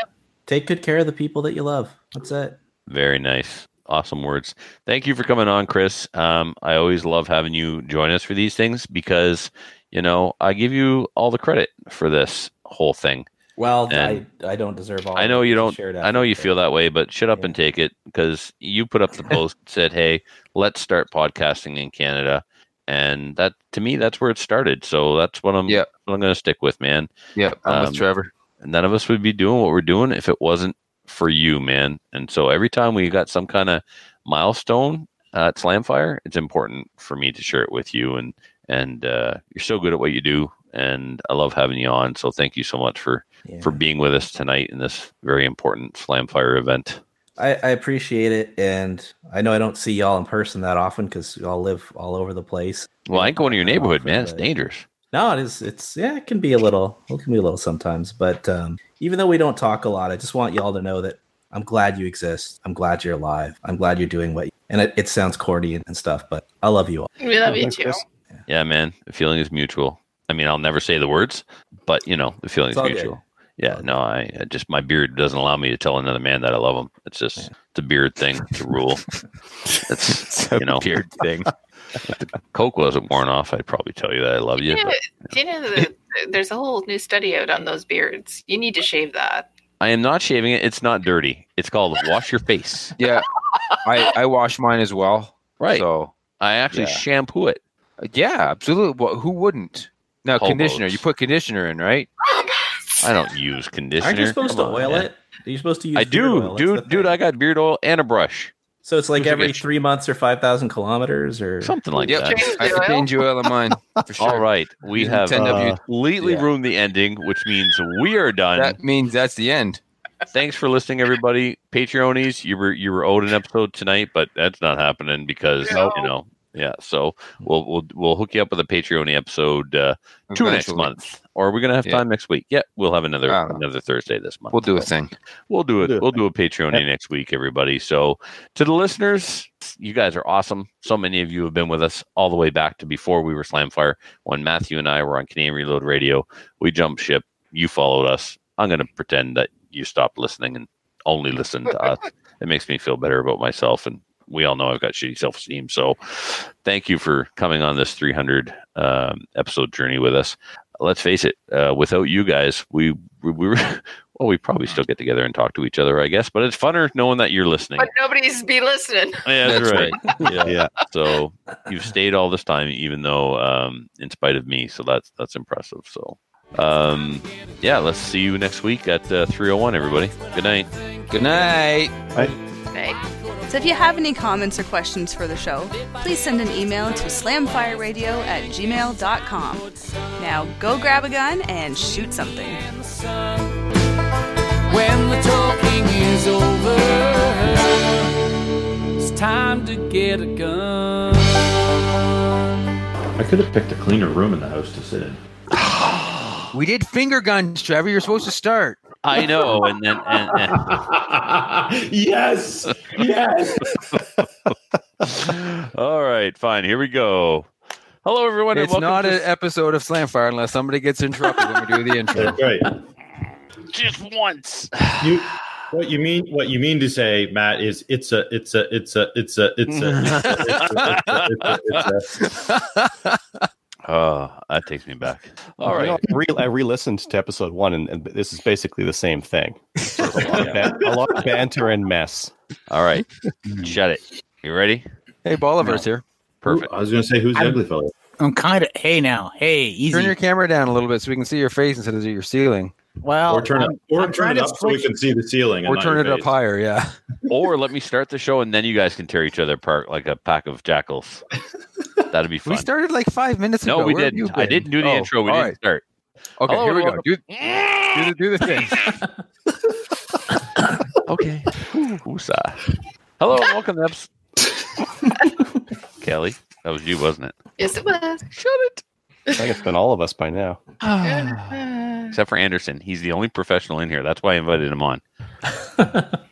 S12: take good care of the people that you love. That's it.
S2: Very nice. Awesome words. Thank you for coming on, Chris. Um, I always love having you join us for these things because, you know, I give you all the credit for this whole thing.
S12: Well,
S2: And
S12: I, I don't deserve all.
S2: I know you don't.
S12: shared
S2: I know you feel that way, but shut up and take it because you put up the post said, "Hey, let's start podcasting in Canada," and that to me, that's where it started. So that's what I'm.
S5: Yep.
S2: what I'm going to stick with, man.
S5: Yeah, I'm
S2: Um,
S5: with Trevor.
S2: none of us would be doing what we're doing if it wasn't for you, man. And so every time we got some kind of milestone uh, at Slamfire, it's important for me to share it with you. And and uh, you're so good at what you do, and I love having you on. So thank you so much for
S12: Yeah.
S2: for being with us tonight in this very important Slamfire event.
S12: I, I appreciate it, and I know I don't see y'all in person that often because y'all live all over the place.
S2: Well, I ain't going to your neighborhood,
S12: often,
S2: man. It's dangerous.
S12: No, it is. It's yeah, it can be a little. It can be a little sometimes, but um, even though we don't talk a lot, I just want y'all to know that I'm glad you exist. I'm glad you're alive. I'm glad you're doing what. You, and it, it sounds corny and, and stuff, but I love you all.
S3: We love you too.
S4: Chris.
S2: Yeah, man. The feeling is mutual. I mean, I'll never say the words, but you know, the feeling is
S12: It's all good.
S2: mutual. Yeah, no, I I just my beard doesn't allow me to tell another man that I love him. It's just
S12: Yeah.
S2: it's a beard thing, it's a rule. It's
S5: It's a
S2: you know,
S5: weird thing.
S2: if the coke wasn't worn off, I'd probably tell you that I love you.
S3: Yeah,
S2: but
S3: do you know that there's a whole new study out on those beards? You need to shave that.
S2: I am not shaving it. It's not dirty. It's called wash your face.
S5: Yeah, I I wash mine as well.
S2: Right.
S5: So
S2: I actually
S5: Yeah.
S2: shampoo it.
S5: Uh, yeah, absolutely. Well, who wouldn't? Now
S2: Hobos.
S5: conditioner. You put conditioner in, right?
S2: I don't use conditioner.
S12: Aren't you supposed
S2: Come
S12: to
S2: on,
S12: oil
S2: man.
S12: it? Are you supposed to use?
S2: I
S12: beard
S2: do,
S12: oil?
S2: Dude. Dude. I got beard oil and a brush.
S12: So it's like
S2: Don't
S12: every three months or five thousand kilometers or
S2: Something like
S5: Yep.
S2: that.
S3: Change
S5: I
S3: the oil?
S5: change oil of mine for sure.
S2: All right. We
S5: Using
S2: have
S5: 10W.
S2: uh, completely
S12: Yeah.
S2: ruined the ending, which means we are done.
S5: That means that's the end.
S2: Thanks for listening, everybody. Patreonies, you were you were owed an episode tonight, but that's not happening because
S3: Nope.
S2: you know, yeah. So we'll we'll we'll hook you up with a Patreon episode uh, two next month, or are we gonna have
S5: Yeah.
S2: time next week? Yeah, we'll have another
S5: I know.
S2: another Thursday this month.
S5: We'll do a thing.
S2: We'll do it.
S4: do it.
S2: We'll do a Patreon next week, everybody. So, to the listeners, you guys are awesome. So many of you have been with us all the way back to before we were Slamfire. When Matthew and I were on Canadian Reload Radio, we jumped ship. You followed us. I'm going to pretend that you stopped listening and only listened to us. It makes me feel better about myself and we all know I've got shitty self esteem. So thank you for coming on this 300 um, episode journey with us. Let's face it, uh, without you guys, we we, we were. Well, we probably still get together and talk to each other, I guess, but it's funner knowing that you're listening.
S3: But nobody's be listening.
S2: Yeah, that's,
S13: That's
S2: right. yeah.
S4: Yeah.
S2: So you've stayed all this time, even though, um, in spite of me. So that's that's impressive. So, um, yeah, let's see you next week at uh, 301. Everybody, good night.
S5: Good night.
S3: Right.
S14: So if you have any comments or questions for the show, please send an email to slamfireradio at gmail.com. Now go grab a gun and shoot something.
S1: When the talking is over, it's time to get a gun.
S6: I could have picked a cleaner room in the house to sit in.
S5: We did finger guns, Trevor. You're supposed to start.
S2: I know. And then, and, and.
S6: yes, yes.
S2: All right, fine. Here we go. Hello, everyone.
S5: It's not an episode of Slamfire unless somebody gets interrupted when we do the intro.
S6: That's right.
S2: Just once.
S6: You. What you mean? What you mean to say, Matt, is it's a, it's a, it's a, it's a, it's a
S2: Oh, that takes me back. All right.
S4: You know, I re- I re-listened to episode one, and, and this is basically the same thing. Sort of a, lot of ban- a lot of banter and mess.
S2: All right. Hmm. Shut it. You ready?
S5: Hey, Bolivar's here.
S2: Perfect.
S6: I was going to say, who's the
S7: I'm-
S6: ugly fellow?
S7: I'm kind of. Hey now, hey, easy.
S5: Turn your camera down a little bit so we can see your face instead of your ceiling.
S7: Well,
S6: Or turn it,
S7: I'm-
S6: or
S7: I'm
S6: turn it
S7: to
S6: up so we can see the ceiling. and
S5: Or
S6: not
S5: turn
S6: your
S5: it up higher, yeah.
S2: Or let me start the show and then you guys can tear each other apart like a pack of jackals. That'd be fun.
S5: We started like five minutes ago.
S2: no, we
S5: Where
S2: didn't. I didn't do the
S5: Oh,
S2: intro. We
S5: all
S2: didn't
S5: right.
S2: start.
S5: Okay,
S2: Hello,
S5: here we go. Do, do, the, do the thing.
S2: Okay. Woosah. Hello, and welcome to episode. Kelly, that was you, wasn't it?
S3: Yes, it was.
S2: Shut it.
S4: I think it's been all of us by now. Ah.
S2: Except for Anderson. He's the only professional in here. That's why I invited him on.